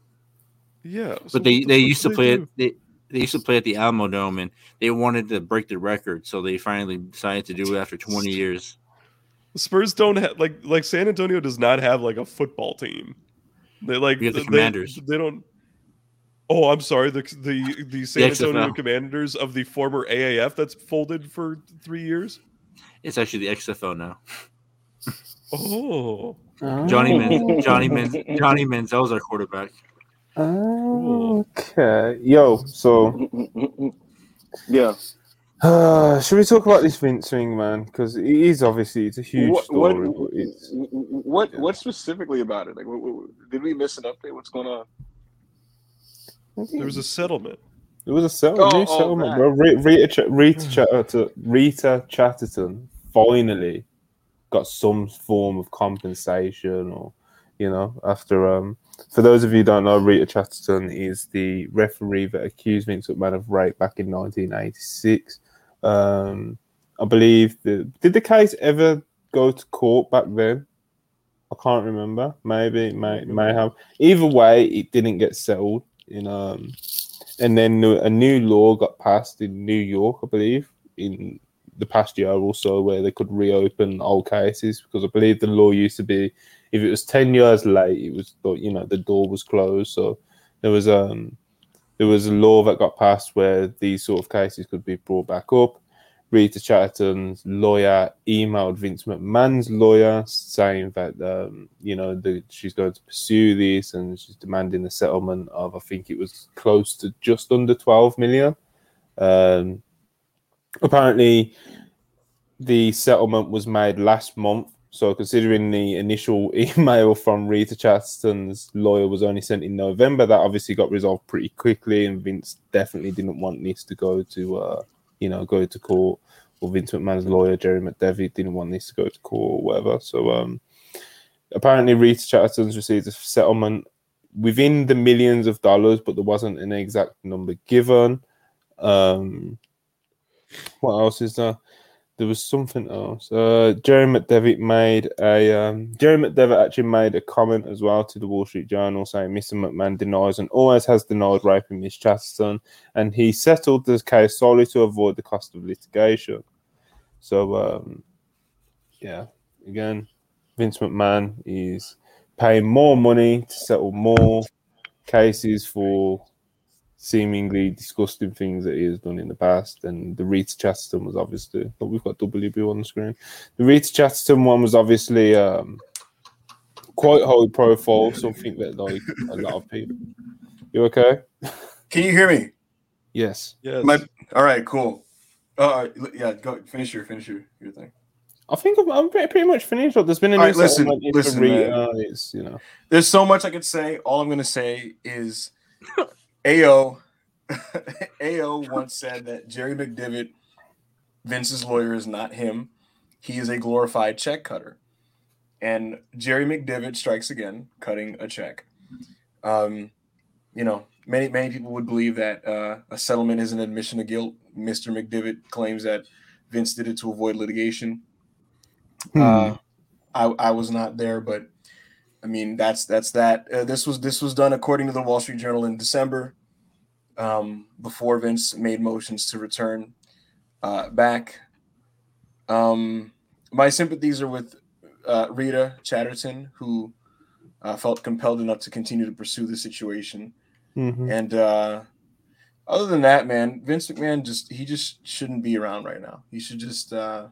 Yeah, so but they, they used to do play do? at they, they used to play at the Alamo Dome, and they wanted to break the record, so they finally decided to do it after 20 years. The Spurs don't have like like San Antonio does not have like a football team. They like We the they- Commanders. They, don't. Oh, I'm sorry. The the the San The Antonio Commanders of the former AAF that's folded for three years. It's actually the XFL now. Oh, Johnny Man, [laughs] Johnny Man, Johnny Manziel's our quarterback. Okay. Yo, so yeah. [sighs] uh, should we talk about this Vince thing, man? Because it is obviously it's a huge What, story. what, but it's, what, what specifically about it? Like, what, what, did we miss an update? What's going on? there was a settlement. It was a settlement, Oh, new oh, settlement, that. bro. Re- Rita, Rita, Rita Chatterton finally got some form of compensation, or you know, after um, for those of you who don't know, Rita Chatterton is the referee that accused Vince McMahon of rape back in 1986. Um, I believe the did the case ever go to court back then? I can't remember. Maybe, may may have. Either way, it didn't get settled. In um, and then a new law got passed in New York, I believe, in the past year or so, where they could reopen old cases because I believe the law used to be if it was ten years late, it was thought you know the door was closed. So there was um there was a law that got passed where these sort of cases could be brought back up. Rita Chatterton's lawyer emailed Vince McMahon's lawyer saying that um, you know the, she's going to pursue this and she's demanding a settlement of I think it was close to just under 12 million. Um, apparently, the settlement was made last month. So, considering the initial [laughs] email from Rita Chatterton's lawyer was only sent in November, that obviously got resolved pretty quickly, and Vince definitely didn't want this to go to, uh, you know, go to court. Or Vince McMahon's lawyer Jerry McDevitt didn't want this to go to court or whatever. So, um, apparently, Rita Chatterton's received a settlement within the millions of dollars, but there wasn't an exact number given. Um, what else is there? There was something else. Uh, Jerry McDevitt made a um, Jerry McDevitt actually made a comment as well to the Wall Street Journal saying Mr. McMahon denies and always has denied raping Miss Chatterton, and he settled the case solely to avoid the cost of litigation. So, um, yeah, again, Vince McMahon is paying more money to settle more cases for seemingly disgusting things that he has done in the past. And the Rita Chatterton was obviously, but we've got WB on the screen. The Rita Chatterton one was obviously um, quite high profile, something that like a lot of people. You okay? Can you hear me? Yes. Yes. My, all right, cool. Uh, yeah, go finish your finish your, your thing. I think I'm, I'm pretty, pretty much finished. Look, There's been a new All right, listen, listen, Rita. man. It's you know. There's so much I could say. All I'm gonna say is, Ao, Ao [laughs] once said that Jerry McDevitt, Vince's lawyer, is not him. He is a glorified check cutter, and Jerry McDevitt strikes again, cutting a check. Um, you know, many many people would believe that uh, a settlement is an admission of guilt. Mr. McDevitt claims that Vince did it to avoid litigation. Uh, I, I was not there, but I mean that's that's that. Uh, this was this was done according to the Wall Street Journal in December, um, before Vince made motions to return uh, back. Um, my sympathies are with uh, Rita Chatterton, who uh, felt compelled enough to continue to pursue the situation. Mhm. And uh, other than that, man, Vince McMahon just he just shouldn't be around right now. He should just. Uh,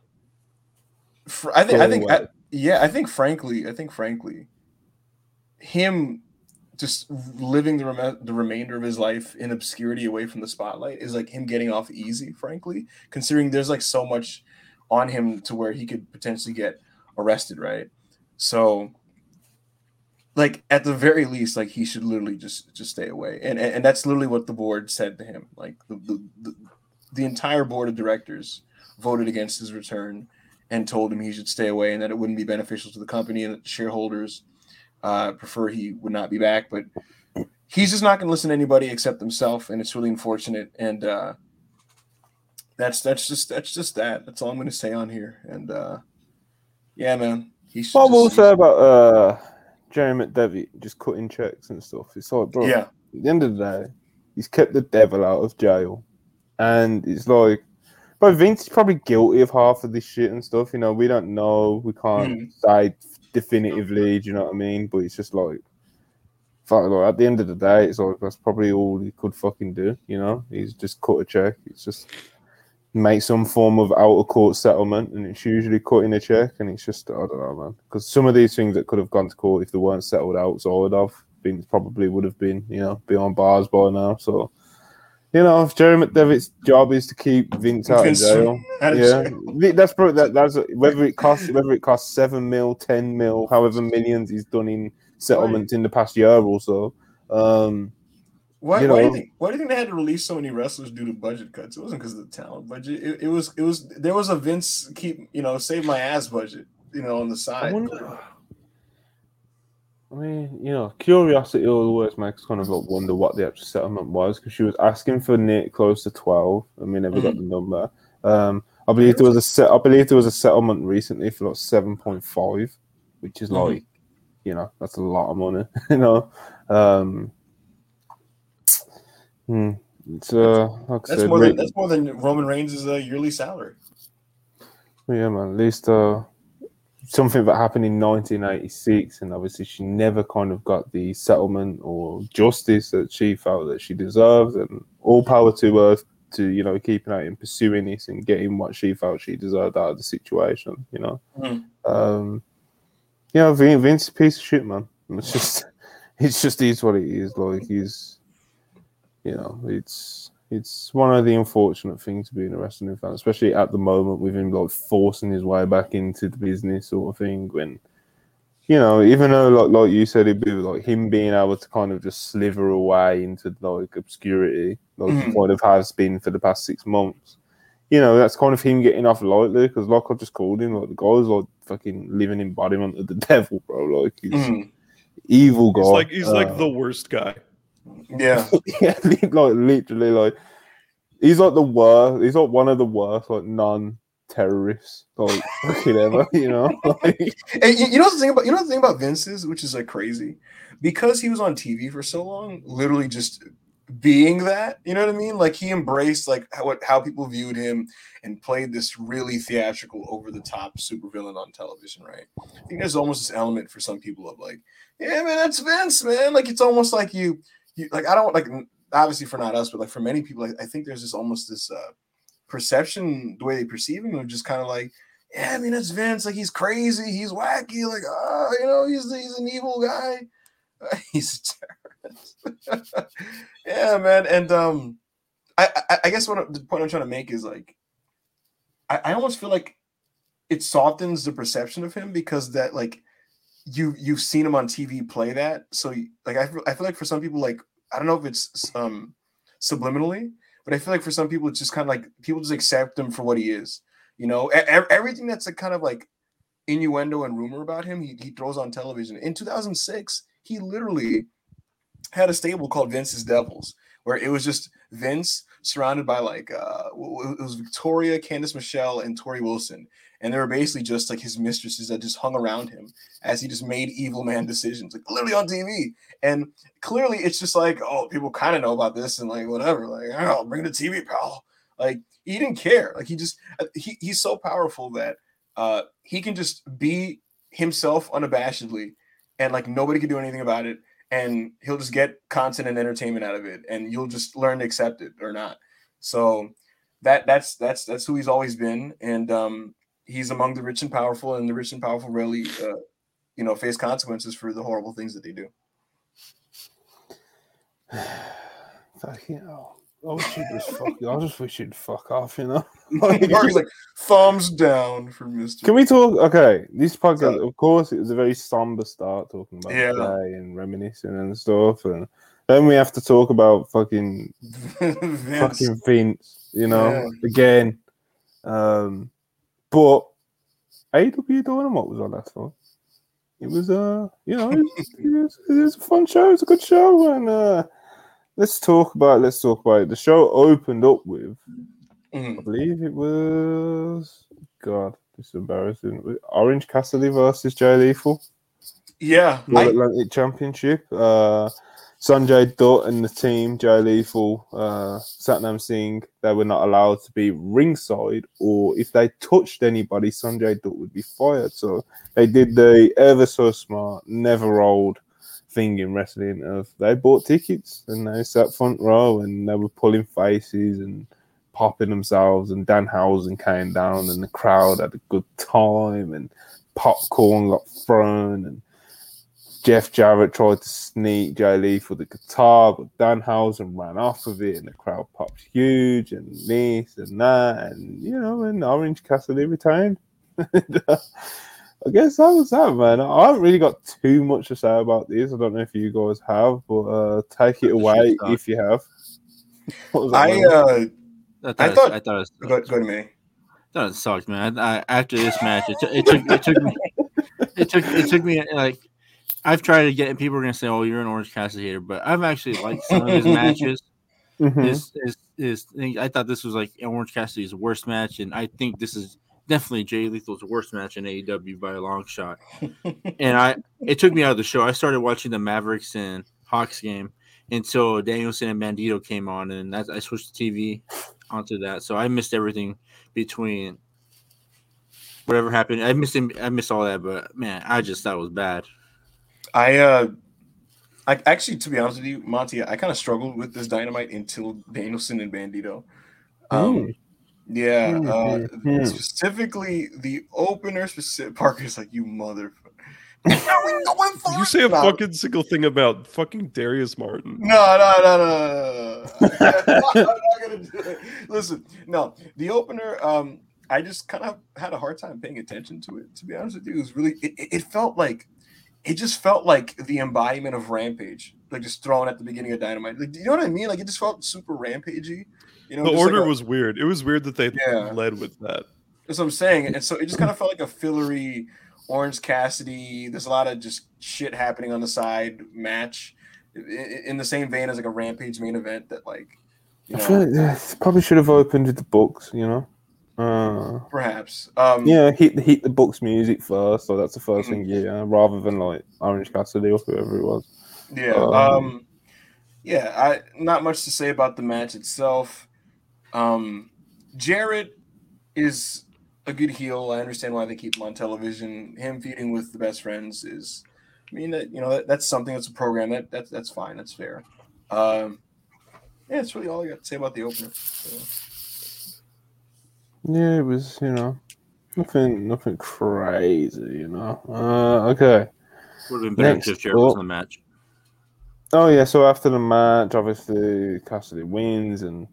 fr- I think. I think. I, yeah, I think. Frankly, I think. Frankly, him just living the rem- the remainder of his life in obscurity away from the spotlight is like him getting off easy. Frankly, considering there's like so much on him to where he could potentially get arrested, right? So like at the very least, like he should literally just just stay away, and and, and that's literally what the board said to him. Like the, the the the entire board of directors voted against his return and told him he should stay away, and that it wouldn't be beneficial to the company, and the shareholders uh, prefer he would not be back. But he's just not going to listen to anybody except himself, and it's really unfortunate. And uh, that's that's just that's just that. That's all I'm going to say on here. And uh, yeah, man, He should What I will say about uh, Jerry McDevitt just cutting checks and stuff. It's like, bro, yeah, at the end of the day, he's kept the devil out of jail. And it's like, but Vince is probably guilty of half of this shit and stuff. You know, we don't know. We can't Mhm. say definitively, do you know what I mean? But it's just like, fuck, like, at the end of the day, it's like, that's probably all he could fucking do. You know, he's just cut a check. It's just make some form of out of court settlement, and it's usually cutting a check. And it's just, I don't know, man. Because some of these things that could have gone to court if they weren't settled outside of, Vince probably would have been, you know, beyond bars by now. So, you know, if Jerry McDevitt's job is to keep Vince out of Vince jail, out of yeah, jail. Vi- that's probably that. That's whether it costs whether it costs seven mil, ten mil, however millions he's done in settlements in the past year or so. Um, Why, You why, do you think, why do you think they had to release so many wrestlers due to budget cuts? It wasn't because of the talent budget. It, it was it was there was a Vince keep you know save my ass budget you know on the I side. wonder. I mean, you know, curiosity always makes kind of like wonder what the actual settlement was because she was asking for near close to twelve, and we never got the number. Um, I believe there was a set. I believe there was a settlement recently for like seven point five, which is Mhm. like, you know, that's a lot of money. [laughs] You know, um, hmm, it's uh, like That's said, more re- than that's more than Roman Reigns' uh, yearly salary. Yeah, man. At least uh, something that happened in 1986, and obviously she never kind of got the settlement or justice that she felt that she deserved. And all power to her to you know keeping out and pursuing this and getting what she felt she deserved out of the situation. You know, Mhm. um, yeah, Vin- Vince piece of shit, man. It's just, [laughs] it's just is what it is. Like he's, you know, it's it's one of the unfortunate things to be in a wrestling fan, especially at the moment with him like forcing his way back into the business sort of thing. When you know, even though like like you said, it'd be like him being able to kind of just sliver away into like obscurity, like Mhm. kind of has been for the past six months. You know, that's kind of him getting off lightly because, like I just called him, like the guy's like fucking living embodiment of the [laughs] devil, bro. Like he's Mhm. evil guy. He's like he's like Uh, the worst guy. Yeah, [laughs] yeah, [laughs] like literally, like he's like the worst. He's like one of the worst, like non-terrorists, like [laughs] fucking ever. You know, like, and you, you know the thing about you know the thing about Vince is, which is like crazy, because he was on TV for so long, literally just being that. You know what I mean? Like he embraced like how what how people viewed him and played this really theatrical, over the top supervillain on television. Right? I think there's almost this element for some people of like, yeah, man, that's Vince, man. Like it's almost like you, you like I don't like obviously for not us, but like for many people, I, think there's this almost this uh perception the way they perceive him of just kind of like yeah, I mean that's Vince. Like he's crazy, he's wacky. Like ah, you know, he's he's an evil guy. [laughs] he's a [laughs] terrorist. yeah, man. And um, I, I I guess what the point I'm trying to make is like, I, I almost feel like it softens the perception of him because that like you you've seen him on TV play that. So like I feel I feel like for some people like I don't know if it's um subliminally, but I feel like for some people it's just kind of like people just accept him for what he is. You know, everything that's a kind of like innuendo and rumor about him, he, he throws on television. In 2006, he literally had a stable called Vince's Devils, where it was just Vince surrounded by like uh it was Victoria, Candice Michelle, and Torrie Wilson. And they were basically just like his mistresses that just hung around him as he just made evil man decisions, like literally on TV. And clearly it's just like, oh, people kind of know about this and like whatever, like, oh, bring the TV, pal. Like he didn't care. Like he just uh, he, he's so powerful that uh he can just be himself unabashedly and like nobody can do anything about it and he'll just get content and entertainment out of it and you'll just learn to accept it or not so that that's that's that's who he's always been and um he's among the rich and powerful and the rich and powerful really uh you know face consequences for the horrible things that they do [sighs] fucking hell. I wish you'd just fuck. I just wish you'd fuck off. You know. [laughs] Mark's like thumbs down for mr Can we talk? Okay, this podcast, of course, it was a very somber start talking about Yeah. today and reminiscing and stuff, and then we have to talk about fucking [laughs] Vince. fucking Vince, you know, Yeah. again. Um, but AW Dynamite was on last night. It was, uh, you know, it was, [laughs] it, was, it was a fun show. It was a good show, and uh, let's talk about. Let's talk about it. The show opened up with, I Mhm. believe it was God. This is embarrassing. Orange Cassidy versus Jay Lethal. Yeah, World I, Atlantic Championship. Uh, Sanjay Dutt and the team, Jay Lethal, uh, Satnam Singh, they were not allowed to be ringside, or if they touched anybody, Sanjay Dutt would be fired. So they did the ever so smart, never old thing in wrestling of they bought tickets and they sat front row and they were pulling faces and popping themselves and Danhausen came down and the crowd had a good time and popcorn got thrown and Jeff Jarrett tried to sneak Jay Lee for the guitar, but Danhausen ran off of it, and the crowd popped huge, and this and that, and you know, and Orange Cassidy retained. [laughs] I guess that was that, man. I haven't really got too much to say about this. I don't know if you guys have, but uh, take it away if you have. [laughs] What was that, I uh, I thought, I thought- I thought, it, go, go to me. I thought it sucked, man. I, I, after this match, it, took it took it took me it took it took me like I've tried to get. People are gonna say, "Oh, you're an Orange Cassidy hater," but I've actually liked some of his [laughs] matches. Mhm. His, his, his thing, I thought this was like Orange Cassidy's worst match, and I think this is definitely Jay Lethal's worst match in AEW by a long shot. and I, it took me out of the show. I started watching the Mavericks and Hawks game until Danielson and Bandito came on, and that, I switched the TV onto that. So I missed everything between whatever happened. I missed him. I missed all that, but man, I just thought it was bad. I uh I actually to be honest with you, Monty, I kind of struggled with this dynamite until Danielson and Bandito. Um yeah, Hmm, uh hmm, hmm. specifically the opener specific Parker's like you motherfucker. [laughs] Are we going for You say a No. fucking single thing about fucking Darius Martin. No, no, no, no, no, no, no. [laughs] I'm not gonna do it. Listen, no, the opener. Um, I just kind of had a hard time paying attention to it. To be honest with you, it was really. It, it- it felt like, it just felt like the embodiment of Rampage, like just thrown at the beginning of Dynamite. Like, do you know what I mean? Like, it just felt super rampagey. You know, The just like order a- was weird. It was weird that they Yeah. led with that. That's what I'm saying. And so it just kind of felt like a fillery Orange Cassidy. There's a lot of just shit happening on the side match I- i- in the same vein as like a Rampage main event that like you I feel like this probably should have opened with the books, you know. Uh, perhaps um yeah, hit hit the books music first, so that's the 1st Mhm. thing, yeah, rather than like Orange Cassidy or whoever it was. yeah um, um yeah I not much to say about the match itself um Jarrett is a good heel I understand why they keep him on television him feuding with the best friends is I mean that you know that, that's something that's a program that that's that's fine that's fair um yeah that's really all I got to say about the opener so. Yeah, it was, you know, nothing, nothing crazy, you know. Uh, okay. Would have been better Next if Jarrett was in the match. Oh yeah, so after the match, obviously Cassidy wins, and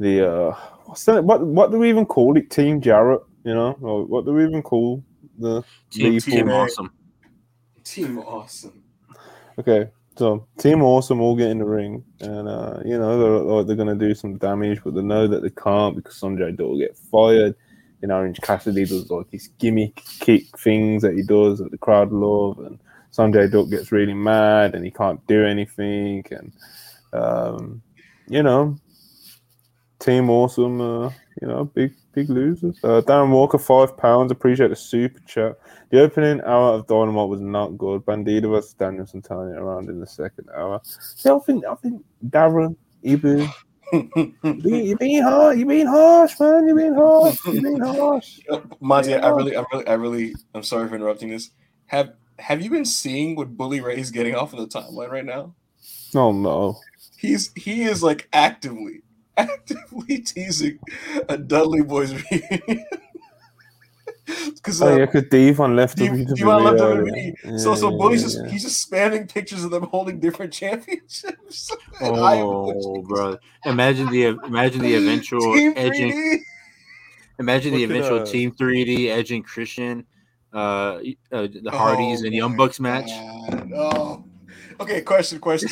the uh, what's that? What what do we even call it? Team Jarrett, you know, or what do we even call the team Team- awesome. team awesome Okay, so Team Awesome all get in the ring, and uh, you know they're they're gonna do some damage, but they know that they can't because Sanjay will get fired. You know, Orange Cassidy does like his gimmick kick things that he does that the crowd love, and Sanjay Dutt gets really mad and he can't do anything, and um, you know, Team Awesome, uh, you know, big big losers. Uh, Darren Walker, five pounds. Appreciate the super chat. The opening hour of Dynamite was not good. Bandito versus Danielson turning it around in the second hour. So I think, I think Darren, Ibu, you- you're being harsh. You're being harsh, man. You're being harsh. You're being harsh. [laughs] Monty, I really, I really, I really, I'm sorry for interrupting this. Have Have you been seeing what Bully Ray is getting off on the timeline right now? Oh no. He's he is like actively, actively [laughs] teasing a Dudley Boys reunion. [laughs] Because Oh yeah, because Devon left Do you- WWE. you wanna left WWE? so so yeah, Bully's yeah, just yeah. he's just spamming pictures of them holding different [laughs] championships. And I am Oh, bro! Imagine the imagine the eventual Team edging. 3D. Imagine the Look at, eventual uh, Team 3D Edge and Christian, uh, uh the Hardys Oh and Young my Bucks match. God, No. Okay, question, question.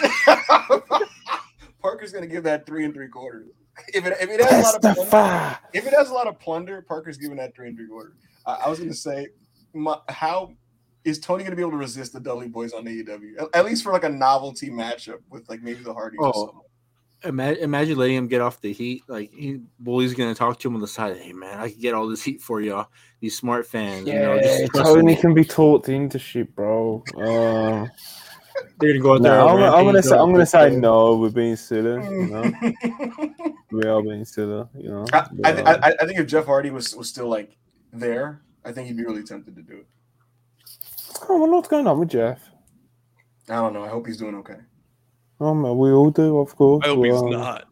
Parker's gonna give that three and three quarters. If it if it has a lot of plunder, Testify. if it has a lot of plunder, Parker's giving that three and three quarters. I, I was gonna say, my, how is Tony gonna be able to resist the Dudley Boys on AEW? At, at least for like a novelty matchup with like maybe the Hardys. or Oh. something. Imagine, imagine letting him get off the heat. Like he, Bully's gonna talk to him on the side. Hey man, I can get all this heat for y'all. These smart fans, you know, Yeah, just Tony can be taught into shit, bro. Uh, They're gonna go out there. no, I'm, I'm gonna say I'm gonna say no. We're being silly, you [laughs] know. we are being silly, you know. I, I, th- uh, I, I think if Jeff Hardy was, was still like there, I think he'd be really tempted to do it. oh, well, what's going on with Jeff? I don't know. I hope he's doing okay. Oh man, we all do, of course. I hope he's not.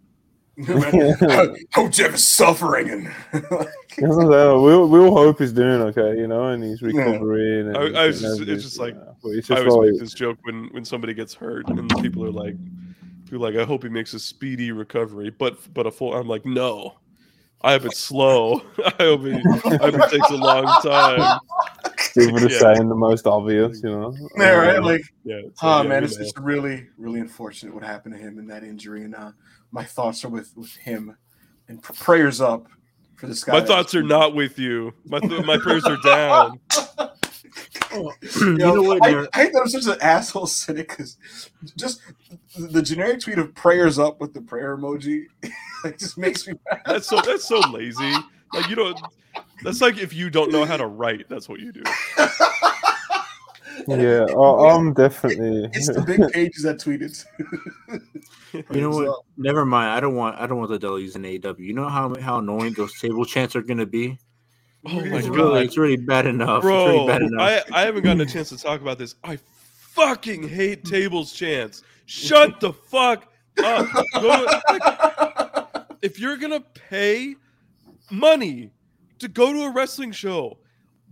I hope Jeff is suffering and [laughs] That's what I'm saying. We all- we all hope he's doing okay, you know, and he's recovering. And I- I was just- it's just like- yeah. But it's I always like make this joke when when somebody gets hurt and people are like, people are like, I hope he makes a speedy recovery, but but a full. I'm like, no, I hope it's slow. [laughs] I hope it, I hope it takes a long time. [laughs] people are Yeah. saying the most obvious, you know. yeah, right? Um, Like, Yeah. so, oh yeah, man, it's, know. it's really, really unfortunate what happened to him in that injury, and uh, my thoughts are with with him, and pr- prayers up for this guy. my thoughts are not with you. My th- my prayers are down. [laughs] you know what? I, Ner- I hate that I'm such an asshole cynic because just the generic tweet of prayers up with the prayer emoji, [laughs] it just makes me mad. That's so that's so lazy. Like you don't. That's like if you don't know how to write, that's what you do. [laughs] Yeah, [laughs] I, I'm definitely. It's the big pages that tweeted. You know what? [laughs] Never mind. I don't want. I don't want the W's in AW. You know how how annoying those table chants are gonna be. Oh my It's god, really, it's really bad enough. it's bro! really bad enough. I I haven't gotten a chance to talk about this. I fucking hate tables chants. Shut the fuck up. Go to- like, if you're gonna pay money to go to a wrestling show,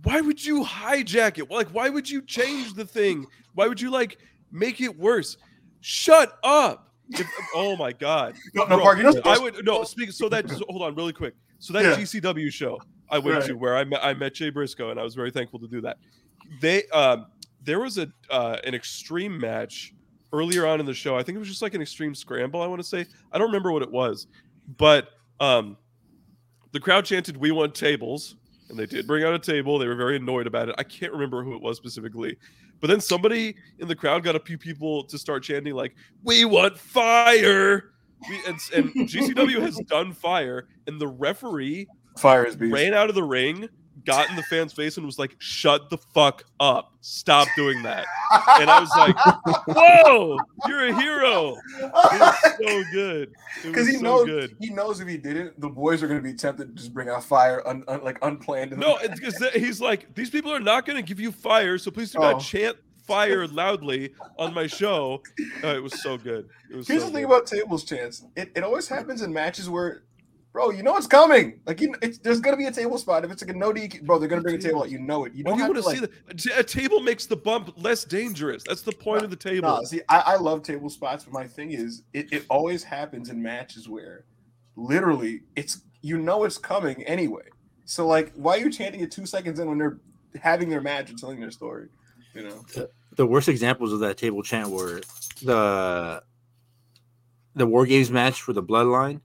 why would you hijack it? Like, why would you change the thing? Why would you like make it worse? Shut up. If- oh my god. [laughs] No, no, Bro, Park, you know, I would no speak. So that just hold on really quick. So that Yeah. GCW show I went Right. to where I met I met Jay Briscoe and I was very thankful to do that. They um there was a uh, an extreme match earlier on in the show. I think it was just like an extreme scramble. I want to say I don't remember what it was, but um the crowd chanted "We want tables." And they did bring out a table. They were very annoyed about it. I can't remember who it was specifically. But then somebody in the crowd got a few people to start chanting like, "We want fire!" We, and, and GCW has done fire, and the referee fire is beast. ran out of the ring, got in the fan's face, and was like, "Shut the fuck up! Stop doing that!" And I was like, [laughs] "Whoa, you're a hero!" It was so good. Because [laughs] he so knows good. he knows if he didn't, the boys are going to be tempted to just bring out fire, un, un- like unplanned. No, it's because he's like, these people are not going to give you fire, so please do Oh. not chant fire loudly on my show. Uh, it was so good. It was Here's so the thing good. about tables chance. It, it always happens in matches where, bro, you know it's coming. Like you, it's, there's gonna be a table spot. If it's like a no DQ, bro, they're gonna bring a table out. You know it. You Why don't you want to to like. see that? A t- A table makes the bump less dangerous. That's the point of the table. Nah, see, I, I love table spots, but my thing is, it, it always happens in matches where, literally, it's you know it's coming anyway. So like, why are you chanting it two seconds in when they're having their match and telling their story? You know. the worst examples of that table chant were the the war games match for the bloodline.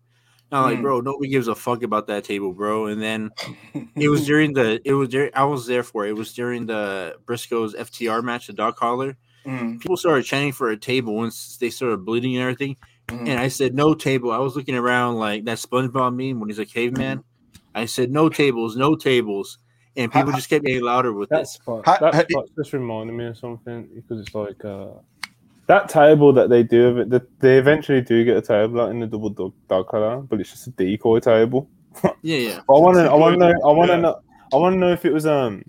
Now, like, Mm. bro, nobody gives a fuck about that table, bro. And then [laughs] it was during the it was during I was there for it. It was during the Briscoe's FTR match, the dog collar. Mm, People started chanting for a table once they started bleeding and everything. mm. And I said, no table. I was looking around like that SpongeBob meme when he's a caveman. I said, no tables, no tables. And people just kept getting louder with That it. spot, that ha- just reminded me of something because it's like uh, that table that they do of it. That they eventually do get a table out in the double dog, dog color, but it's just a decoy table. [laughs] Yeah, yeah. I want to, I want to know, I want to Yeah. know, I want to know if it was um,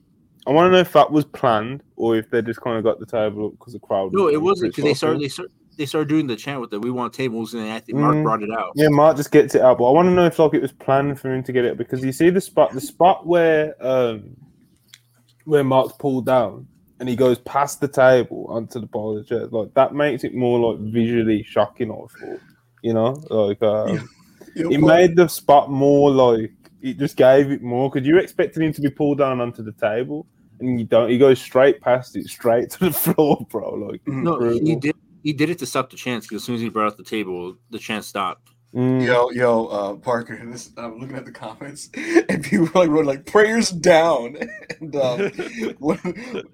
I want to know if that was planned or if they just kind of got the table because the crowd. No, was it wasn't because they started they start they started doing the chant with the "We want tables" and I think Mark Mm. brought it out. Yeah, Mark just gets it out, but I want to know if like it was planned for him to get it because you see the spot, the spot where um where Mark's pulled down and he goes past the table onto the pile of chairs, like that makes it more like visually shocking. I thought, you know, like um, Yo, it Paul, made the spot more like it just gave it more because you're expecting him to be pulled down onto the table. And you don't. He goes straight past it, straight [laughs] to the floor, bro. Like Mhm. No, he did he did it to stop the chance because as soon as he brought out the table, the chance stopped. Mm. Yo, yo, uh, Parker. [laughs] This I'm looking at the comments, [laughs] and people like wrote like prayers down, [laughs] and um, when,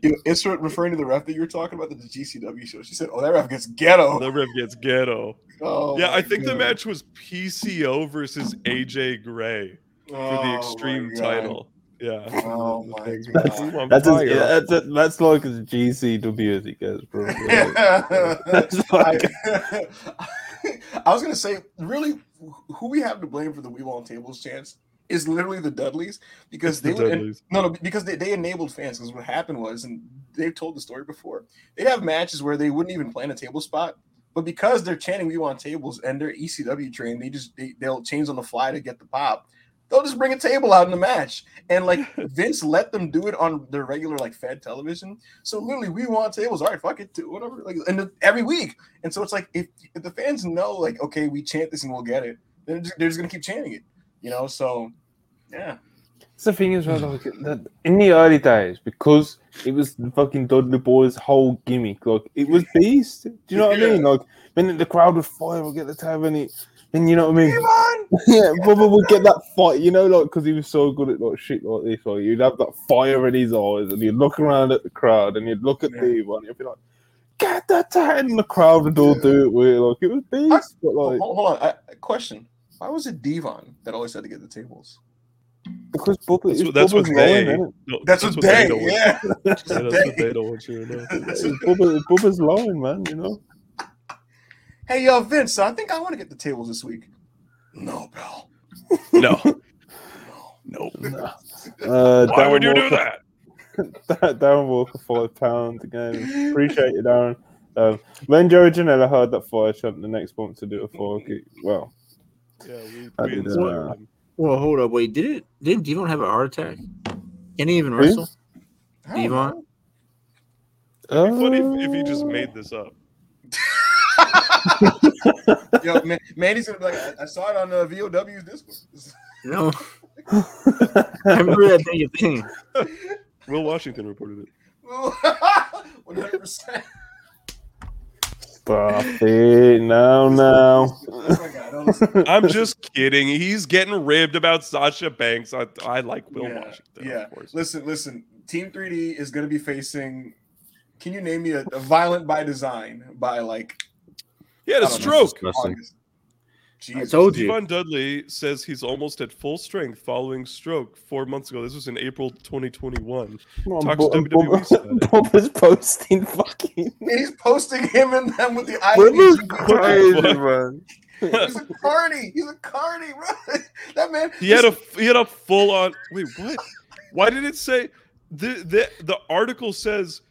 you know, Isra referring to the ref that you were talking about, the GCW show. She said, "Oh, that ref gets ghetto." The ref gets ghetto. Oh, yeah, I think the match was PCO versus AJ Gray for Oh, the Extreme title. Yeah. Oh my Things God. were That's as, fire. yeah, that's, a, that's like as GCW as it gets, bro. That's like, I [laughs] was gonna say, really, who we have to blame for the We Want Tables chance is literally the Dudleys because they the would Dudleys. no no because they, they enabled fans because what happened was and they've told the story before they'd have matches where they wouldn't even plan a table spot but because they're chanting we want tables and they're ECW trained they just they, they'll change on the fly to get the pop they'll just bring a table out in the match and like [laughs] Vince let them do it on their regular like Fed television so literally we want tables all right fuck it too whatever like and the- every week and so it's like if if the fans know like okay we chant this and we'll get it then they're just, they're just gonna keep chanting it you know so yeah It's the thing is, well, like that in the early days, because it was the fucking Dudley Boys' whole gimmick. Like it was [laughs] beast. Do you know what I mean? Yeah. Like then the crowd would fire, would get the tab, and it, and you know what I mean. Come on! [laughs] yeah, Bubba would get that fight, you know, like because he was so good at like shit like this. Like you'd have that fire in his eyes, and you'd look around at the crowd, and you'd look at Yeah. Devon, and you'd be like, "Get that tag!" And the crowd would all do it with it. Like it was beast, but Hold, like hold on. I, I- question. Why was it Devon that always had to get the tables? because Bubba, That's it's what, that's what they. line, isn't no, That's, what they, don't yeah. [laughs] yeah, that's what they don't want you to know. [laughs] Bubba, Bubba's line, man. You know. Hey, yo, Vince, I think I want to get the tables this week. No, pal. No, [laughs] No. no. Uh, Why would Darren you do Walker- that? [laughs] Darren Walker, five pounds again. Appreciate you, Darren. Um, when Joey Janela heard that fire chant the next month to do a fire kick, well, Yeah, we, we did, inspired uh. Well, hold up, wait. Did it? Didn't Devon have a heart attack? Can he even Who? wrestle? I don't Devon? know. Funny if, if he just made this up. Yo, man, Manny's gonna be like, I, I saw it on uh, VOW's Discord. No. I remember that thing. thing. Will Washington reported it. [laughs] One hundred percent. Stop it. No, no. Oh my god! don't listen. I'm just kidding. He's getting ribbed about Sasha Banks. I, I like Will Yeah, Washington, yeah. of course. Listen, listen. Team 3D is going to be facing. Can you name me a, a violent by design by like He had a stroke. Disgusting. I Jesus. told you. Devon Dudley says he's almost at full strength following stroke four months ago. This was in April 2021. Come on, Talk to WWE about Bub- it. Bubba's posting fucking. [laughs] He's posting him and them with the Bubba's [laughs] IPG. crazy, Fuck. man. [laughs] He's a carny. He's a carny, bro. That man. He had a he had a full on. Wait, what? Why did it say the the the article says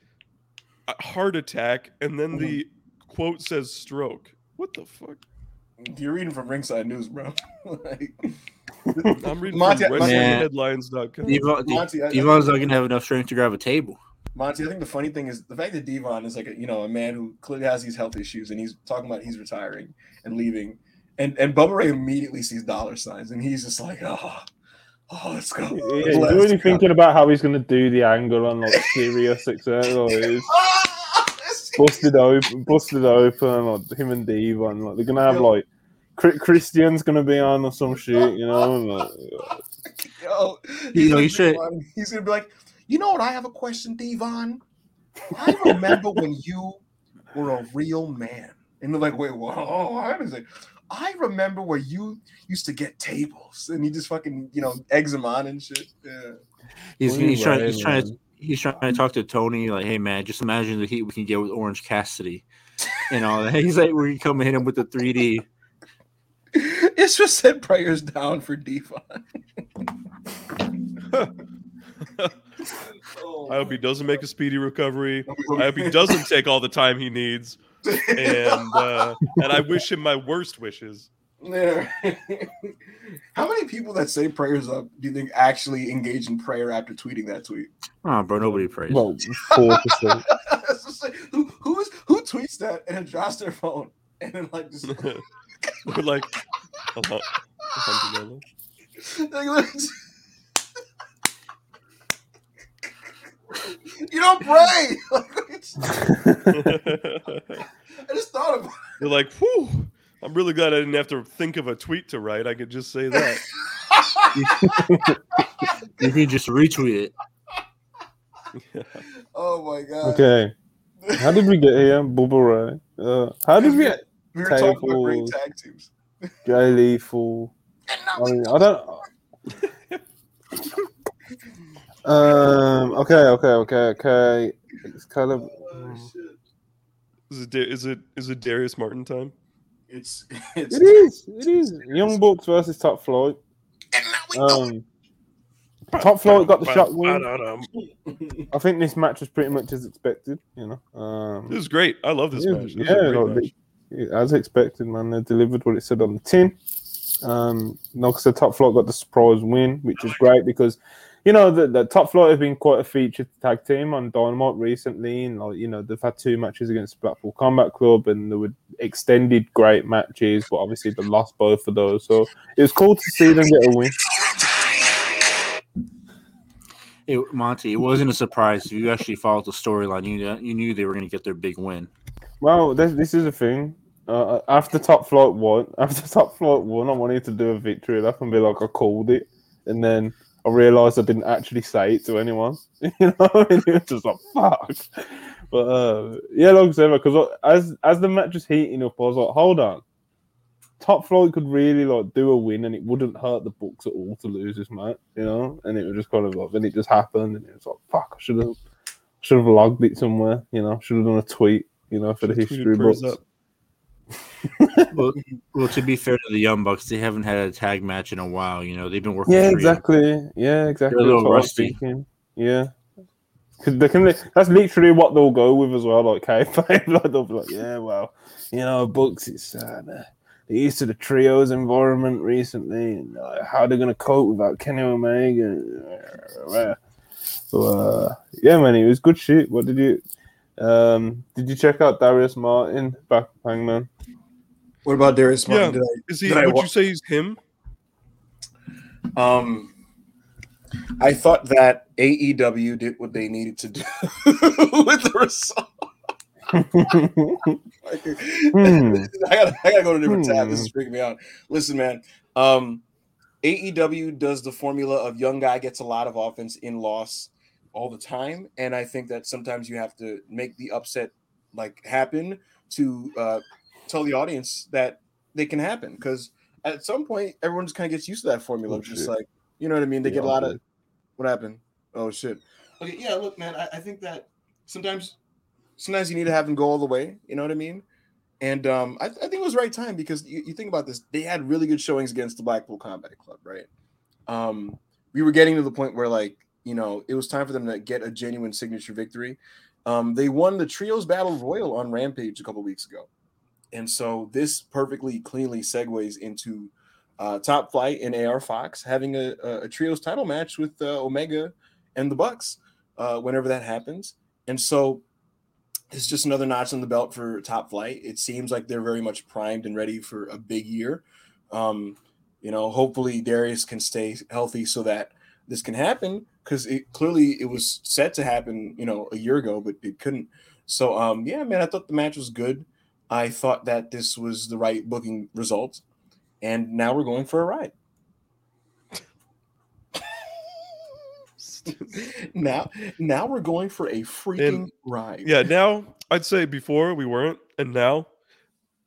heart attack and then mm-hmm. the quote says stroke? What the fuck? You're reading from Ringside News, bro. [laughs] like, [laughs] I'm reading Monty- from Monty- WrestlingHeadlines.com. Devon, Monty, I- I- Devon's not gonna have enough strength to grab a table. Monty, I think the funny thing is the fact that Devon is like a, you know a man who clearly has these health issues, and he's talking about he's retiring and leaving, and and Bubba Ray immediately sees dollar signs, and he's just like, oh, oh, let's go. Yeah, he's Let's already go." thinking about how he's going to do the angle on like Sirius [laughs] XM. Like, it's Ah, that's- busted open, busted open. Like him and Devon, like they're gonna have like Christian's gonna be on or some shit, you know. And, like, Yo, You know, gonna he's be like- he's gonna be like, you know what? I have a question, Devon. I remember when you were a real man, and they're like, wait, whoa, oh, how is it? I remember where you used to get tables, and he just fucking, you know, eggs him on and shit. Yeah. He's, What he's trying. He's trying. To, man? He's trying to talk to Tony. Like, hey man, just imagine the heat we can get with Orange Cassidy, and all that. [laughs] He's like, we can come and hit him with the 3D. It's just said prayers down for Devon. [laughs] I hope he doesn't make a speedy recovery. I hope he doesn't take all the time he needs, [laughs] and uh, and I wish him my worst wishes. Yeah. How many people that say prayers up do you think actually engage in prayer after tweeting that tweet? Oh, bro, nobody prays. well, four percent. It's just like, who who's who tweets that and then drops their phone and then like just [laughs] We're like, "Alham- alhamdulillah." like, look- you don't pray. [laughs] [laughs] I just thought about you're like, whew, I'm really glad I didn't have to think of a tweet to write. I could just say that. [laughs] You can just retweet it. [laughs] oh my god. Okay. How did we get here? Bubba Ray. Uh, how did we get We were talking about great tag teams. Jay Lethal? I, mean, I don't. um. Okay. Okay. Okay. Okay. It's kind of. Is it Da- is it is it Darius Martin time? It's [laughs] it's It is. It is. Young Bucks versus Top Flight. Um. Top Flight got the shot win. I think this match was pretty much as expected. You know. Um. This is great. I love this Yeah, match. This yeah, great like, match. As expected, man. They delivered what it said on the tin. Um, no, because the top flight got the surprise win, which is great because you know the, the top flight have been quite a featured tag team on Dynamite recently, and like you know they've had two matches against Blackpool Combat Club, and they were extended great matches, but obviously they lost both of those. So it was cool to see them get a win. It, Monty, it wasn't a surprise. If you actually followed the storyline, you knew, you knew they were going to get their big win. Well, this, this is the thing. Uh, after Top Flight one, [laughs] after Top Flight one, I wanted to do a victory lap and be like, I called it, and then I realized I didn't actually say it to anyone. [laughs] You know, and it was just like fuck. But uh, yeah, I said, because as as the match was heating up, I was like, hold on, Top Flight could really like do a win, and it wouldn't hurt the books at all to lose this match, you know. And it was just kind of like, then it just happened, and it was like, fuck, I should have should have logged it somewhere, you know. Should have done a tweet, you know, for the history books. up. [laughs] Well, well, to be fair to the Young Bucks, they haven't had a tag match in a while. You know, they've been working. Yeah, exactly. Yeah, exactly. They're a little That's what I was rusty. Yeah. Cause they can, that's literally what they'll go with as well, like [laughs] kayfabe. like they'll be like, yeah, well, you know, books. It's uh, they're used to the trios environment recently, and uh, how they're gonna cope without Kenny Omega. [laughs] So uh, yeah, man, it was good shit. What did you? Um, did you check out Darius Martin back Hangman? What about Darius Martin? Yeah. Did Is he? Did I Would wa- you say he's him? Um, I thought that AEW did what they needed to do [laughs] with the result. Like, [laughs] Hmm. I gotta, I gotta go to a different tab. This Hmm. is freaking me out. Listen, man. Um, AEW does the formula of young guy gets a lot of offense in loss all the time, and I think that sometimes you have to make the upset like happen to uh, tell the audience that they can happen. Because at some point, everyone just kind of gets used to that formula. Oh, just shit. like you know what I mean. They get a lot of what happened. Oh shit. Okay, yeah. Look, man. I, I think that sometimes, sometimes you need to have them go all the way. You know what I mean? And um, I, I think it was the right time because you, you think about this, they had really good showings against the Blackpool Combat Club, right? Um, we were getting to the point where, like, you know, it was time for them to get a genuine signature victory. Um, they won the Trios Battle Royal on Rampage a couple weeks ago. And so this perfectly cleanly segues into uh, Top Flight and AR Fox having a, a, a Trios title match with uh, Omega and the Bucks uh, whenever that happens. And so it's just another notch on the belt for Top Flight. It seems like they're very much primed and ready for a big year. Um, you know, hopefully Darius can stay healthy so that this can happen because it clearly it was set to happen, you know, a year ago, but it couldn't. So, um, yeah, man, I thought the match was good. I thought that this was the right booking result, and now we're going for a ride. [laughs] now, now we're going for a freaking ride. Yeah. Now I'd say before we weren't, and now,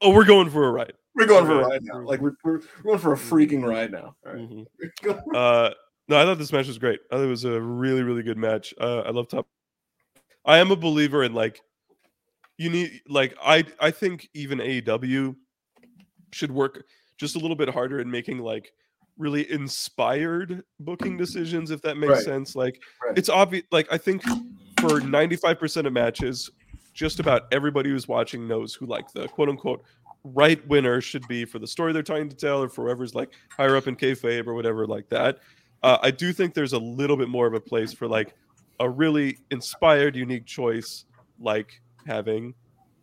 oh, we're going for a ride. We're going for a ride now. Like we're, we're, going for a freaking ride now. All right. Mhm. We're going for- Uh, no, I thought this match was great. I thought it was a really, really good match. Uh, I love top. I am a believer in like, you need like I I think even AEW should work just a little bit harder in making like really inspired booking decisions, if that makes Right. sense. Like Right. it's obvious. Like I think for ninety five percent of matches, just about everybody who's watching knows who like the quote unquote right winner should be for the story they're trying to tell, or for whoever's like higher up in kayfabe or whatever like that. Uh, I do think there's a little bit more of a place for like a really inspired, unique choice, like having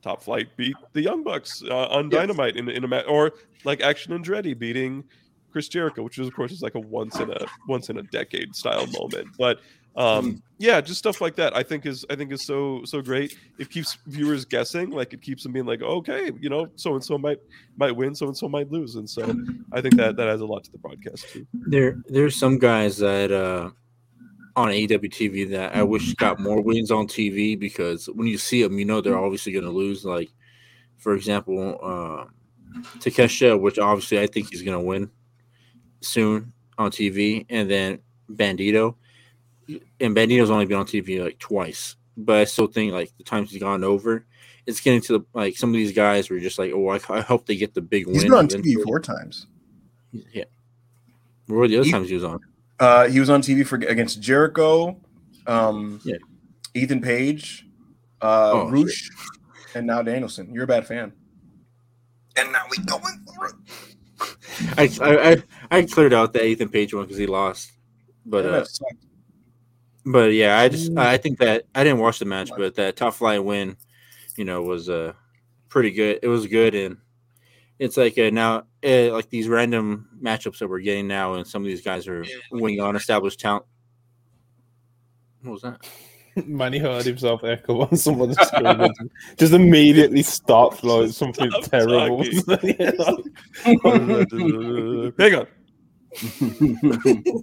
Top Flight beat the Young Bucks uh, on Yes. Dynamite in, in a match, or like Action Andretti beating Chris Jericho, which is of course is like a once in a once in a decade style moment. But Um, yeah, just stuff like that. I think is I think is so so great. It keeps viewers guessing. Like it keeps them being like, okay, you know, so and so might might win, so and so might lose, and so I think that that adds a lot to the broadcast too. There, there's some guys that uh, on AEW TV that I wish got more wins on TV because when you see them, you know they're obviously going to lose. Like, for example, uh, Takeshita, which obviously I think he's going to win soon on TV, and then Bandito. And Bandito's only been on TV like twice, but I still think like the times he's gone over, it's getting to the like some of these guys were just like, oh, I, I hope they get the big He's win. He's been on eventually. TV four times. Yeah. What were the other He- times he was on? Uh, he was on TV for against Jericho, um, Yeah. Ethan Page, uh, Oh, Roosh, and now Danielson. You're a bad fan. And now we going for it. [laughs] I I I, I cleared out the Ethan Page one because he lost, but That uh, match sucked. But yeah, I just I think that I didn't watch the match, but that top flight win, you know, was uh pretty good. It was good, and it's like uh, now uh, like these random matchups that we're getting now, and some of these guys are winning on established talent. What was that? [laughs] Manny heard himself echo on someone's [laughs] screen. just immediately stopped like something Stop terrible. talking. Yeah, like, Hang on. [laughs]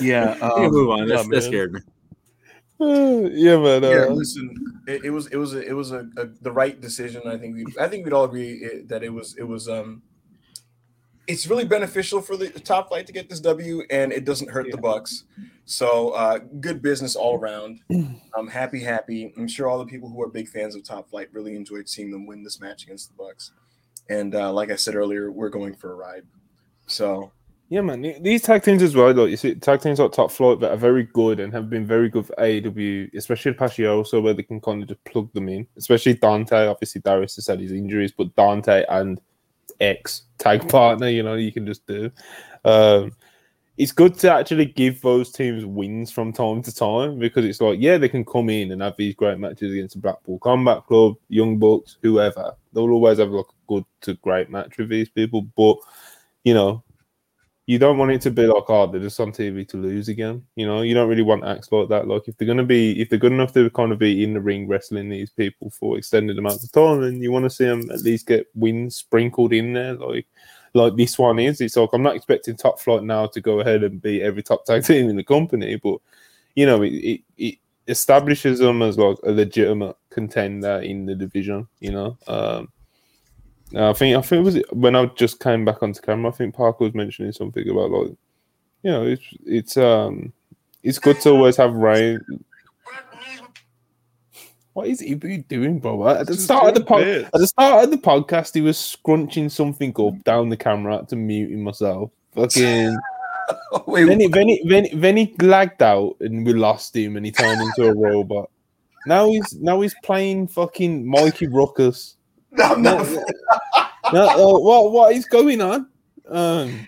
Yeah, [laughs] We can move on. That's, yeah, that scared me. uh, [sighs] yeah, man. yeah. Uh, Listen, it, it was it was a, it was a, a the right decision. I think we I think we'd all agree it, that it was it was um. It's really beneficial for the top flight to get this W, and it doesn't hurt the Bucks. So uh, good business all around. [clears throat] I'm happy, happy. I'm sure all the people who are big fans of Top Flight really enjoyed seeing them win this match against the Bucks. And uh, like I said earlier, we're going for a ride. So Yeah, man. These tag teams as well, like you see, tag teams like Top Flight that are very good and have been very good for AEW, especially the past year or so, where they can kind of just plug them in. Especially Dante. Obviously, Darius has had his injuries, but Dante and ex tag [laughs] partner, you know, you can just do. Um, it's good to actually give those teams wins from time to time because it's like, yeah, they can come in and have these great matches against the Blackpool Combat Club, Young Bucks, whoever. They'll always have like a good to great match with these people, but you know, you don't want it to be like, oh, they're just on TV to lose again. You know, you don't really want acts like that. Like, if they're gonna be, if they're good enough to kind of be in the ring wrestling these people for extended amounts of time, and you want to see them at least get wins sprinkled in there, like, like this one is. It's like I'm not expecting Top Flight now to go ahead and beat every top tag [laughs] team in the company, but you know, it it, it establishes them as like a legitimate contender in the division. You know, um, I think I think it was when I just came back onto camera. I think Parker was mentioning something about like, you know, it's it's um it's good to always have rain. What is Ibu doing, bro? At the Just start of the doing pod, at the start of the podcast, he was scrunching something up down the camera to muting myself. Fucking. [laughs] wait, Then he, then, he, then, he- then he lagged out and we lost him and he turned into a robot. Now he's now he's playing fucking Mikey Ruckus. No, I'm not. No, uh, what what is going on? Um,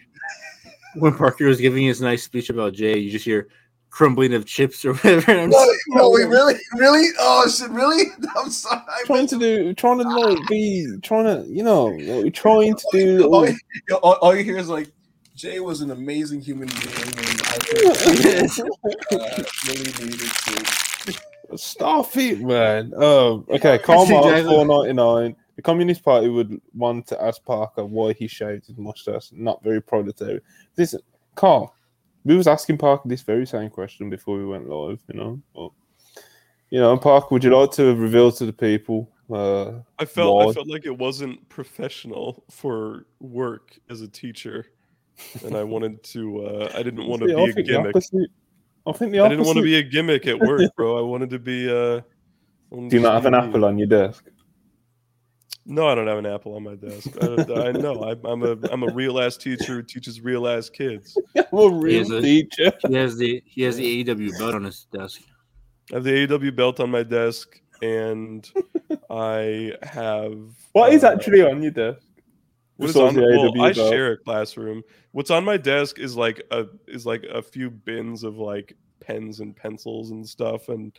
When Parker was giving his nice speech about Jay, you just hear crumbling of chips or whatever. and I'm No, just- no, wait, really, really? Oh shit, really? [laughs] I'm sorry. I trying to do, trying to like be, trying to, you know, like, trying to do. all, you- all, all you hear is like, Jay was an amazing human being, and I think [laughs] uh, really needed to. Stop it, man. Um, okay, [laughs] Karma Exactly. four ninety nine. The Communist Party would want to ask Parker why he shaved his mustache. Not very proletarian. This, Carl, we was asking Parker this very same question before we went live. You know, but, you know, Parker, would you like to reveal to the people? Uh, I felt I felt like it wasn't professional for work as a teacher, and I wanted to. Uh, I didn't [laughs] want to be I a gimmick. I think the I didn't want to be a gimmick at work, bro. I wanted to be. Uh, Do you not have an apple on your desk? No, I don't have an apple on my desk. I, I know. I, I'm a I'm a real ass teacher who teaches real ass kids. [laughs] I'm a real is a- teacher. [laughs] he has the he has the AEW belt on his desk. I have the AW belt on my desk, and I have. What is uh, actually on your desk? What is on? the Well, AW I belt? share a classroom. What's on my desk is like a is like a few bins of like pens and pencils and stuff, and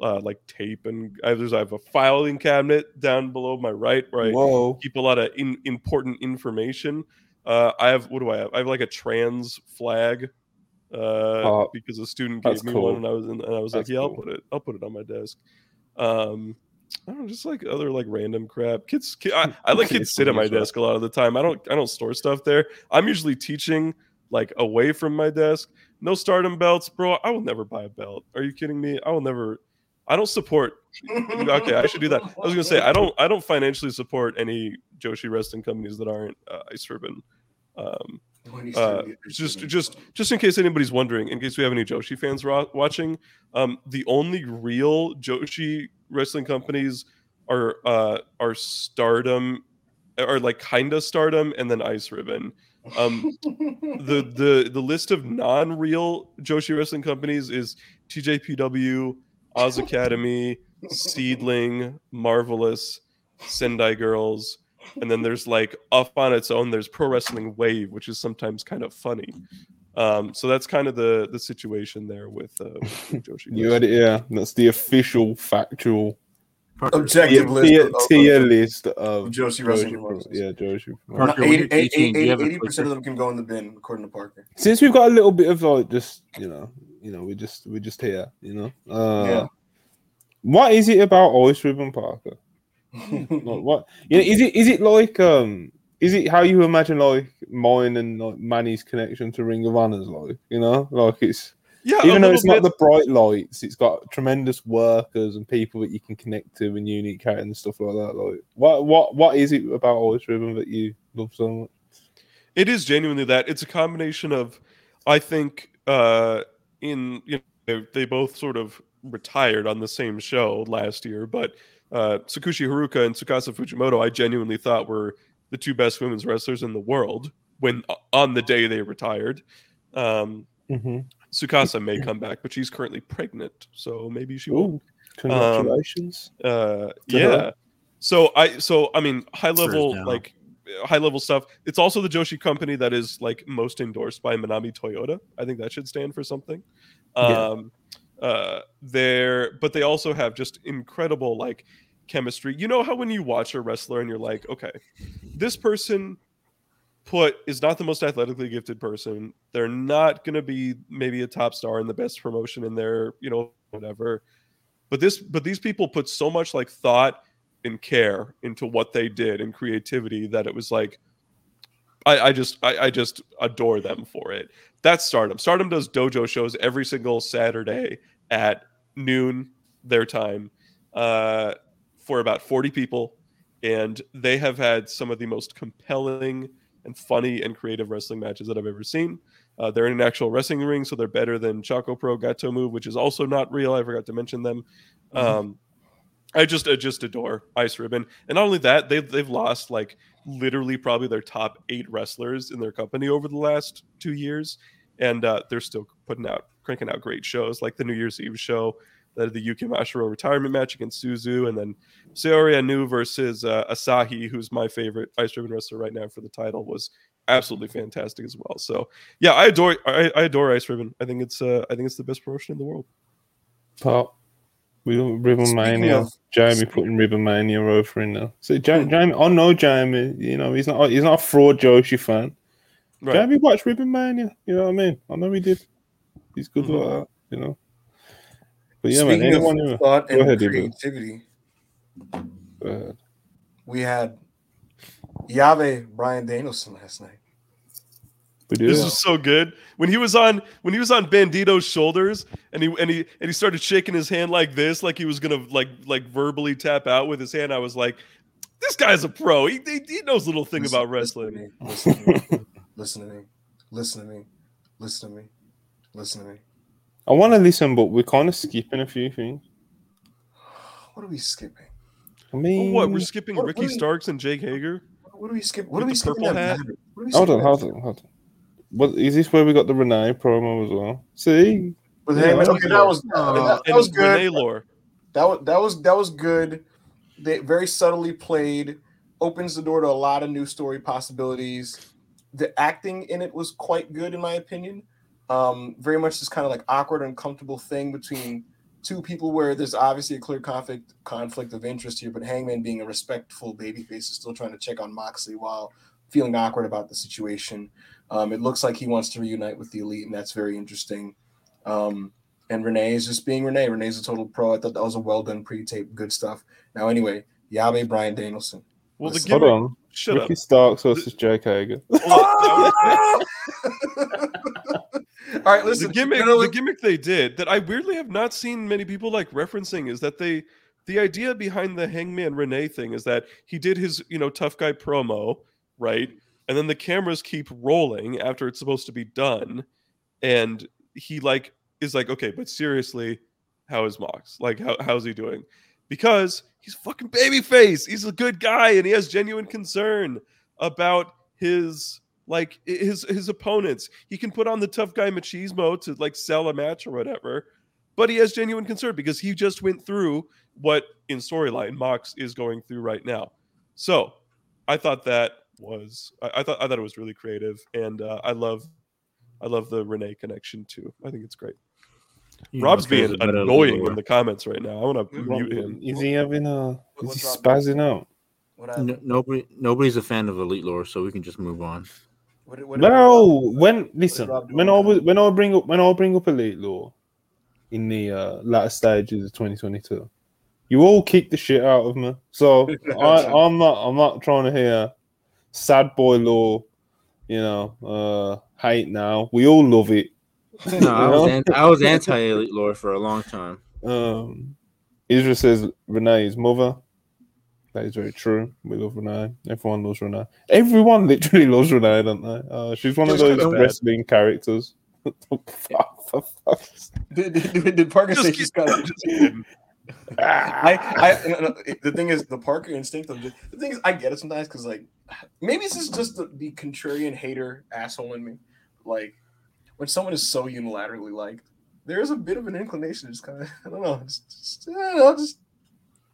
uh, like tape and I have, there's I have a filing cabinet down below my right where I Whoa. keep a lot of in, important information. Uh, I have what do I have? I have like a trans flag uh, because a student gave me cool. one, and I was in, and I was That's like, yeah, I'll put it, I'll put it on my desk. Um, I don't know, just like other like random crap. Kids, ki- I, I let kids Kids sit at my desk a lot of the time. I don't, I don't store stuff there. I'm usually teaching like away from my desk. No stardom belts, bro. I will never buy a belt. Are you kidding me? I will never. I don't support [laughs] okay, I should do that. I was gonna say I don't I don't financially support any Joshi wrestling companies that aren't uh, Ice Ribbon. Um, uh, just just just in case anybody's wondering, in case we have any Joshi fans ro- watching, um, the only real Joshi wrestling companies are uh, are Stardom, are like kinda Stardom, and then Ice Ribbon. Um, the [laughs] the the list of non-real Joshi wrestling companies is TJPW, Oz Academy, SEAdLINNNG, Marvelous, Sendai Girls, and then there's like off on its own. There's Pro Wrestling Wave, which is sometimes kind of funny. Um, so that's kind of the the situation there with, uh, with [laughs] Joshi. You it, yeah. That's the official, factual objective tier, list. tier, of- of- tier of- list of Joshi wrestling Yeah, Joshi. Parker, when you're teaching, do you have a Eighty percent of them can go in the bin, according to Parker. Since we've got a little bit of like just you know, you know, we just we're just here, you know. Uh, Yeah. What is it about Ice Ribbon Parker? [laughs] Like, what you know, is it is it like um is it how you imagine like mine and like Manny's connection to Ring of Honor's like, you know? Like it's yeah, even though it's little not the bright lights, it's got tremendous workers and people that you can connect to and unique characters and stuff like that. Like what what what is it about Ice Ribbon that you love so much? It is genuinely that. It's a combination of, I think, uh, in you know they both sort of retired on the same show last year, but uh, Tsukushi Haruka and Tsukasa Fujimoto, I genuinely thought were the two best women's wrestlers in the world when on the day they retired. Um, Mm-hmm. Tsukasa may come back, but she's currently pregnant, so maybe she will. Congratulations! Uh, yeah. her. So I so I mean high level like high level stuff. It's also the Joshi company that is like most endorsed by Manami Toyota. I think that should stand for something. Yeah. Um uh they're but they also have just incredible like chemistry. You know how when you watch a wrestler and you're like, okay, this person put is not the most athletically gifted person. They're not going to be maybe a top star in the best promotion in their, you know, whatever. But this but these people put so much like thought and care into what they did and creativity that it was like I, I just I, I just adore them for it. That's Stardom. Stardom does dojo shows every single Saturday at noon their time uh, for about 40 people. And they have had some of the most compelling and funny and creative wrestling matches that I've ever seen. Uh, they're in an actual wrestling ring, so they're better than Choco Pro Gatoh Move, which is also not real. I forgot to mention them. Um, I just I just adore Ice Ribbon, and not only that, they've they've lost like literally probably their top eight wrestlers in their company over the last two years, and uh, they're still putting out cranking out great shows like the New Year's Eve show, the the Yuki Mashiro retirement match against Suzu, and then Saori Anou versus uh, Asahi, who's my favorite Ice Ribbon wrestler right now for the title, was absolutely fantastic as well. So yeah, I adore I, I adore Ice Ribbon. I think it's uh, I think it's the best promotion in the world. Pop. We got Ribbon Mania. of- Jamie putting Ribbon Mania over in now. So Ja- Jamie, I know Jamie. You know he's not he's not a fraud Joshi fan. Right. Jamie watched Ribbon Mania. You know what I mean? I know he did. He's good Mhm. like that. You know. But yeah, Speaking man. Anyone of thought and ahead, creativity, we had Yave Bryan Danielson last night. we do. This is so good. When he was on when he was on Bandito's shoulders and he and he and he started shaking his hand like this, like he was gonna like like verbally tap out with his hand. I was like, this guy's a pro. He, he, he knows a little thing Listen- about wrestling. Listen to me. Listen to me. Listen to me. Listen to me. Listen to me. I want to listen, but we're kind of skipping a few things. What are we skipping? I mean, what? We're skipping what- Ricky what do you- Starks and Jake Hager. What are we skipping? What are we skipping? purple hat? What are we hold on, skipping hold that on, hold on. What is this where we got the Renee promo as well? See, With Yeah, Heyman? Okay, that was Uh, that, that and was Renee good. Lore. That was that was that was good. They very subtly played, opens the door to a lot of new story possibilities. The acting in it was quite good, in my opinion. Um, very much this kind of like awkward, uncomfortable thing between two people where there's obviously a clear conflict conflict of interest here, but Hangman being a respectful babyface is still trying to check on Moxley while feeling awkward about the situation. Um, it looks like he wants to reunite with the elite, and that's very interesting. Um, and Renee is just being Renee. Renee's a total pro. I thought that was a well done pre-tape, good stuff. Now, anyway, Yabe Bryan Danielson. Well, the Listen. Hold on. Shut Ricky up. Starks versus Jake Hager. [laughs] [laughs] All right, listen. the gimmick, the gimmick they did that I weirdly have not seen many people like referencing is that they, the idea behind the Hangman Renee thing is that he did his you know tough guy promo right, and then the cameras keep rolling after it's supposed to be done, and he like is like okay, but seriously, how is Mox? Like how how's he doing? Because he's fucking babyface. He's a good guy and he has genuine concern about his like his his opponents. He can put on the tough guy machismo to like sell a match or whatever, but he has genuine concern because he just went through what in storyline Mox is going through right now. So I thought that was I, I thought I thought it was really creative and uh, I love I love the Renee connection too. I think it's great. You Rob's know, being there's a better annoying in the comments right now. I want to mute him. Is he having a? Is he spazzing out? What? No- nobody, nobody's a fan of Elite Lore, so we can just move on. What, what, No, when listen, when? I was when I bring up when I bring up elite law in the uh, latter stages of 2022, you all kick the shit out of me. So [laughs] I, I'm not I'm not trying to hear sad boy law, you know, uh, hate now. We all love it. No, [laughs] I was, anti, I was anti Elite Lore for a long time. Um, Israel says Renee's mother. That is very true. We love Renee. Everyone loves Renee. Everyone literally [laughs] loves Renee, don't they? Uh, she's one of those kinda bad. wrestling characters. [laughs] Fuck, [laughs] for fuck's did, did, did Parker say Just she's kidding. got? Just. I, I, no, no, the thing is, the Parker instinct of the, the thing is, I get it sometimes because, like, maybe this is just the, the contrarian hater asshole in me. Like, when someone is so unilaterally liked, there is a bit of an inclination to just kind of, I don't know, just, just, I don't know, just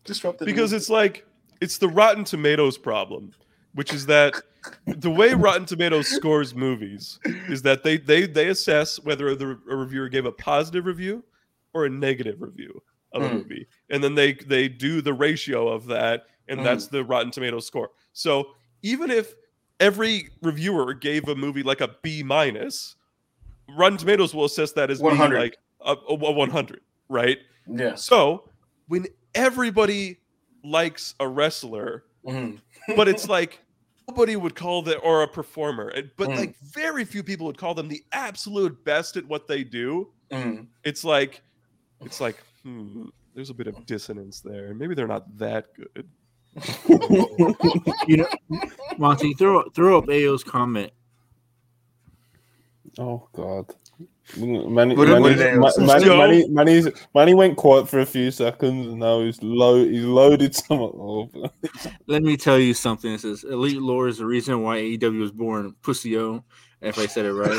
disrupt it. because it's like it's the Rotten Tomatoes problem, which is that the way Rotten Tomatoes scores movies is that they they they assess whether the a reviewer gave a positive review or a negative review of a Mm. movie, and then they they do the ratio of that, and Mm. that's the Rotten Tomatoes score. So even if every reviewer gave a movie like a B minus, Rotten Tomatoes will assess that as being 100. like a, a 100, right? Yeah. So when everybody likes a wrestler, Mhm. but it's like nobody would call that or a performer, but Mm. like very few people would call them the absolute best at what they do. Mhm. It's like it's like hmm, there's a bit of dissonance there. Maybe they're not that good. You know, Monty, throw throw up Ao's comment. Oh God. Manny, What did- what Manny, did Ma- they- Manny, Manny, Manny's, Manny went quiet for a few seconds, and now he's low. He's loaded some over. [laughs] Let me tell you something. It says Elite Lore is the reason why AEW was born. Pussy O. If I said it right.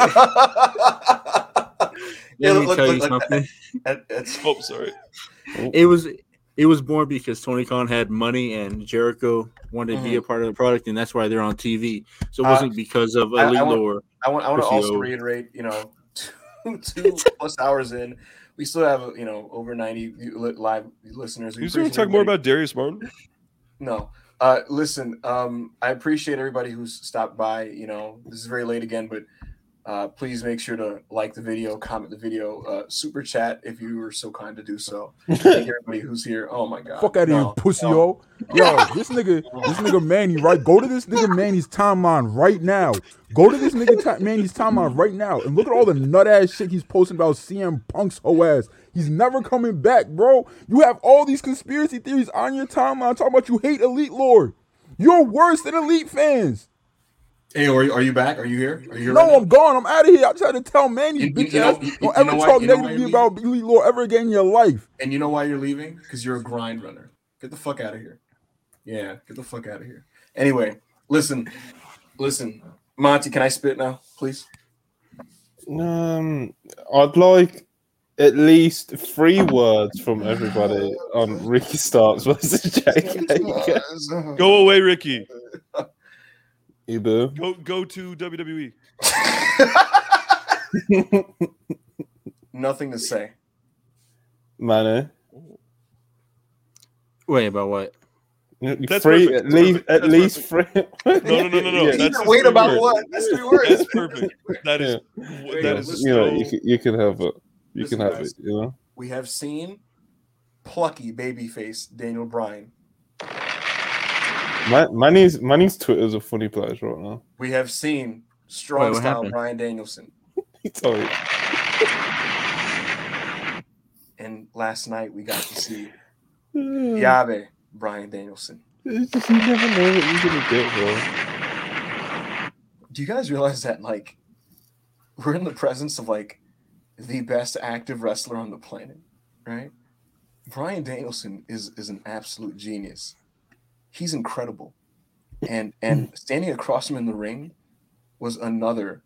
yeah, [laughs] [laughs] Let me look, tell look, you look, something. that- that's- Oh, sorry. It was it was born because Tony Khan had money and Jericho wanted to be a part of the product, and that's why they're on TV. So it Uh, wasn't because of I- I Elite want- Lore. I want I want to also reiterate, you know, [laughs] [laughs] two, plus hours in, we still have you know over ninety live listeners. We You going to talk more about Darius Martin? No. Uh, listen, um, I appreciate everybody who's stopped by. You know, this is very late again, but uh, please make sure to like the video, comment the video, uh, super chat if you were so kind to do so. [laughs] Thank everybody who's here. Oh my god. Fuck out of No, here, pussy no. yo. Yo, this nigga, this nigga Manny, right? Go to this nigga Manny's timeline right now. Go to this nigga ti- Manny's timeline right now and look at all the nut ass shit he's posting about CM Punk's hoe ass. He's never coming back, bro. You have all these conspiracy theories on your timeline talking about you hate Elite Lord. You're worse than Elite fans. Hey, are you, are you back? Are you here? Are you here? No, right? I'm gone. I'm out of here. I just had to tell Manny, You- you- bitch you know- ass, you- you don't know ever talk you negatively about Elite Lord ever again in your life. And you know why you're leaving? Because you're a grind runner. Get the fuck out of here. Yeah, get the fuck out of here. Anyway, listen, listen, Monty, can I spit now, please? Um, I'd like at least three words from everybody on Ricky Starks versus [laughs] Jake Go away, Ricky. [laughs] Ibu. Go go to. WWE. [laughs] Nothing to say. Manny. Wait, about what? That's free, perfect. at least, Perfect. at That's least free. No, no, no, no, no. [laughs] Yeah. That's wait about words. what? That's three words. That's perfect. That is Wait, that Yeah, is you know, so. you can, you can have it. You Listen, can have guys. it. You know. We have seen plucky babyface Daniel Bryan. My, Manny's Manny's Twitter's a funny place right now. We have seen strong Wait, style happened? Bryan Danielson. He told you. And last night we got to see [sighs] Yabe Bryan Danielson. It's just you never know what you're gonna get, bro. Do you guys realize that like we're in the presence of like the best active wrestler on the planet, right? Bryan Danielson is is an absolute genius. He's incredible. And and standing across him in the ring was another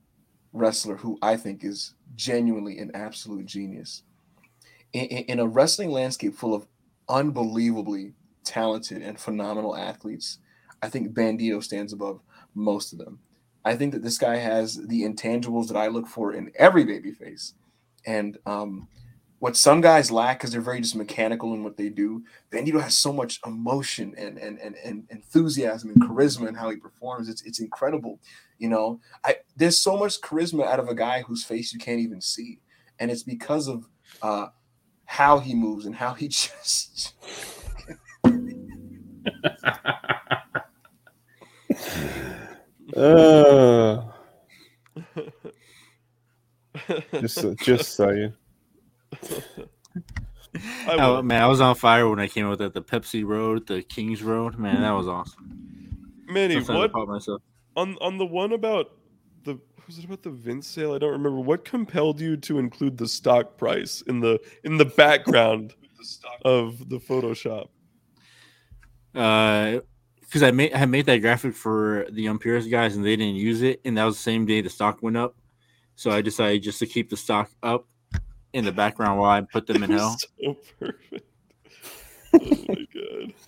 wrestler who I think is genuinely an absolute genius. In, in, in a wrestling landscape full of unbelievably talented and phenomenal athletes, I think Bandido stands above most of them. I think that this guy has the intangibles that I look for in every babyface. And um, what some guys lack because they're very just mechanical in what they do, Bandido has so much emotion and, and, and, and enthusiasm and charisma in how he performs. It's, it's incredible. You know, I there's so much charisma out of a guy whose face you can't even see. And it's because of uh, how he moves and how he [laughs] [laughs] [laughs] just Uh, just just saying. I Oh, man, I was on fire when I came out with the Pepsi Road, the Kings Road. Man, that was awesome. Manny, Sometimes what on on the one about the was it about the Vince sale? I don't remember. What compelled you to include the stock price in the in the background of the Photoshop? Uh, because I made I made that graphic for the Unpurist guys and they didn't use it, and that was the same day the stock went up. So I decided just to keep the stock up in the background while I put them in [laughs] It was hell. So perfect. Oh my god. [laughs]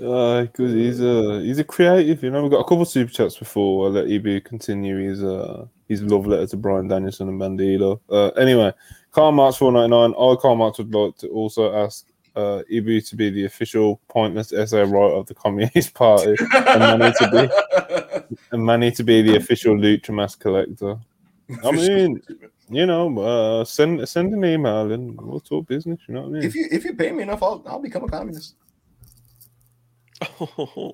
Uh, cause he's a he's a creative, you know. We've got a couple of super chats before. I'll let EB continue his uh his love letter to Bryan Danielson and Bandido. Uh, anyway, Karl Marx four ninety nine. I Karl Marx would like to also ask uh EB to be the official pointless essay writer of the Communist Party, and Manny to be [laughs] and Manny to be the official Lucha Mask collector. I mean, you know, uh, send send an email and we'll talk business. You know what I mean? if you if you pay me enough, I'll I'll become a communist. Oh,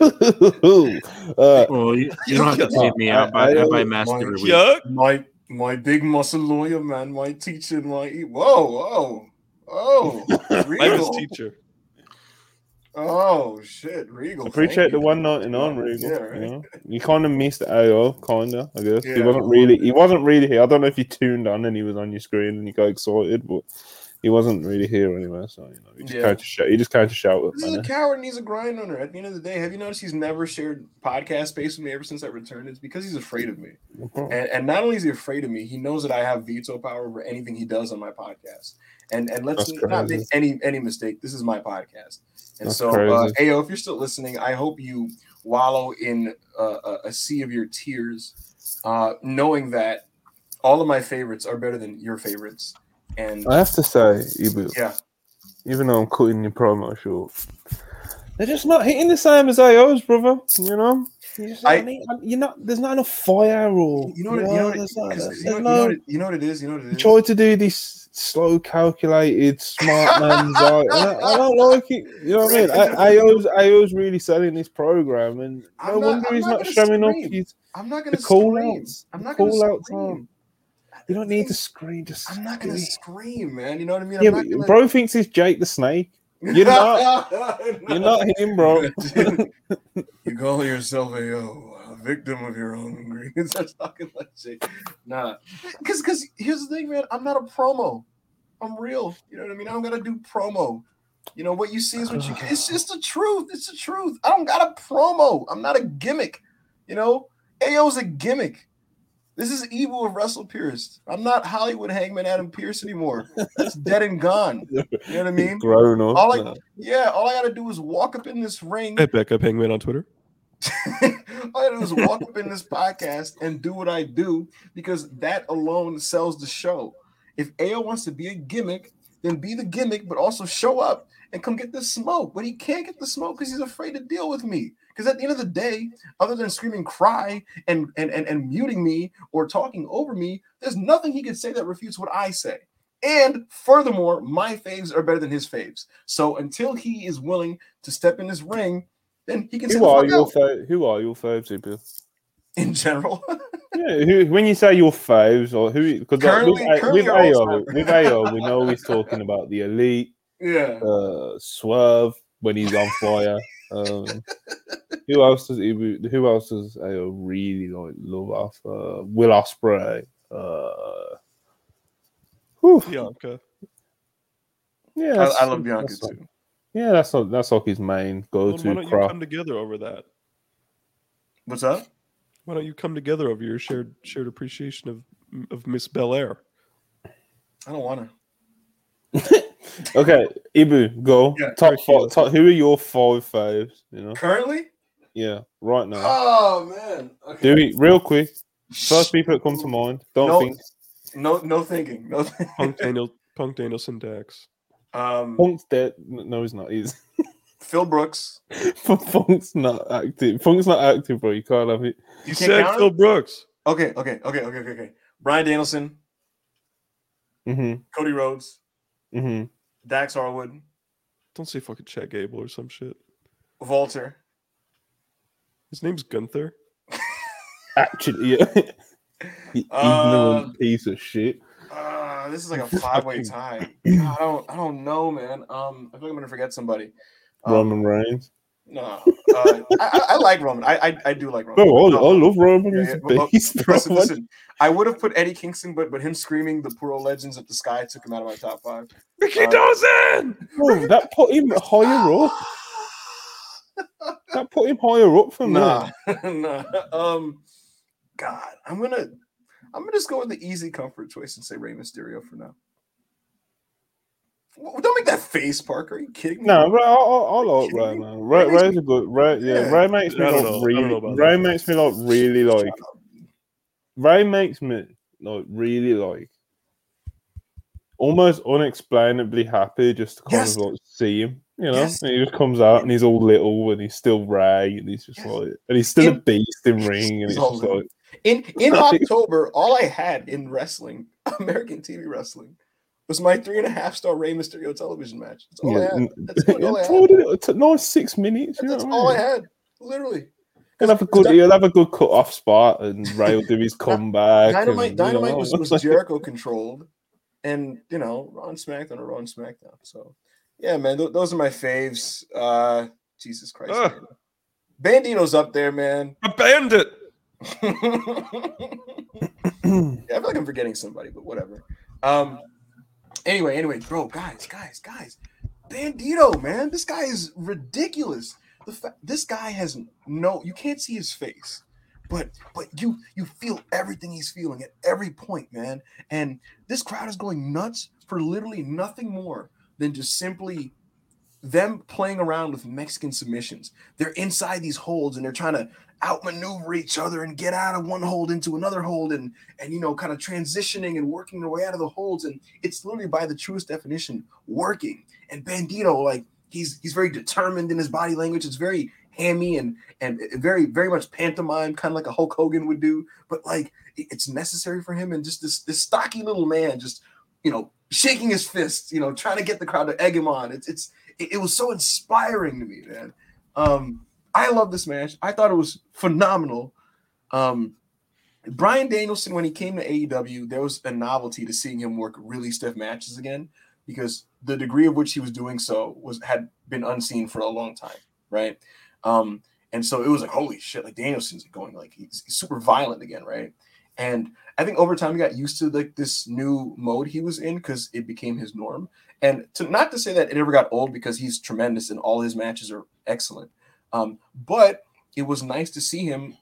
[laughs] uh, Well, you, you don't have to pay me. I [laughs] buy, I buy mask every week. My my big muscle lawyer man, my teacher, my whoa whoa oh [laughs] I'm teacher. Oh shit, Regal. Appreciate the one ninety nine, Regal. Yeah, right. You, know? you kind of missed the AO, kinda. I guess he wasn't really. He wasn't really here. I don't know if you tuned on and he was on your screen and you got excited, but he wasn't really here anyway. So you know, he just Yeah. came to shout. He just kind of shout This is a coward and he's a grind hunter. At the end of the day, have you noticed he's never shared podcast space with me ever since I returned? It's because he's afraid of me. Mm-hmm. And, and not only is he afraid of me, he knows that I have veto power over anything he does on my podcast. And and let's That's not crazy. make any any mistake. This is my podcast. And That's so, uh. Ayo, if you're still listening, I hope you wallow in uh, a, sea of your tears, uh, knowing that all of my favorites are better than your favorites. And I have to say, Ibu, yeah, even though I'm cutting your promo short, they're just not hitting the same as AO's, brother. You know, you I- need- you're not. There's not enough fire, or you know what? it- You know what? it- there's not- 'cause there's you know, you no- know what it- you know what it is. You know what it is. try to do this slow, calculated, smart [laughs] man's eye. I, I don't like it. You know what I mean? A- AO's, AO's really selling this program, and no I'm not- wonder I'm he's not not showing up. scream. He's, I'm not gonna the call scream. outs, I'm not gonna call outs scream. you don't need to scream. Just I'm not gonna scream, man. You know what I mean? Yeah, I'm not gonna... bro thinks he's Jake the Snake. You're [laughs] not. You're not him, bro. [laughs] you call yourself a, yo, a victim of your own greed. Start [laughs] talking like shit. Nah, [laughs] because because here's the thing, man. I'm not a promo. I'm real. You know what I mean? I don't gotta do promo. You know what you see is what you. It's just the truth. It's the truth. I don't got a promo. I'm not a gimmick. You know, Ao's a gimmick. This is evil of Russell Pierce. I'm not Hollywood Hangman Adam Pierce anymore. It's dead and gone. You know what I mean? Grown up. All I- Yeah, all I gotta do is walk up in this ring. At Backup Hangman on Twitter. All I is walk up in this podcast and do what I do because that alone sells the show. If AO wants to be a gimmick, then be the gimmick, but also show up and come get the smoke. But he can't get the smoke because he's afraid to deal with me. Because at the end of the day, other than screaming cry and, and and and muting me or talking over me, there's nothing he could say that refutes what I say. And furthermore, my faves are better than his faves. So until he is willing to step in this ring, then he can sit Who the are fuck your out. fav- Who are your faves, Ibu? in general. [laughs] Yeah, who, when you say your faves, or who? Because Currently- with, A- with AO, with AO, we know [laughs] he's talking about the elite, yeah. uh, Swerve when he's on fire. Um, who else does Ibu, Who else does AO really like love off? Uh, Will Ospreay. Uh, whew, Bianca. yeah, I, I love Bianca too. Yeah, that's like, that's like his main Well, why go-to don't you come together over that? What's up? Why don't you come together over your shared shared appreciation of of Miss Belair? I don't want to. [laughs] Okay, Ibu, go Yeah, top Turkey, five. Top, who are your five faves? You know, Currently? yeah, right now. Oh man. Okay. Do it real quick. First people that come to mind. Don't No. think No, no thinking. No. Punk Thinking. [laughs] Daniel Punk Danielson Dax. Um, Punk's dead. No, he's not. He's [laughs] Phil Brooks. Funk's not active. Funk's not active, bro. You can't have it. You You said count Phil him? Brooks. Okay. Okay. Okay. Okay. Okay. Okay. Bryan Danielson, Mm-hmm. Cody Rhodes, Mm-hmm. Dax Harwood, Don't say fucking Chad Gable or some shit. Walter. His name's Gunther. Actually, yeah. [laughs] You Uh, ignorant piece of shit. Uh, this is like a five-way tie. [clears throat] I don't. I don't know, man. Um, I feel like I'm gonna forget somebody. Um, Roman Reigns. No, uh, I, I, I like Roman. I, I I do like Roman. Oh, I, I Um, love Roman. yeah, He's yeah, a but- but. Listen, listen. I would have put Eddie Kingston, but but him screaming the poor old legends of the sky took him out of my top five. Ricky Uh, Dawson. Bro, that put him higher up. [laughs] That put him higher up for me. Nah, [laughs] nah. Um, God, I'm gonna I'm gonna just go with the easy comfort choice and say Rey Mysterio for now. Well, Don't make that face, Parker. Are you kidding me? No, Rey, I, I, I like Kidding Rey, man. Rey, Rey makes Rey's a good. Rey, yeah, Yeah. Rey makes me like know. I don't really. know Rey that. makes me like really like. up. Rey makes me like really like almost unexplainably happy just to kind Yes. of like see him. You know, Yes. and he just comes out and he's all little and he's still Rey and he's just Yes. like and he's still a beast in ring and He's it's all just little. like In in [laughs] October, all I had in wrestling, [laughs] American TV wrestling, was my three and a half star Rey Mysterio television match. That's all I yeah, had. That's all I had. all it- it's a nice six minutes. You know That's I all I had. Literally. He'll have a good. He'll have a good cut off spot, and Rey will do his [laughs] comeback. Dynamite, and, Dynamite know, was, was Jericho controlled, and you know, Raw and SmackDown are Raw and SmackDown. So, yeah, man, th- those are my faves. Uh, Jesus Christ, Ugh. Bandido's up there, man. A bandit. [laughs] yeah, I feel like I'm forgetting somebody, but whatever. Um, anyway, anyway, bro, guys, guys, guys, Bandido, man, this guy is ridiculous. The fa- this guy has no, you can't see his face, but but you you feel everything he's feeling at every point, man. And this crowd is going nuts for literally nothing more than just simply them playing around with Mexican submissions. They're inside these holds and they're trying to outmaneuver each other and get out of one hold into another hold and and you know kind of transitioning and working their way out of the holds. And it's literally by the truest definition working. And bandido like he's he's very determined in his body language. It's very hammy and and very very much pantomime kind of like a hulk hogan would do. But like it's necessary for him. And just this this stocky little man just you know shaking his fists you know trying to get the crowd to egg him on. It's it's it, it was so inspiring to me man. Um I love this match. I thought it was phenomenal. Um, Bryan Danielson, when he came to AEW, there was a novelty to seeing him work really stiff matches again because the degree of which he was doing so was had been unseen for a long time, right? Um, and so it was like, holy shit, like Danielson's going like he's, he's super violent again, right? And I think over time he got used to like this new mode he was in because it became his norm. And to not to say that it ever got old because he's tremendous and all his matches are excellent. Um, but it was nice to see him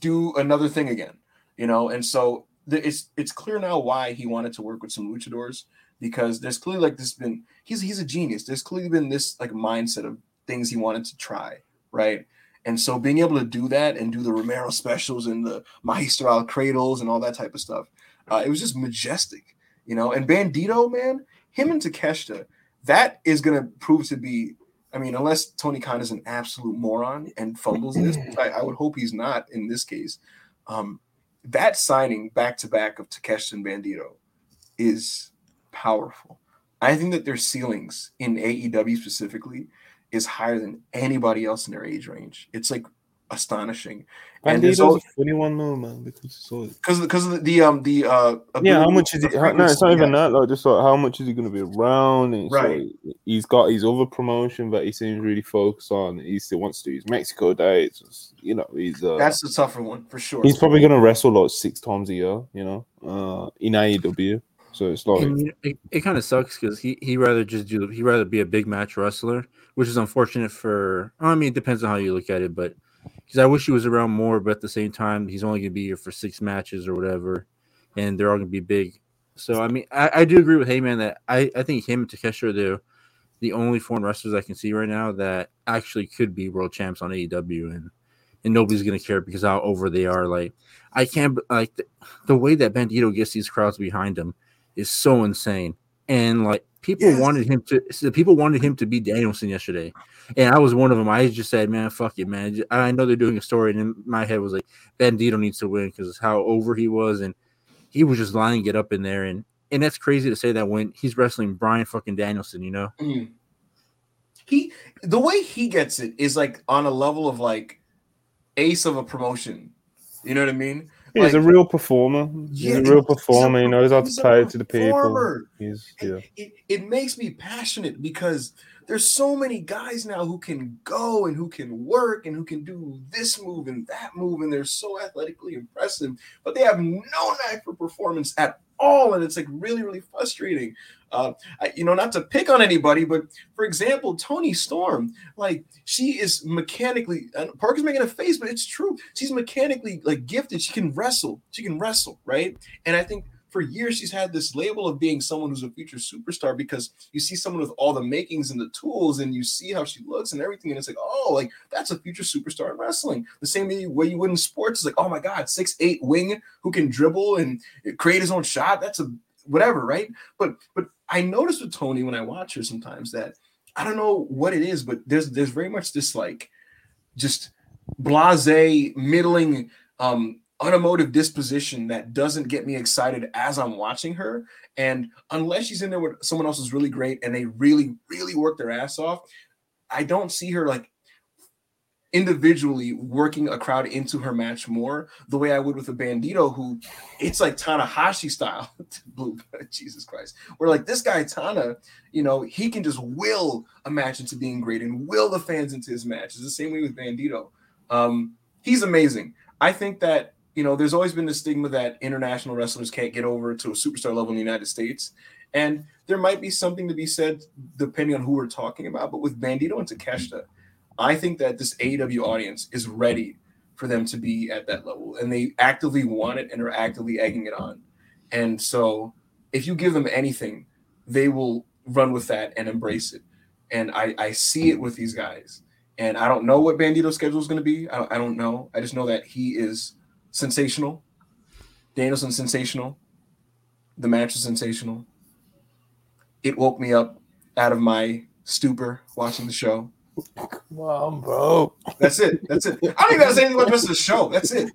do another thing again, you know. And so the, it's it's clear now why he wanted to work with some luchadors because there's clearly like this been he's he's a genius. There's clearly been this like mindset of things he wanted to try, right? And so being able to do that and do the Romero specials and the Magistral cradles and all that type of stuff, uh, it was just majestic, you know. And Bandido, man, him and Takeshita, that is gonna prove to be. I mean, unless Tony Khan is an absolute moron and fumbles this, I, I would hope he's not in this case. Um, that signing back to back of Takeshita and Bandido is powerful. I think that their ceilings in AEW specifically is higher than anybody else in their age range. It's like astonishing. And there's all a funny one though, man, because it's all because because of the, the um the uh yeah. How much is the he? how- No, it's not frequency, even that. Like, just like how much is he going to be around? And Right. like, he's got his other promotion that he seems really focused on. He still wants to do his Mexico dates. You know, he's uh, That's the tougher one for sure. he's probably going to wrestle like six times a year. You know, uh, in AEW. So it's like And you know, it, it kind of sucks because he he rather just do he rather be a big match wrestler, which is unfortunate for. I mean, it depends on how you look at it, but because I wish he was around more, but at the same time, he's only gonna be here for six matches or whatever, and they're all gonna be big. So I mean, I, I do agree with Heyman that I I think him and Takeshita are the the only foreign wrestlers I can see right now that actually could be world champs on AEW, and and nobody's gonna care because how over they are. Like I can't like the, the way that Bandido gets these crowds behind him is so insane. And like people Yes. wanted him to, so people wanted him to be Danielson yesterday, and I was one of them. I just said, "Man, fuck it, man." I know they're doing a story, and in my head was like, Bandido needs to win because how over he was, and he was just lining it up in there, and and that's crazy to say that when he's wrestling Bryan fucking Danielson, you know? Mm. He the way he gets it is like on a level of like ace of a promotion. You know what I mean? He's a real performer. He's Yeah, a real he's a performer. He knows how to play to the people. He's yeah. it, it makes me passionate because there's so many guys now who can go and who can work and who can do this move and that move and they're so athletically impressive but they have no knack for performance at all and it's like really really frustrating. Uh I, you know not to pick on anybody but for example toni storm like she is mechanically and parker's making a face but it's true. She's mechanically like gifted. She can wrestle. She can wrestle right? And i think for years she's had this label of being someone who's a future superstar because you see someone with all the makings and the tools and you see how she looks and everything and it's like oh like that's a future superstar in wrestling. The same way you would in sports is like oh my god six eight wing who can dribble and create his own shot that's a whatever right? But but i notice with toni when i watch her sometimes that i don't know what it is but there's there's very much this like just blase middling um unemotive disposition that doesn't get me excited as I'm watching her. And unless she's in there with someone else who's really great and they really, really work their ass off, I don't see her like individually working a crowd into her match more the way I would with a Bandido, who it's like Tanahashi style. [laughs] Blue, [laughs] Jesus Christ. Where like this guy Tana, you know, he can just will a match into being great and will the fans into his match. It's the same way with Bandido. Um, he's amazing. I think that you know, there's always been the stigma that international wrestlers can't get over to a superstar level in the United States. And there might be something to be said depending on who we're talking about. But with Bandido and Takeshita, I think that this AEW audience is ready for them to be at that level. And they actively want it and are actively egging it on. And so if you give them anything, they will run with that and embrace it. And I, I see it with these guys. And I don't know what Bandido's schedule is going to be. I, I don't know. I just know that he is sensational. Danielson sensational. The match is sensational. It woke me up out of my stupor watching the show. Come on, bro. That's it. That's it. I don't even gotta say anything about the rest of the show. That's it.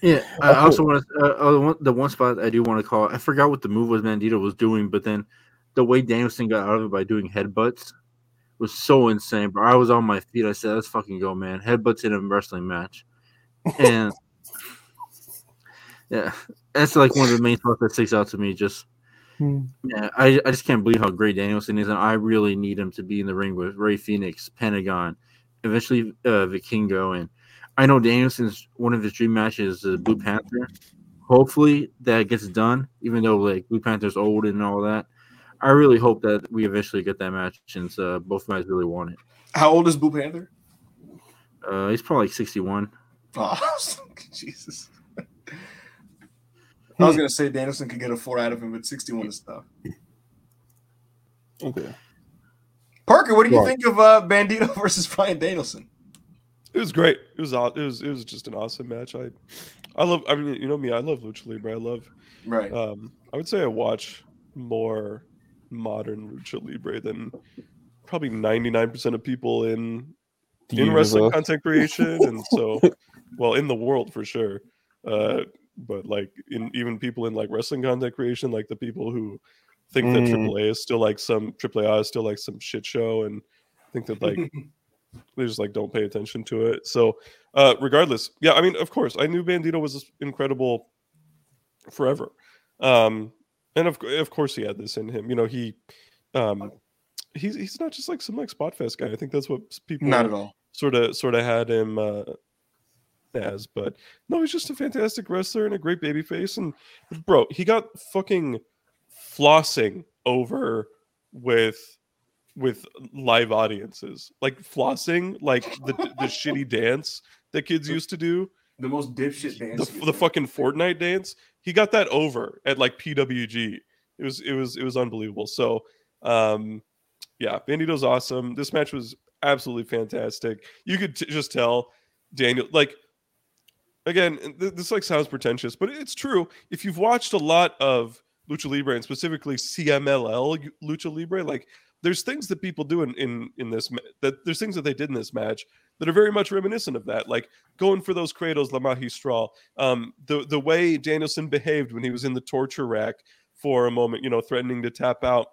Yeah, I also want to. Uh, the one- spot I do want to call. I forgot what the move was Bandido was doing, but then the way Danielson got out of it by doing headbutts was so insane. Bro, I was on my feet. I said, "Let's fucking go, man!" Headbutts in a wrestling match, and yeah, that's like one of the main spots that sticks out to me. Just Hmm. yeah, I, I just can't believe how great Danielson is, and I really need him to be in the ring with Rey Fenix, Pentagon, eventually uh, Vikingo, and I know Danielson's one of his dream matches is Blue Panther. Hopefully that gets done, even though like Blue Panther's old and all that. I really hope that we eventually get that match since uh, both guys really want it. How old is Blue Panther? Uh, he's probably like 61. Oh, [laughs] Jesus. I was gonna say Danielson could get a four out of him, but 61 is tough. Okay. Parker, what do you Right. think of uh, Bandido [laughs] versus Bryan Danielson? It was great. It was it was it was just an awesome match. I I love. I mean, you know me. I love lucha libre. I love. Right. Um, I would say I watch more modern lucha libre than probably 99% of people in The in wrestling content creation and so [laughs] well in the world for sure uh but like in even people in like wrestling content creation like the people who think that Mm. AAA is still like some AAA is still like some shit show and think that like [laughs] they just like don't pay attention to it so uh regardless yeah i mean of course i knew bandido was incredible forever um and of, of course he had this in him you know he um he's he's not just like some like spot fest guy i think that's what people Not at all. sort of sort of had him uh as but no he's just a fantastic wrestler and a great baby face and bro he got fucking flossing over with with live audiences like flossing like the the shitty [laughs] dance that kids used to do The most dipshit dance. the, the fucking Fortnite dance. He got that over at like PWG. It was it was it was unbelievable. So um yeah, Bandido's awesome. This match was absolutely fantastic. You could t- just tell Daniel like again th- this like sounds pretentious, but it's true. If you've watched a lot of Lucha Libre and specifically CMLL Lucha Libre, like there's things that people do in in in this that there's things that they did in this match that are very much reminiscent of that. Like going for those cradles, La Magistral. Um, the the way Danielson behaved when he was in the torture rack for a moment, you know, threatening to tap out.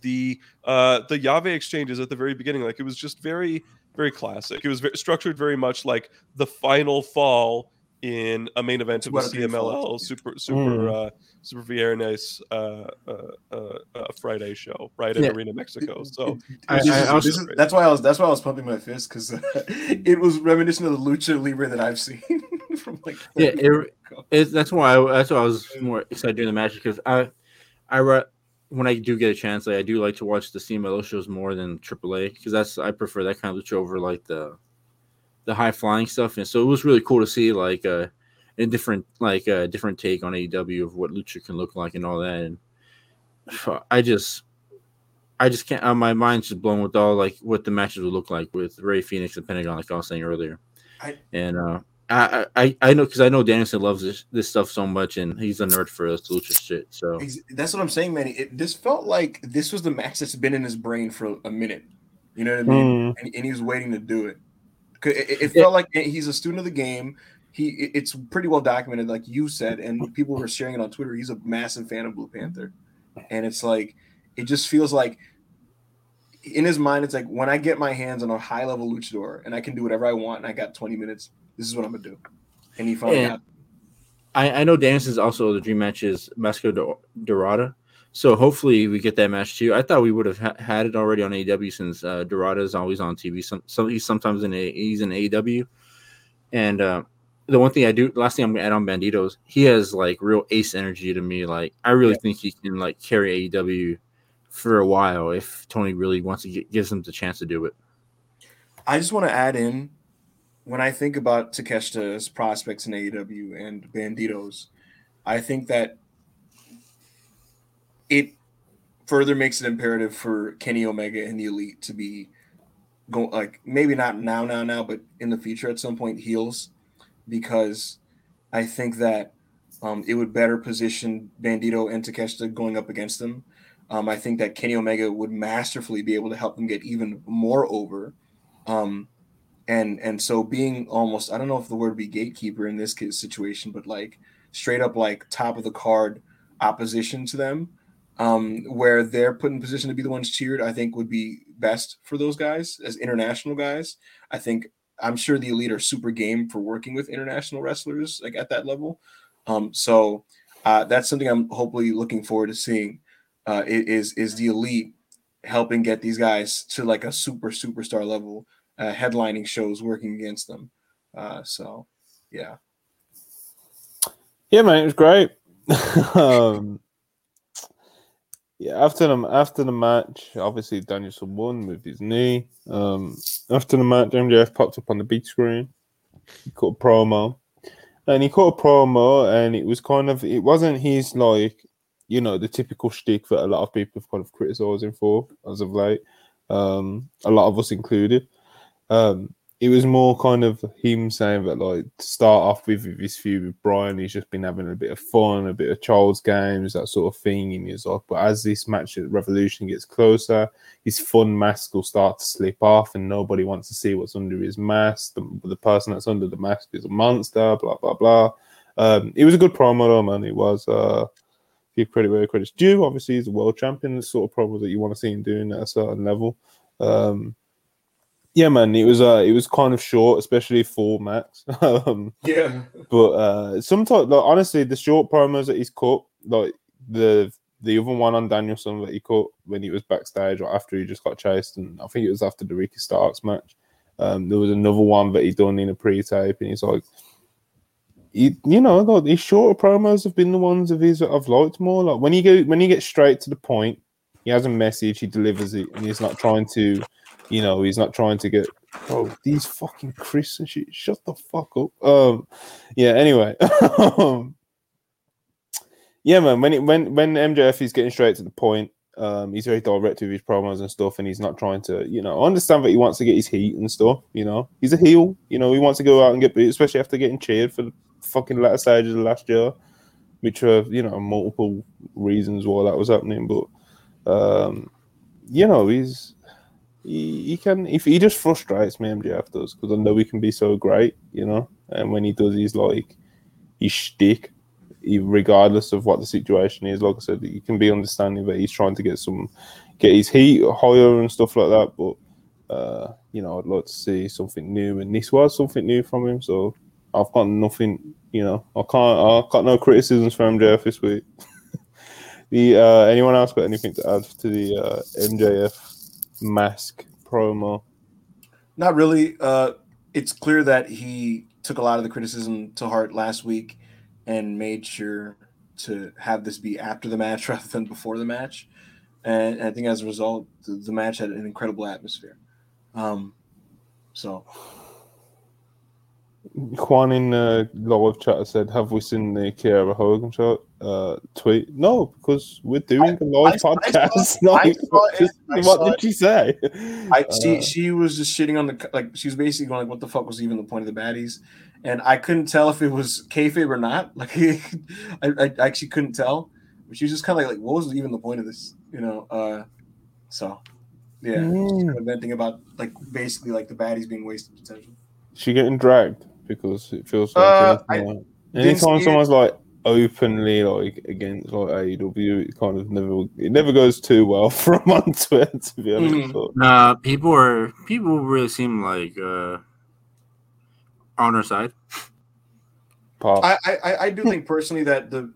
The uh, the llave exchanges at the very beginning, like it was just very very classic. It was very, structured very much like the final fall in a main event of a What a beautiful- CMLL Super Super uh, Super Viernes uh, uh, uh, uh, Friday show right in Yeah. Arena Mexico. So I- This I is- also- is- that's why I was that's why I was pumping my fist because [laughs] it was reminiscent of the lucha libre that I've seen [laughs] from like Yeah, 30 it- years ago. It's, that's why I, that's why I was more excited during the match because I, I re- when I do get a chance, like I do like to watch the CMLL shows more than AAA because that's I prefer that kind of lucha over like the, the high flying stuff. And so it was really cool to see like uh, a different like a different take on AEW of what lucha can look like and all that. And [sighs] I just, I just can't. Uh, my mind's just blown with all like what the matches would look like with Rey Fenix and Pentagon, like I was saying earlier. I- and uh, I, I I know because I know Danielson loves this this stuff so much, and he's a nerd for us lucha shit. So That's what I'm saying, man. It, this felt like this was the match that's been in his brain for a minute. You know what I mean? Hmm. And, and he was waiting to do it. 'Cause It, it- it Yeah. felt like eh, he's a student of the game. He it's pretty well documented, like you said, and people were sharing it on Twitter. He's a massive fan of Blue Panther, and it's like it just feels like in his mind, it's like when I get my hands on a high level luchador and I can do whatever I want, and I got 20 minutes. This is what I'm gonna do. And he finally Yeah. got I, I know Danielson's also the dream match is Mascara Dorada. So hopefully we get that match too. I thought we would have ha- had it already on AEW since uh, Dorada is always on TV. Some, some he's sometimes in a he's in AEW, and uh, the one thing I do last thing I'm gonna add on Bandidos, he has like real ace energy to me. Like I really think he can like carry AEW for a while if Tony really wants to get, gives him the chance to do it. I just want to add in when I think about Takeshita's prospects in AEW and Bandidos, I think that it further makes it imperative for Kenny Omega and the Elite to be going like maybe not now, now, now, but in the future at some point heels, because I think that um, it would better position Bandido and Takeshita going up against them. Um, I think that Kenny Omega would masterfully be able to help them get even more over. Um, and and so being almost I don't know if the word would be gatekeeper in this situation, but like straight up like top of the card opposition to them, um, where they're put in position to be the ones cheered, I think would be best for those guys as international guys. I think I'm sure the elite are super game for working with international wrestlers like at that level. Um, so uh, that's something I'm hopefully looking forward to seeing. Uh, is is the elite helping get these guys to like a super superstar level, uh, headlining shows, working against them. Uh, so yeah, Yeah, man, it was great. [laughs] um, yeah, after the after the match, obviously Danielson won with his knee. Um, after the match, MJF popped up on the big screen. He cut a promo, and he caught a promo, and it was kind of it wasn't his like you know the typical shtick that a lot of people have kind of criticised him for as of late. Um, a lot of us included. Um, it was more kind of him saying that like to start off with, with this feud with Bryan, he's just been having a bit of fun, a bit of child's games, that sort of thing. And he's like, but as this match at Revolution gets closer, his fun mask will start to slip off, and nobody wants to see what's under his mask. The, the person that's under the mask is a monster. Blah blah blah. Um, it was a good promo though, man. It was. Uh, give credit where credit's due. Obviously, he's a world champion. The sort of promo that you want to see him doing at a certain level. Um, yeah, man, it was uh, it was kind of short, especially for Max. [laughs] um, Yeah. but uh, sometimes, like honestly, the short promos that he's cut, like the the other one on Danielson that he cut when he was backstage or after he just got chased, and I think it was after the Ricky Starks match. Um, there was another one that he done in a pre-tape, and he's like, you, know, like, his shorter promos have been the ones of his that I've liked more. Like when he go when he gets straight to the point, he has a message, he delivers it, and he's not trying to, you know, he's not trying to get bro, these fucking Chris and shit, shut the fuck up. Um yeah, anyway. [laughs] yeah, man, when it when when MJF is getting straight to the point, um, he's very direct with his promos and stuff, and he's not trying to, you know, I understand that he wants to get his heat and stuff, you know. He's a heel, you know, he wants to go out and get especially after getting cheered for the fucking latter stages of last year, which are, you know, multiple reasons why that was happening, but um, you know, he's he, he can if he just frustrates me, MJF does, because I know he can be so great, you know. And when he does he's like his shtick, regardless of what the situation is, like I said, you can be understanding that he's trying to get some get his heat higher and stuff like that. But uh, you know, I'd like to see something new, and this was something new from him. So I've got nothing, you know, I can't, I've got no criticisms for MJF this week. [laughs] The uh, anyone else got anything to add to the uh, MJF mask promo? Not really. Uh, it's clear that he took a lot of the criticism to heart last week and made sure to have this be after the match [laughs] rather than before the match. And I think as a result, the, the match had an incredible atmosphere. Um, so Juan in uh, live chat said, "Have we seen the Kiera Hogan shot?" Uh, tweet. No, because we're doing a live I I podcast. I saw it. What did it. she say? I she Uh, she was just shitting on the like she was basically going like, what the fuck was even the point of the baddies? And I couldn't tell if it was kayfabe or not. [laughs] Like I, I actually couldn't tell. But she was just kind of like, like, what was even the point of this? You know. Uh, so yeah, Mm. just kind of venting about like basically like the baddies being wasted potential. she getting dragged because it feels Uh, like I anytime, didn't anytime see it. someone's like openly like against like AEW, it kind of never it never goes too well [laughs] from them on Twitter. To be honest, but Nah, people are people really seem like uh on our side. part I, I I- I do think personally that the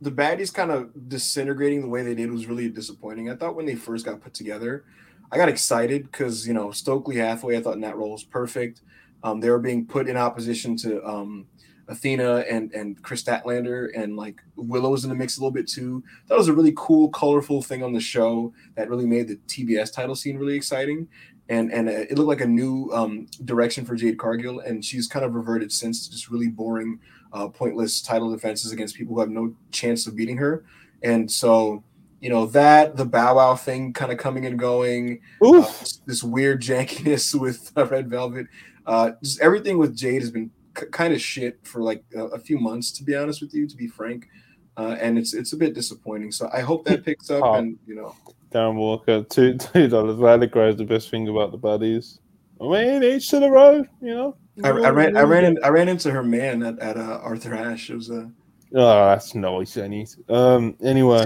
the baddies kind of disintegrating the way they did was really disappointing. I thought when they first got put together, I got excited because you know Stokely Hathaway. I thought in that role was perfect. Um, they were being put in opposition to um, Athena and and Kris Statlander, and like Willow was in the mix a little bit too. That was a really cool, colorful thing on the show that really made the TBS title scene really exciting. And and uh, it looked like a new um, direction for Jade Cargill, and she's kind of reverted since to just really boring uh, pointless title defenses against people who have no chance of beating her. And so, you know, that the Bow Wow thing kind of coming and going, uh, this weird jankiness [laughs] with uh, Red Velvet, uh, just everything with Jade has been k- kind of shit for like a, a few months, to be honest with you, to be frank. Uh, and it's it's a bit disappointing. So I hope that picks up, [laughs] Oh. and you know, Darren Walker, two [laughs] two dollars. Valley is the best thing about the baddies. I mean, each to the road, you know. I, I ran I ran in, I ran into her man at, at uh, Arthur Ashe. It was a Oh, that's nice, Ennis. Um, anyway,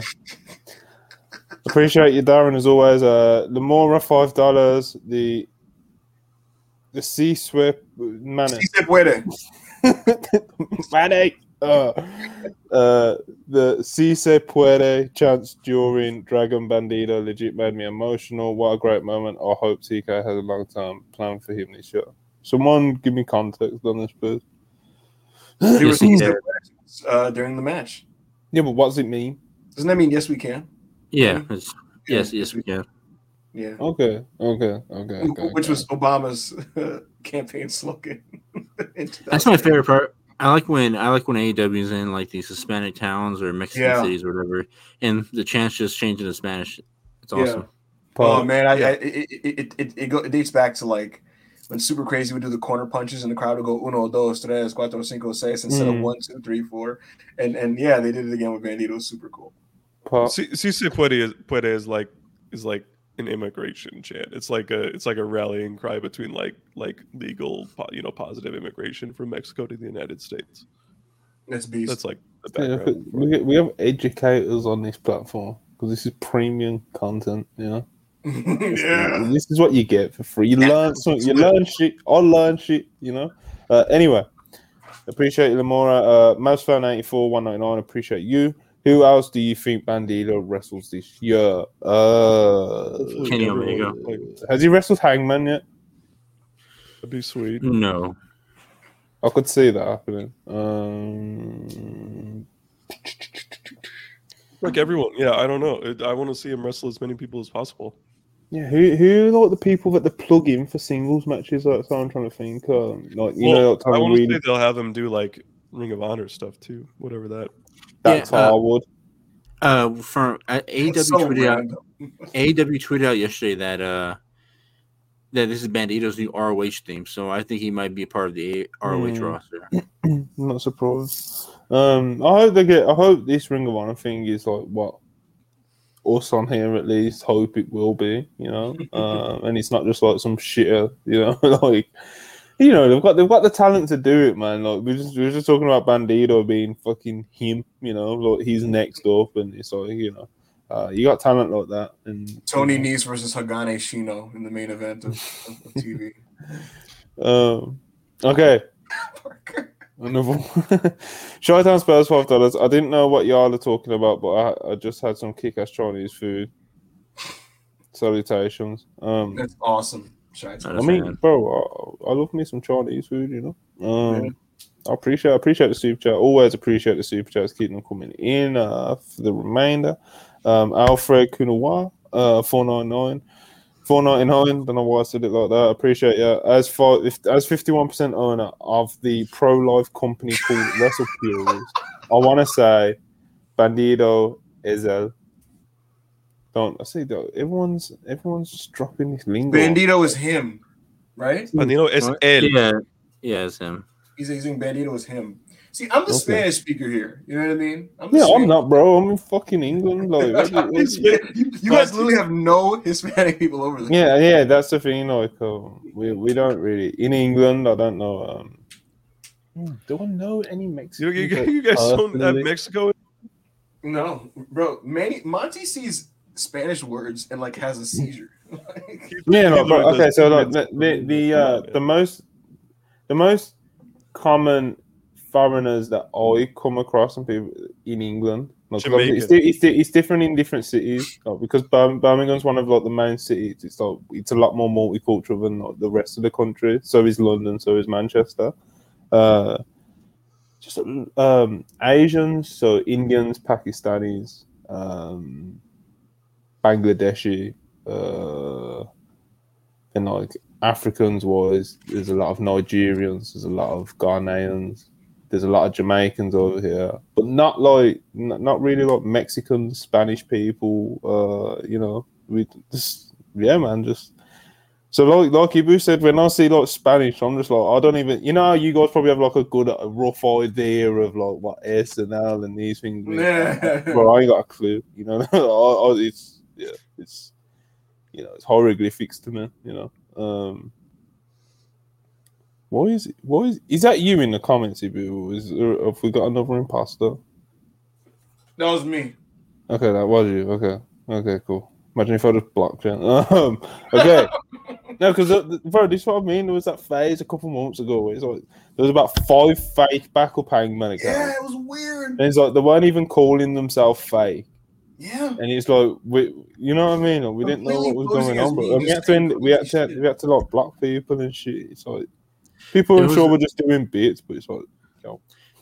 appreciate you, Darren, as always. Uh, Lamora, five dollars. The the C Swift Manor. Si se puede. Manny. Uh, uh, the Si Se Puede chance during Dragon Bandido legit made me emotional. What a great moment. I hope TK has a long term plan for him this year. Someone give me context on this, please. They were Yes, he did. uh, during the match. Yeah, but what does it mean? Doesn't that mean yes we can? Yeah, it's, yes, yes, we can. Yeah. Okay, okay, okay. okay Which okay. was Obama's campaign slogan. [laughs] That's my favorite part. I like when I like when AEW is in like these Hispanic towns or Mexican Yeah. cities or whatever, and the chants just change into Spanish. It's Yeah. awesome. Oh man, I, I it, it, it, it, it, go, it dates back to like when Super Crazy would do the corner punches and the crowd would go uno, dos, tres, cuatro, cinco, seis instead Mm. of one, two, three, four. And and yeah, they did it again with Bandido. Super cool. Pop. Si si se puede is, puede is like is like an immigration chant. It's like a it's like a rallying cry between like like legal you know positive immigration from Mexico to the United States. That's beast. That's like the Yeah, background. but we, we have educators on this platform because this is premium content. You know, [laughs] yeah. this is what you get for free. You learn something. You learn shit. I learn shit. You know. Uh, anyway, appreciate you, Lamora. Uh, Mouse Fan eighty four one ninety nine. Appreciate you. Who else do you think Bandido wrestles this year? Uh, Kenny Omega. Has he wrestled Hangman yet? that'd be sweet. No. I could see that happening. Um, Like everyone, yeah. I don't know. I want to see him wrestle as many people as possible. yeah, who who are, like the people that they plug in for singles matches? That's what I'm trying to think. Um, like you know, like I want to Reed, say they'll have him do like Ring of Honor stuff too, whatever that. That's Yeah, uh, Harwood. Uh, from uh, AEW That's so tweeted out random. AEW tweeted out yesterday that uh that this is Bandido's new ROH theme, so I think he might be a part of the ROH roster. I'm [clears throat] not surprised. Um, I hope they get. I hope this Ring of Honor thing is like what us on here at least hope it will be. You know, [laughs] um, and it's not just like some shit, You know, [laughs] like you know they've got they've got the talent to do it, man. Like we just we were just talking about Bandido being fucking him. You know, like he's next up, and it's like you know. Uh, you got talent like that, and Tony Nese versus Hagane Shinno in the main event of, of, TV. [laughs] Um, okay, [laughs] Another. Chi-Town [laughs] Spurs five dollars. I didn't know what y'all are talking about, but I, I just had some kick-ass Chinese food. Salutations. Um, That's awesome. Shout I mean, bro, I, I love me some Chinese food. You know. Um, I appreciate I appreciate the super chat. Always appreciate the super chats. Keep them coming in uh, for the remainder. Um, Alfred Kunawa, uh, four nine nine. Four ninety nine. Don't know why I said it like that. I appreciate you. As for if as fifty one percent owner of the pro life company called [laughs] Wrestle Purists, I want to say Bandido Ezel. Don't I see though? Everyone's everyone's just dropping this lingo. Bandido is him, right? Bandido is What? él. Yeah, yeah, it's him. He's using Bandido as him. See, I'm the Okay. Spanish speaker here. You know what I mean? I'm the Yeah, I'm not, bro. I'm in fucking England. Like, what- [laughs] what- you, you guys literally have no Hispanic people over there. Yeah, yeah, that's the thing. Like, uh, we we don't really in England. I don't know. Um, hmm, do I know any You, Mexican? you, you guys don't have? Mexico. No, bro. Manny Monty sees Spanish words and like has a seizure. [laughs] Like, [laughs] Yeah, no, bro. Okay, so like, the the the, uh, the most the most common foreigners that I come across and people in England. Like, 'cause obviously it's, it's, it's different in different cities like, because Birmingham's one of like the main cities. It's like it's a lot more multicultural than like, the rest of the country. So is London. So is Manchester. Uh, just um, Asians, so Indians, Pakistanis, um, Bangladeshi, uh, and like Africans wise, there's a lot of Nigerians, there's a lot of Ghanaians, there's a lot of Jamaicans over here, but not like not, not really like Mexicans, Spanish people. Uh, you know, we just yeah, man, just. So like like Ibu said, when I see like Spanish, I'm just like I don't even you know you guys probably have like a good a rough idea of like what S and these things. Bro, I ain't got a clue. You know, [laughs] I, I, it's yeah, it's you know, it's hieroglyphics to me. You know, um, what is it? What is is that you in the comments, or have we got another imposter? that was me. Okay, that was you. Okay, okay, cool. Imagine if I just blocked you. [laughs] Um, okay. No, because bro, this is what I mean. There was that phase a couple months ago. Where it's like there was about five fake backup hangman accounts, Yeah, it was weird. and it's like they weren't even calling themselves fake. Yeah. And it's like we, you know what I mean? Like, we didn't know what was going on, but we had to, end, just we had to, we had to like block people and shit. It's like people, There I'm sure a- were just doing bits, but it's like,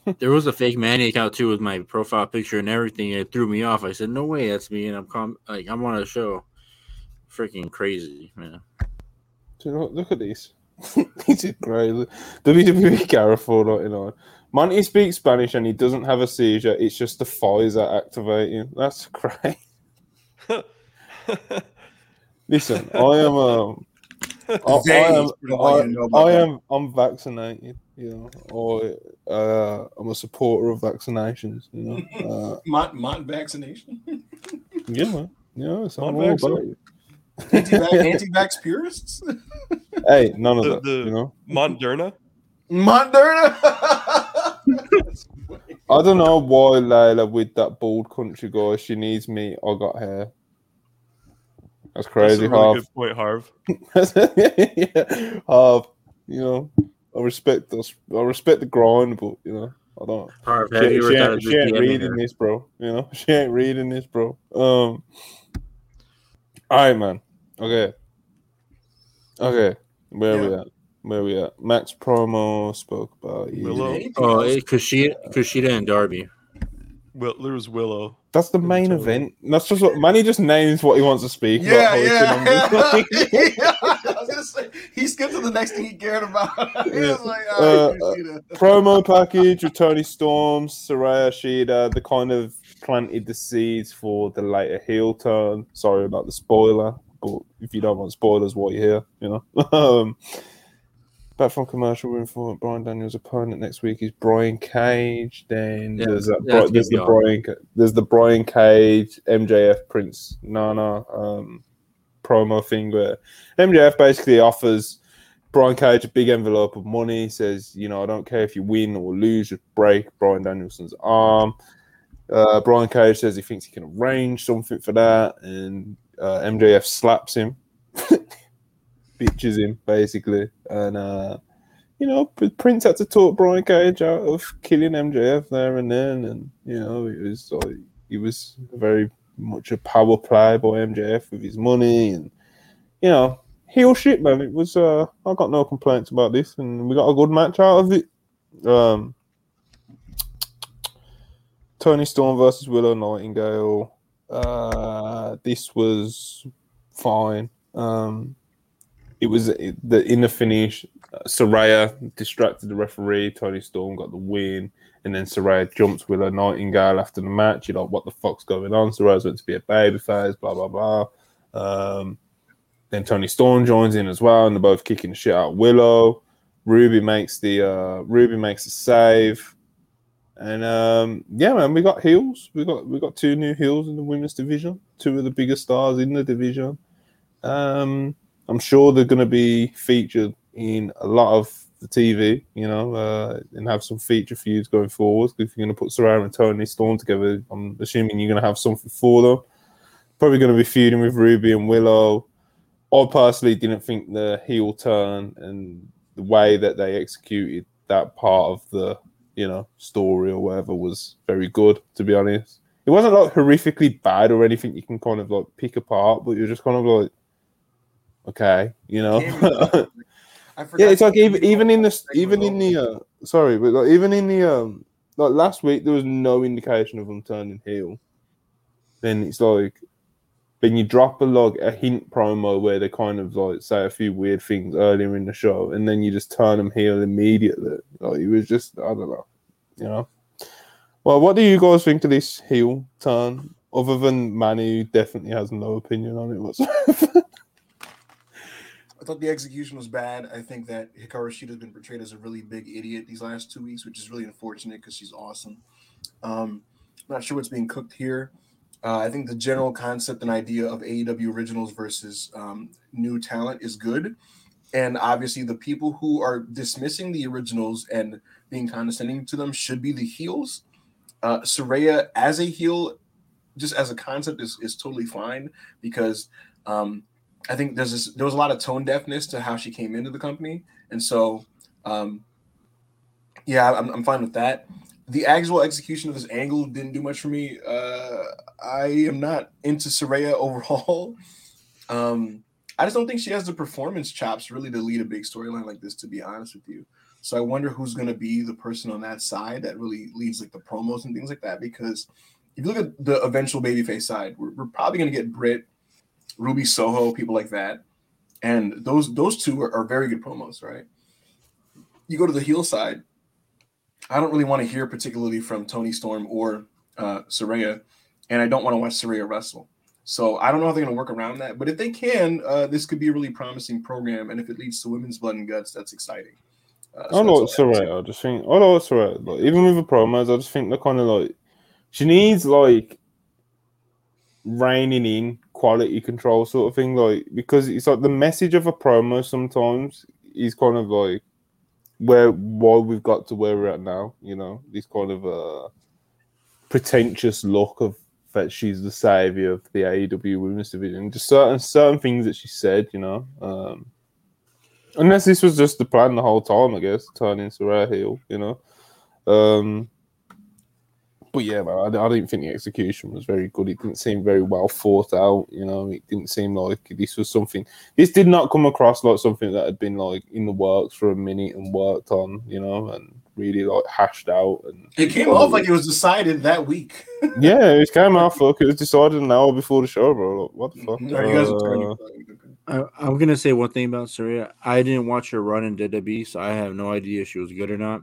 [laughs] There was a fake Manny account too with my profile picture and everything. And It threw me off. I said, "No way, that's me." And I'm com- like, I'm on a show. Freaking crazy, man. do you know, look at this. this is crazy. WWE careful, like, you know. Monty speaks Spanish and he doesn't have a seizure. It's just the Pfizer activating. That's [laughs] great. Listen, [laughs] I am um, I, I, am don't want you I, I, am I'm vaccinated, you know, or uh, I'm a supporter of vaccinations, you know. Uh, [laughs] Mont, Mont vaccination? yeah, man. Yeah, it's all about vaccine. it. Anti-vax, anti-vax purists? Hey, none of The- that, the- you know. Moderna. Moderna? I don't know why Layla with that bald country guy, she needs me. I got hair. That's That's crazy, a really Harv. good point, Harv. yeah, [laughs] Harv. You know, I respect us. I respect the grind, but you know, I don't. Harv, She, have she ain't, she ain't reading this, bro. You know, [laughs] she ain't reading this, bro. Um. All right, man. Okay. Okay. Where are we at? Where we at? Max promo spoke about you. Willow. Anything Oh, else? it, Kushida, Kushida and Darby. Will, there was Willow. That's the main total. event. That's just what Manny just names what he wants to speak Yeah, about. yeah, [laughs] yeah. I was [laughs] gonna say he skipped to the next thing he cared about. [laughs] he Yeah. was like, Uh, all right, Kushida. promo package with Toni Storm, Saraya Shida, the kind of planted the seeds for the later heel turn. Sorry about the spoiler, but if you don't want spoilers, what you hear, you know. um, back from commercial room for Brian Daniels' opponent next week is Brian Cage. Then Yeah, there's that, there's the Brian there's the Brian Cage MJF Prince Nana um, promo thing where MJF basically offers Brian Cage a big envelope of money. Says, you know, I don't care if you win or lose, just break Bryan Danielson's arm. Uh, Brian Cage says he thinks he can arrange something for that, and uh, MJF slaps him, [laughs] bitches him basically, and uh, you know, Prince had to talk Brian Cage out of killing MJF there and then, and you know, it was like he was very much a power play by MJF with his money, and you know, heel shit, man. It was. Uh, I got no complaints about this, and we got a good match out of it. Um, Toni Storm versus Willow Nightingale. Uh, this was fine. Um, it was the in the finish. Uh, Saraya distracted the referee. Toni Storm got the win, and then Saraya jumps Willow Nightingale after the match. You're like, what the fuck's going on? Saraya's meant to be a babyface. Blah blah blah. Um, then Toni Storm joins in as well, and they're both kicking the shit out Willow. Ruby makes the uh, Ruby makes the save, and um, yeah, man, we got heels. We got we got two new heels in the women's division. Two of the biggest stars in the division. Um, I'm sure they're going to be featured in a lot of the TV, you know, uh, and have some feature feuds going forward. If you're going to put Sarah and Toni Storm together, I'm assuming you're going to have something for them. Probably going to be feuding with Ruby and Willow. I personally didn't think the heel turn and the way that they executed that part of the you know story or whatever was very good. To be honest, it wasn't like horrifically bad or anything you can kind of like pick apart, but you're just kind of like, okay, you know. [laughs] I forgot yeah, it's like even even in the even in the uh, sorry, but like even in the um like last week there was no indication of them turning heel. Then it's like then you drop a log a hint promo where they kind of like say a few weird things earlier in the show, and then you just turn them heel immediately. Like it was just I don't know, you know. Well, what do you guys think of this heel turn? Other than Manny, definitely has no opinion on it whatsoever. [laughs] Thought the execution was bad. I think that Hikaru Shida has been portrayed as a really big idiot these last two weeks, which is really unfortunate because she's awesome. Um, I'm not sure what's being cooked here. Uh, I think the general concept and idea of AEW originals versus um, new talent is good. And obviously, the people who are dismissing the originals and being condescending to them should be the heels. Uh, Saraya, as a heel, just as a concept, is, is totally fine because um, I think there's this, there was a lot of tone deafness to how she came into the company, and so um, yeah, I'm, I'm fine with that. The actual execution of this angle didn't do much for me. Uh, I am not into Saraya overall. [laughs] Um, I just don't think she has the performance chops really to lead a big storyline like this. To be honest with you, so I wonder who's going to be the person on that side that really leads like the promos and things like that. Because if you look at the eventual babyface side, we're, we're probably going to get Britt, Ruby Soho, people like that, and those those two are, are very good promos, right? You go to the heel side. I don't really want to hear particularly from Toni Storm or uh, Saraya, and I don't want to watch Saraya wrestle. So I don't know how they're going to work around that, but if they can, uh, this could be a really promising program. And if it leads to women's blood and guts, that's exciting. Uh, I so know it's I have to alright. I just think I know it's alright. Like even with the promos, I just think they're kind of like she needs like reining in quality control sort of thing. Like because it's like the message of a promo sometimes is kind of like where why we've got to where we're at now. You know, this kind of uh pretentious look of that she's the savior of the AEW women's division. Just certain certain things that she said. You know. um Unless this was just the plan the whole time, I guess, turning Sarah heel, you know. Um, but yeah, man, I, I didn't think the execution was very good. It didn't seem very well thought out, you know. It didn't seem like this was something. This did not come across like something that had been like in the works for a minute and worked on, you know, and really like hashed out. And It came off like it was decided that week. [laughs] yeah, it came out. Fuck, it was decided an hour before the show, bro. Like, what the fuck? Are you guys Uh. I, I'm gonna say one thing about Surya. I didn't watch her run in WWE, so I have no idea if she was good or not.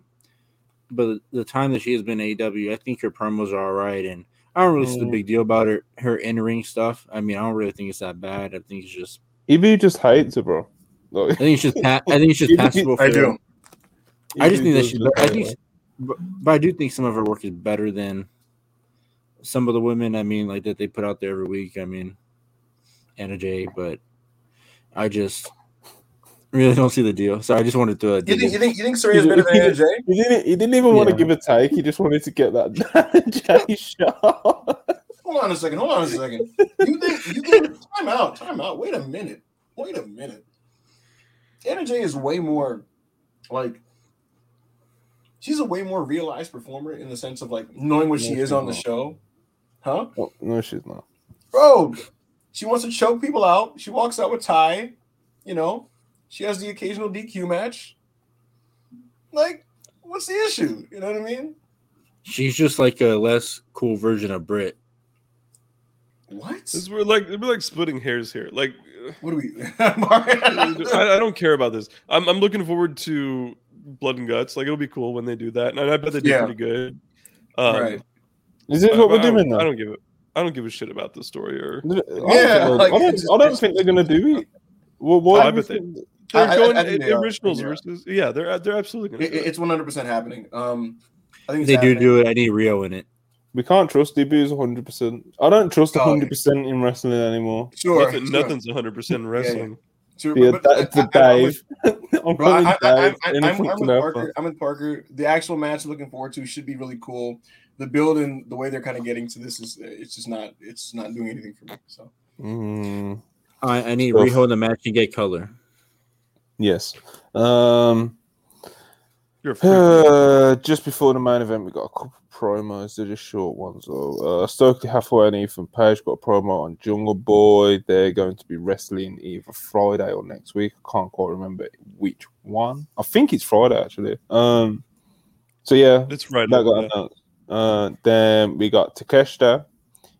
But the time that she has been AW, I think her promos are all right, and I don't really see the Mm. big deal about her her in ring stuff. I mean, I don't really think it's that bad. I think it's just Ibu just hates her, bro. Like, I think it's just pa- I think it's just [laughs] passable. For I her. do. I just think that does she. I think, she- but, but I do think some of her work is better than some of the women. I mean, like that they put out there every week. I mean, Anna Jay, but I just really don't see the deal. So I just wanted to. Uh, You think you think you think Surya's better than Anna Jay? He didn't. He didn't even want to give a take. He just wanted to get that [laughs] Jay shot. Hold on a second. Hold on a second. You think you think time out, time out. Wait a minute. Wait a minute. Anna Jay is way more like she's a way more realized performer in the sense of like knowing what No, she is she's on the show. Huh? Oh, no, she's not. Bro, she wants to choke people out. She walks out with Ty. You know, she has the occasional DQ match. Like, what's the issue? You know what I mean? She's just like a less cool version of Britt. What? This we're like we're like splitting hairs here. Like What do we? [laughs] I, I don't care about this. I'm I'm looking forward to Blood and Guts. Like it'll be cool when they do that, and I bet they do Yeah. pretty good. Um, right. Is this I- what we're I don't- doing now? I don't give it. I don't give a shit about the story or. I don't, Yeah, think, like, I don't, I don't think they're gonna do it. Well, Oh, I bet they- think- They're I- I- going I think they originals Yeah. versus yeah. They're they're absolutely going It, to. it- it's one hundred percent happening. Um, I think it's they do happening. do it, I need Riho in it. we can't trust DBs 100. percent I don't trust Oh. 100 percent in wrestling anymore. Sure, Nothing, sure, nothing's 100 percent in wrestling. sure, Yeah, but- that, but the I- I'm with- Dave. [laughs] I'm Bro, I, I, I, I, I'm, I'm with. Parker. I'm with Parker. The actual match I'm looking forward to should be really cool. The build and the way they're kind of getting to this is it's just not it's not doing anything for me. So Mm, I, I need Oof. Riho in the match and get color. Yes. Um. Uh, just before the main event, we got a couple promos. They're just short ones, though. Uh, Stokely Hathaway and Ethan Page got a promo on Jungle Boy. They're going to be wrestling either Friday or next week. I can't quite remember which one. I think it's Friday actually. Um, so yeah, It's right. that got announced. Uh, then we got Takeshita.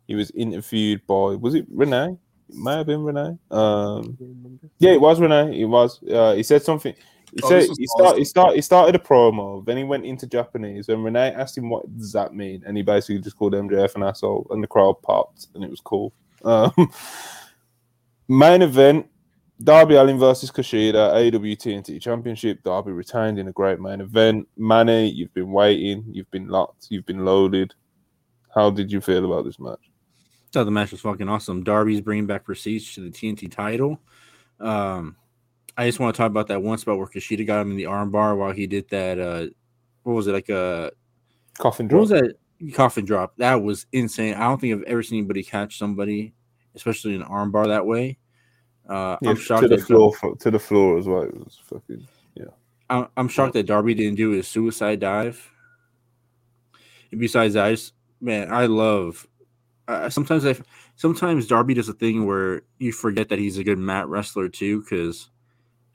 He was interviewed by was it Renee? It may have been Renee. Um, yeah, it was Renee. It was. Uh, he said something. He Oh, said this was he started. He awesome. started. He started a promo. Then he went into Japanese. And Renee asked him, "What does that mean?" And he basically just called MJF an asshole, and the crowd popped, and it was cool. Um, [laughs] main event: Darby Allin versus Kushida, AEW TNT Championship. Darby retained in a great main event. Manny, you've been waiting. You've been locked. You've been loaded. How did you feel about this match? Thought the match was fucking awesome. Darby's bringing back prestige to the TNT title. Um, I just want to talk about that one spot where Kushida got him in the armbar while he did that. Uh, what was it like a Coffin what drop. was that coffin drop? That was insane. I don't think I've ever seen anybody catch somebody, especially an armbar that way. Uh, Yeah, I'm shocked to the floor. To the floor as well. It was fucking. Yeah. I'm, I'm shocked that Darby didn't do his suicide dive. And besides that, I just man, I love. Uh, sometimes I, sometimes Darby does a thing where you forget that he's a good mat wrestler too, because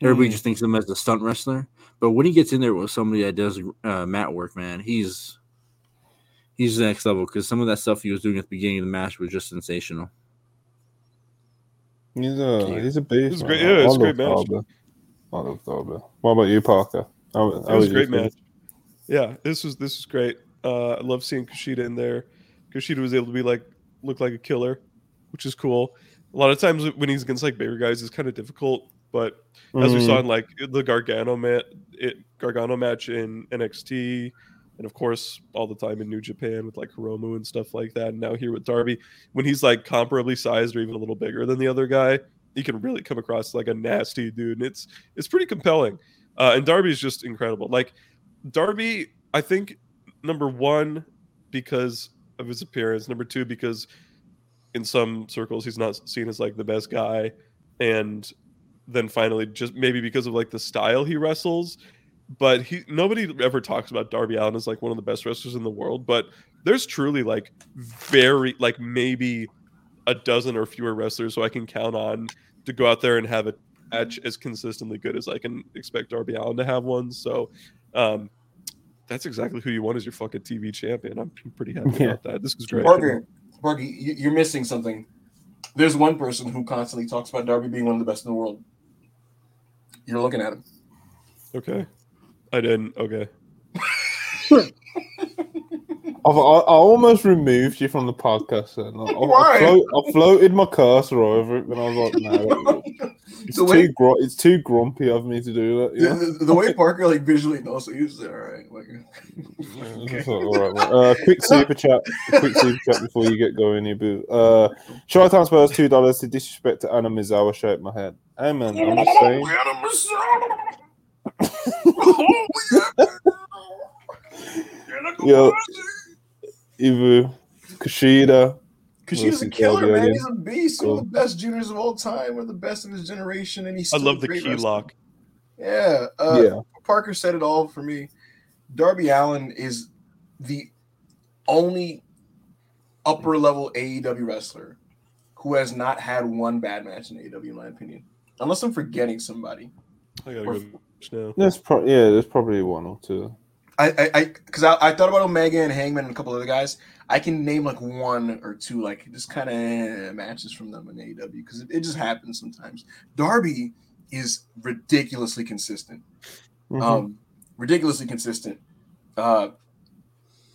everybody Mhm. just thinks of him as a stunt wrestler. But when he gets in there with somebody that does uh, mat work, man, he's he's the next level. Because some of that stuff he was doing at the beginning of the match was just sensational. He's a Yeah. he's a beast. It's man. great- yeah, it's I a great match. Darby. I love Darby. What about you, Parker? How, It was a great feel? match. Yeah, this was this was great. Uh, I love seeing Kushida in there. Kushida was able to be like look like a killer. which is cool. A lot of times when he's against like bigger guys, it's kind of difficult. But as we saw Mm. in like the Gargano match, it, Gargano match in NXT, and of course all the time in New Japan with like Hiromu and stuff like that. And now here with Darby, when he's like comparably sized or even a little bigger than the other guy, he can really come across like a nasty dude, and it's it's pretty compelling. Uh, and Darby's just incredible. Like Darby, I think number one because of his appearance. Number two because in some circles he's not seen as like the best guy, and then finally just maybe because of like the style he wrestles. But he nobody ever talks about Darby Allin as like one of the best wrestlers in the world. But there's truly like very like maybe a dozen or fewer wrestlers who I can count on to go out there and have a match as consistently good as I can expect Darby Allin to have one. So um that's exactly who you want as your fucking TV champion. I'm pretty happy Yeah. about that. This is great. Parker, Parker, you- you're missing something. There's one person who constantly talks about Darby being one of the best in the world. You're looking at him. Okay. I didn't. Okay. [laughs] I've, I, I almost removed you from the podcast. Then. I, Why? I, float, I floated my cursor over it, but I was like, no, [laughs] it's The too way- gr- it's too grumpy of me to do that. The, Yeah. the- the way Parker like visually knows, so he's all right. Like, [laughs] all right, uh, quick super chat, quick super chat before you get going, you boo. Uh, Showtime Spurs two dollars to disrespect to Anna Mizawa. Shake my head. Hey man, I'm just saying. [laughs] Yo, Ibu, Kushida. Kushida's a killer, man. yeah. He's a beast. One of the best juniors of all time. One of the best of his generation, and he's. I love the key wrestler. lock. Yeah, uh, yeah, Parker said it all for me. Darby Allin is the only upper level AEW wrestler who has not had one bad match in AEW, in my opinion. Unless I'm forgetting somebody. I gotta go now. there's pro- yeah, there's probably one or two. I, I, because I, I, thought about Omega and Hangman and a couple other guys. I can name like one or two, like just kind of matches from them in AEW because it, it just happens sometimes. Darby is ridiculously consistent. Mhm. um, ridiculously consistent. Uh,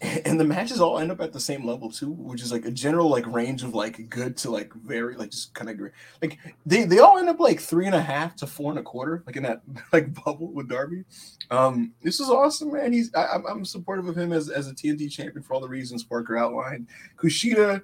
[laughs] and the matches all end up at the same level too, which is like a general like range of like good to like very like just kind of great. Like they they all end up like three and a half to four and a quarter, like in that [laughs] like bubble with Darby. Um, this is awesome, man. He's I, I'm I'm supportive of him as as a TNT champion for all the reasons Parker outlined. Kushida,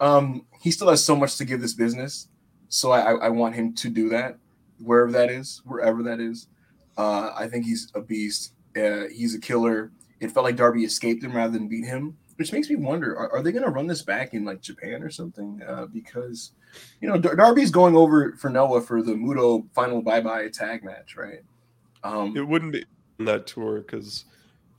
um, he still has so much to give this business, so I I, I want him to do that wherever that is, wherever that is. Uh, I think he's a beast. Uh, he's a killer. It felt like Darby escaped him rather than beat him, which makes me wonder: Are, are they going to run this back in like Japan or something? Uh, because you know Dar- Darby's going over for Noah for the Muto final bye bye tag match, right? Um, It wouldn't be on that tour because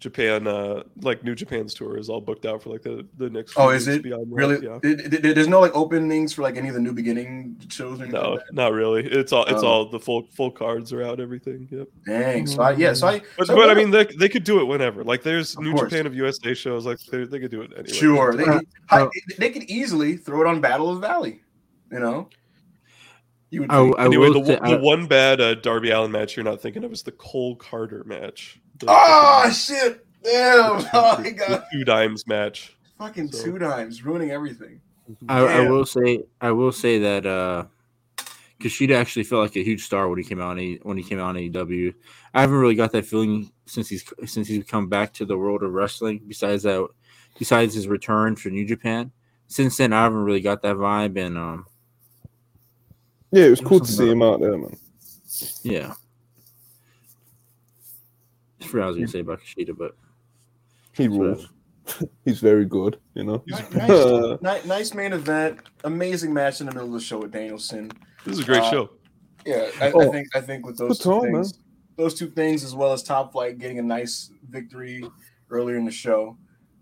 Japan, uh, like New Japan's tour, is all booked out for like the the next. Oh, is it? beyond that, really, Yeah. It- it- there's no like openings for like any of the new beginning shows or. No, like not really. It's all it's Oh. all the full full cards are out. Everything. Yep. Dang. So I, yeah, so I. But, so but I mean, they, they could do it whenever. Like, there's New course. Japan of USA shows. Like, they, they could do it anyway. Sure. They, Uh, hi- uh, they could easily throw it on Battle of the Valley. You know? You would I. I Anyway, the, say, one- the one bad uh, Darby Allin match you're not thinking of is the Cole Karter match. The, Oh, shit. Damn. [laughs] Oh, my the God. two dimes match. Fucking So- two dimes, ruining everything. I, I will say I will say that uh Kushida actually felt like a huge star when he came out on when he came out on AEW. I haven't really got that feeling since he's since he's come back to the world of wrestling. Besides that, besides his return for New Japan, since then I haven't really got that vibe. And um, Yeah, it was cool to see him out there, man. yeah, I forgot what I was gonna say about Kushida, but He rules. [laughs] He's very good, you know. [laughs] Ni- Nice, nice main event. Amazing match in the middle of the show with Danielson. This is a great Uh, show. Yeah, I, I Oh. think I think with those two time, things, those two things, as well as Top Flight getting a nice victory earlier in the show,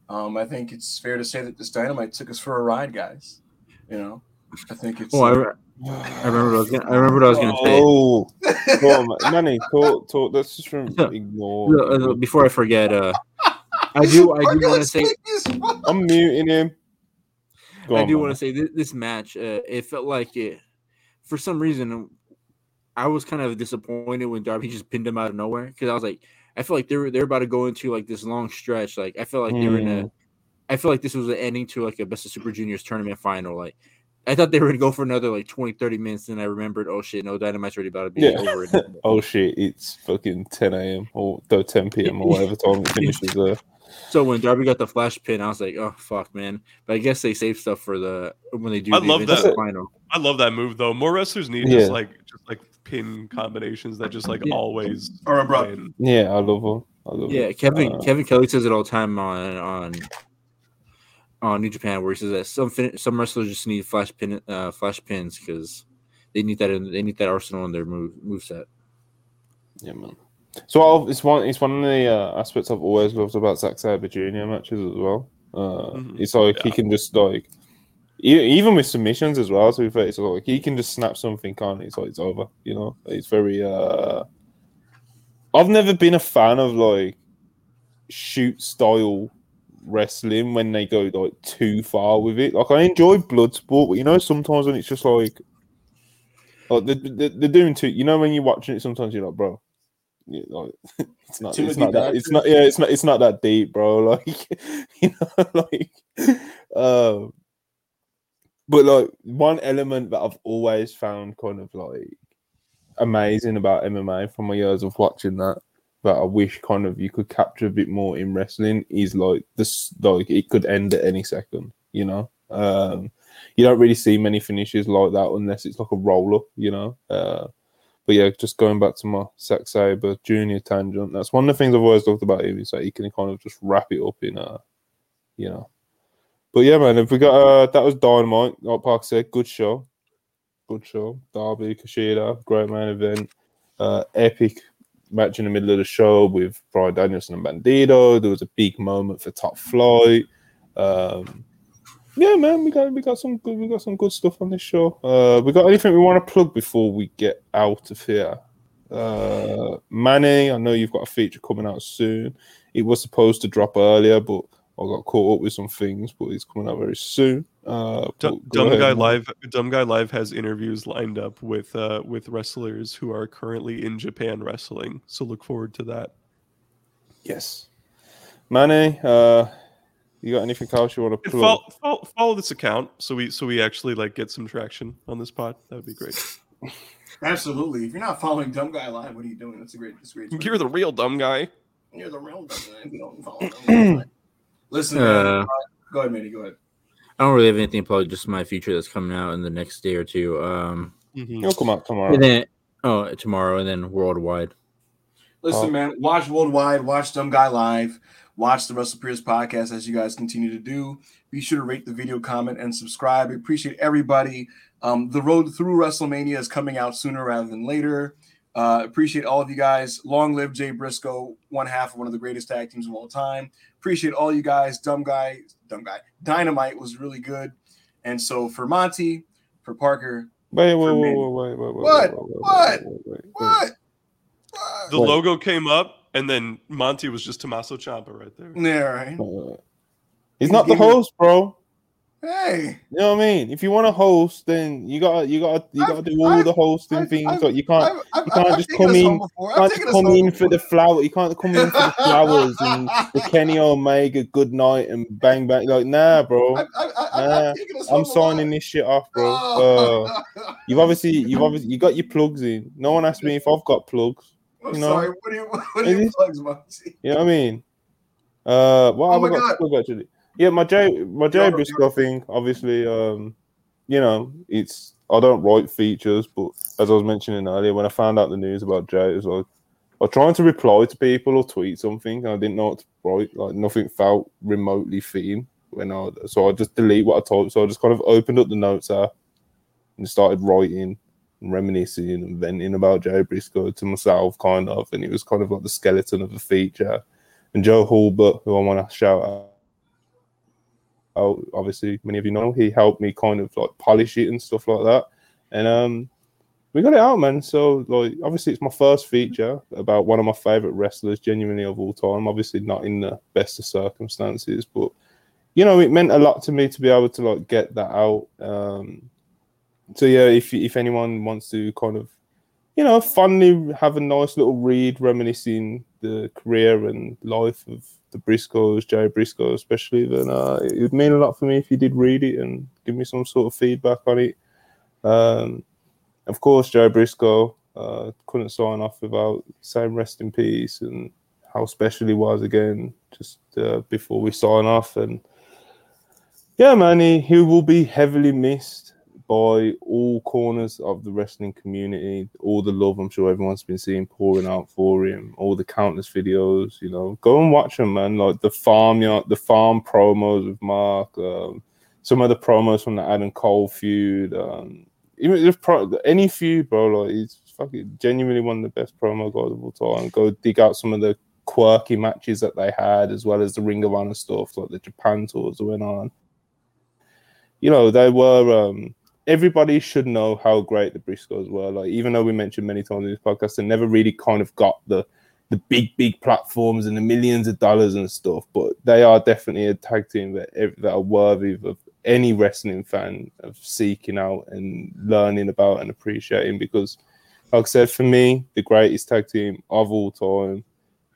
um, I think it's fair to say that this Dynamite took us for a ride, guys. You know, I think it's. oh, I, re- I remember what I was gonna I remember what I was gonna say. Oh, on. Manny, talk, talk. Let's just from [laughs] ignore. Before I forget, uh, I do I do want to say I'm muting him. Go I on, do want to say this, this match. Uh, it felt like it, for some reason, I was kind of disappointed when Darby just pinned him out of nowhere because I was like, I feel like they were they're about to go into like this long stretch. Like I feel like they were in a, I feel like this was an ending to like a Best of Super Juniors tournament final. Like I thought they were gonna go for another like 20, 30 minutes, and I remembered, oh shit, no, Dynamite's already about to be Yeah. over. [laughs] Oh shit! It's fucking 10 a.m. or though 10 p.m. or whatever time it finishes. There. so when Darby got the flash pin, I was like, oh fuck, man. But I guess they save stuff for the when they do. I the love that. final. I love that move though. More wrestlers need Yeah. just like just like pin combinations that just like Yeah. always. All right, bro. win. Yeah, I love her. I love Yeah, her. Kevin Uh, Kevin Kelly says it all the time on on on New Japan, where he says that some fin- some wrestlers just need flash pin uh, flash pins because they need that in, they need that arsenal in their move moveset. Yeah, man. So I've, it's one it's one of the uh, aspects I've always loved about Zack Sabre Jr. matches as well. Uh, Mhm. It's like he can just like e- even with submissions as well. To be fair, it's like he can just snap something on. It's like it's over. You know, it's very. uh I've never been a fan of like shoot style wrestling when they go like too far with it. Like I enjoy blood sport, but you know sometimes when it's just like. Like they're, they're, they're doing too. You know when you're watching it, sometimes you're like, bro, yeah, like, [laughs] it's not. It's not that. It's not. Yeah, it's not. It's not that deep, bro. [laughs] Like, you know, [laughs] like, um, but like one element that I've always found kind of like amazing about MMA from my years of watching that that I wish kind of you could capture a bit more in wrestling is like this like it could end at any second, you know. Um you don't really see many finishes like that unless it's like a roll up, you know. Uh but yeah, just going back to my Zack Sabre Junior tangent, that's one of the things I've always loved about him is that he can kind of just wrap it up in a, you know. But yeah, man, if we got uh, that was Dynamite, like Park said, good show, good show. Darby Kushida, great main event, uh, epic match in the middle of the show with Bryan Danielson and Bandido. There was a big moment for Top Flight. Um, yeah, man, we got we got some good we got some good stuff on this show. Uh, we got anything we want to plug before we get out of here? Uh, Manny, I know you've got a feature coming out soon. It was supposed to drop earlier, but I got caught up with some things. But it's coming out very soon. Uh, Dumb, Dumb guy live. Dumb guy live has interviews lined up with uh, with wrestlers who are currently in Japan wrestling. So look forward to that. Yes, Manny. Uh, you got anything else you want to And follow, follow, follow this account so we so we actually like get some traction on this pod. That would be great. [laughs] Absolutely. If you're not following Dumb Guy Live, what are you doing? That's a great. That's a great. You're the real dumb guy. You're the real dumb guy. if You don't follow Dumb Guy [laughs] Listen, Uh, go ahead, Manny. Go ahead. I don't really have anything about just my future that's coming out in the next day or two. Um, Mhm. You'll come out tomorrow. and then oh tomorrow, and then worldwide. Listen, Oh. man, watch Worldwide, watch Dumb Guy Live, watch the Wrestle Purists podcast as you guys continue to do. Be sure to rate the video, comment, and subscribe. We appreciate everybody. Um, the road through WrestleMania is coming out sooner rather than later. Uh, appreciate all of you guys. Long live Jay Briscoe, one half of one of the greatest tag teams of all time. Appreciate all you guys. Dumb guy, dumb guy. Dynamite was really good. And so for Monty, for Parker, Wait, wait, wait, wait, wait, wait, wait, What? wait, wait, What? wait, wait, wait, wait. what? What? The Wait. logo came up, and then Monty was just Tommaso Ciampa right there. Yeah, right. He's not the Give me- host, bro. Hey. You know what I mean? If you want to host, then you gotta, you gotta, you gotta do all I've- the hosting I've- things. I've- like you can't, you can't just come in- you can't just come in for the flower. You can't come in for the [laughs] flowers and the Kenny Omega good night and bang bang. Like, nah, bro. I've, Nah, I've taken us home I'm signing this shit off, bro. Uh, Oh. you've obviously, you've obviously, you got your plugs in. No one asked me if I've got plugs. [laughs] I'm you know, sorry. What you? [laughs] What are it your plugs, Monty? You know what I mean? Uh, what Oh have I got God. to plug actually? Yeah, my Jay, my You're- Briscoe thing. Obviously, um, you know, it's I don't write features, but as I was mentioning earlier, when I found out the news about Jay, it was like I was trying to reply to people or tweet something, and I didn't know what to write. Like nothing felt remotely fitting when I, so I just delete what I typed. So I just kind of opened up the notes app and started writing and reminiscing and venting about Jay Briscoe to myself, kind of, and it was kind of like the skeleton of a feature. And Joe Hulbert, who I want to shout out, out, obviously many of you know, he helped me kind of like polish it and stuff like that. And um, we got it out, man. So like, obviously, it's my first feature about one of my favorite wrestlers, genuinely of all time. Obviously, not in the best of circumstances, but you know, it meant a lot to me to be able to like get that out. Um, so yeah, if if anyone wants to kind of you know, fondly have a nice little read, reminiscing the career and life of the Briscoes, Jerry Briscoe especially, then uh, it would mean a lot for me if you did read it and give me some sort of feedback on it. Um, of course, Jerry Briscoe uh, couldn't sign off without saying rest in peace and how special he was again just uh, before we sign off. And yeah, man, he, he will be heavily missed by all corners of the wrestling community. All the love I'm sure everyone's been seeing pouring out for him, all the countless videos, you know, go and watch them, man. Like the farmyard, the farm promos with Mark, um, some of the promos from the Adam Cole feud, um, even if pro- any feud, bro, like he's fucking genuinely one of the best promo guys of all time. Go dig out some of the quirky matches that they had, as well as the Ring of Honor stuff, like the Japan tours that went on. You know, they were um everybody should know how great the Briscoes were. Like, even though we mentioned many times in this podcast, they never really kind of got the the big, big platforms and the millions of dollars and stuff. But they are definitely a tag team that that are worthy of any wrestling fan of seeking out and learning about and appreciating. Because, like I said, for me, the greatest tag team of all time,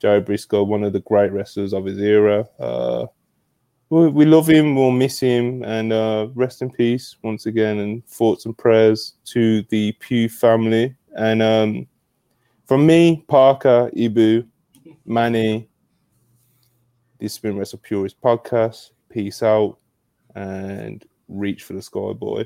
Joe Briscoe, one of the great wrestlers of his era. Uh, we, we love him, we'll miss him, and uh, rest in peace once again. And thoughts and prayers to the Pugh family. And um, from me, Parker, Ibu, Manny, this has been Wrestle Purist podcast. Peace out and reach for the sky, boy.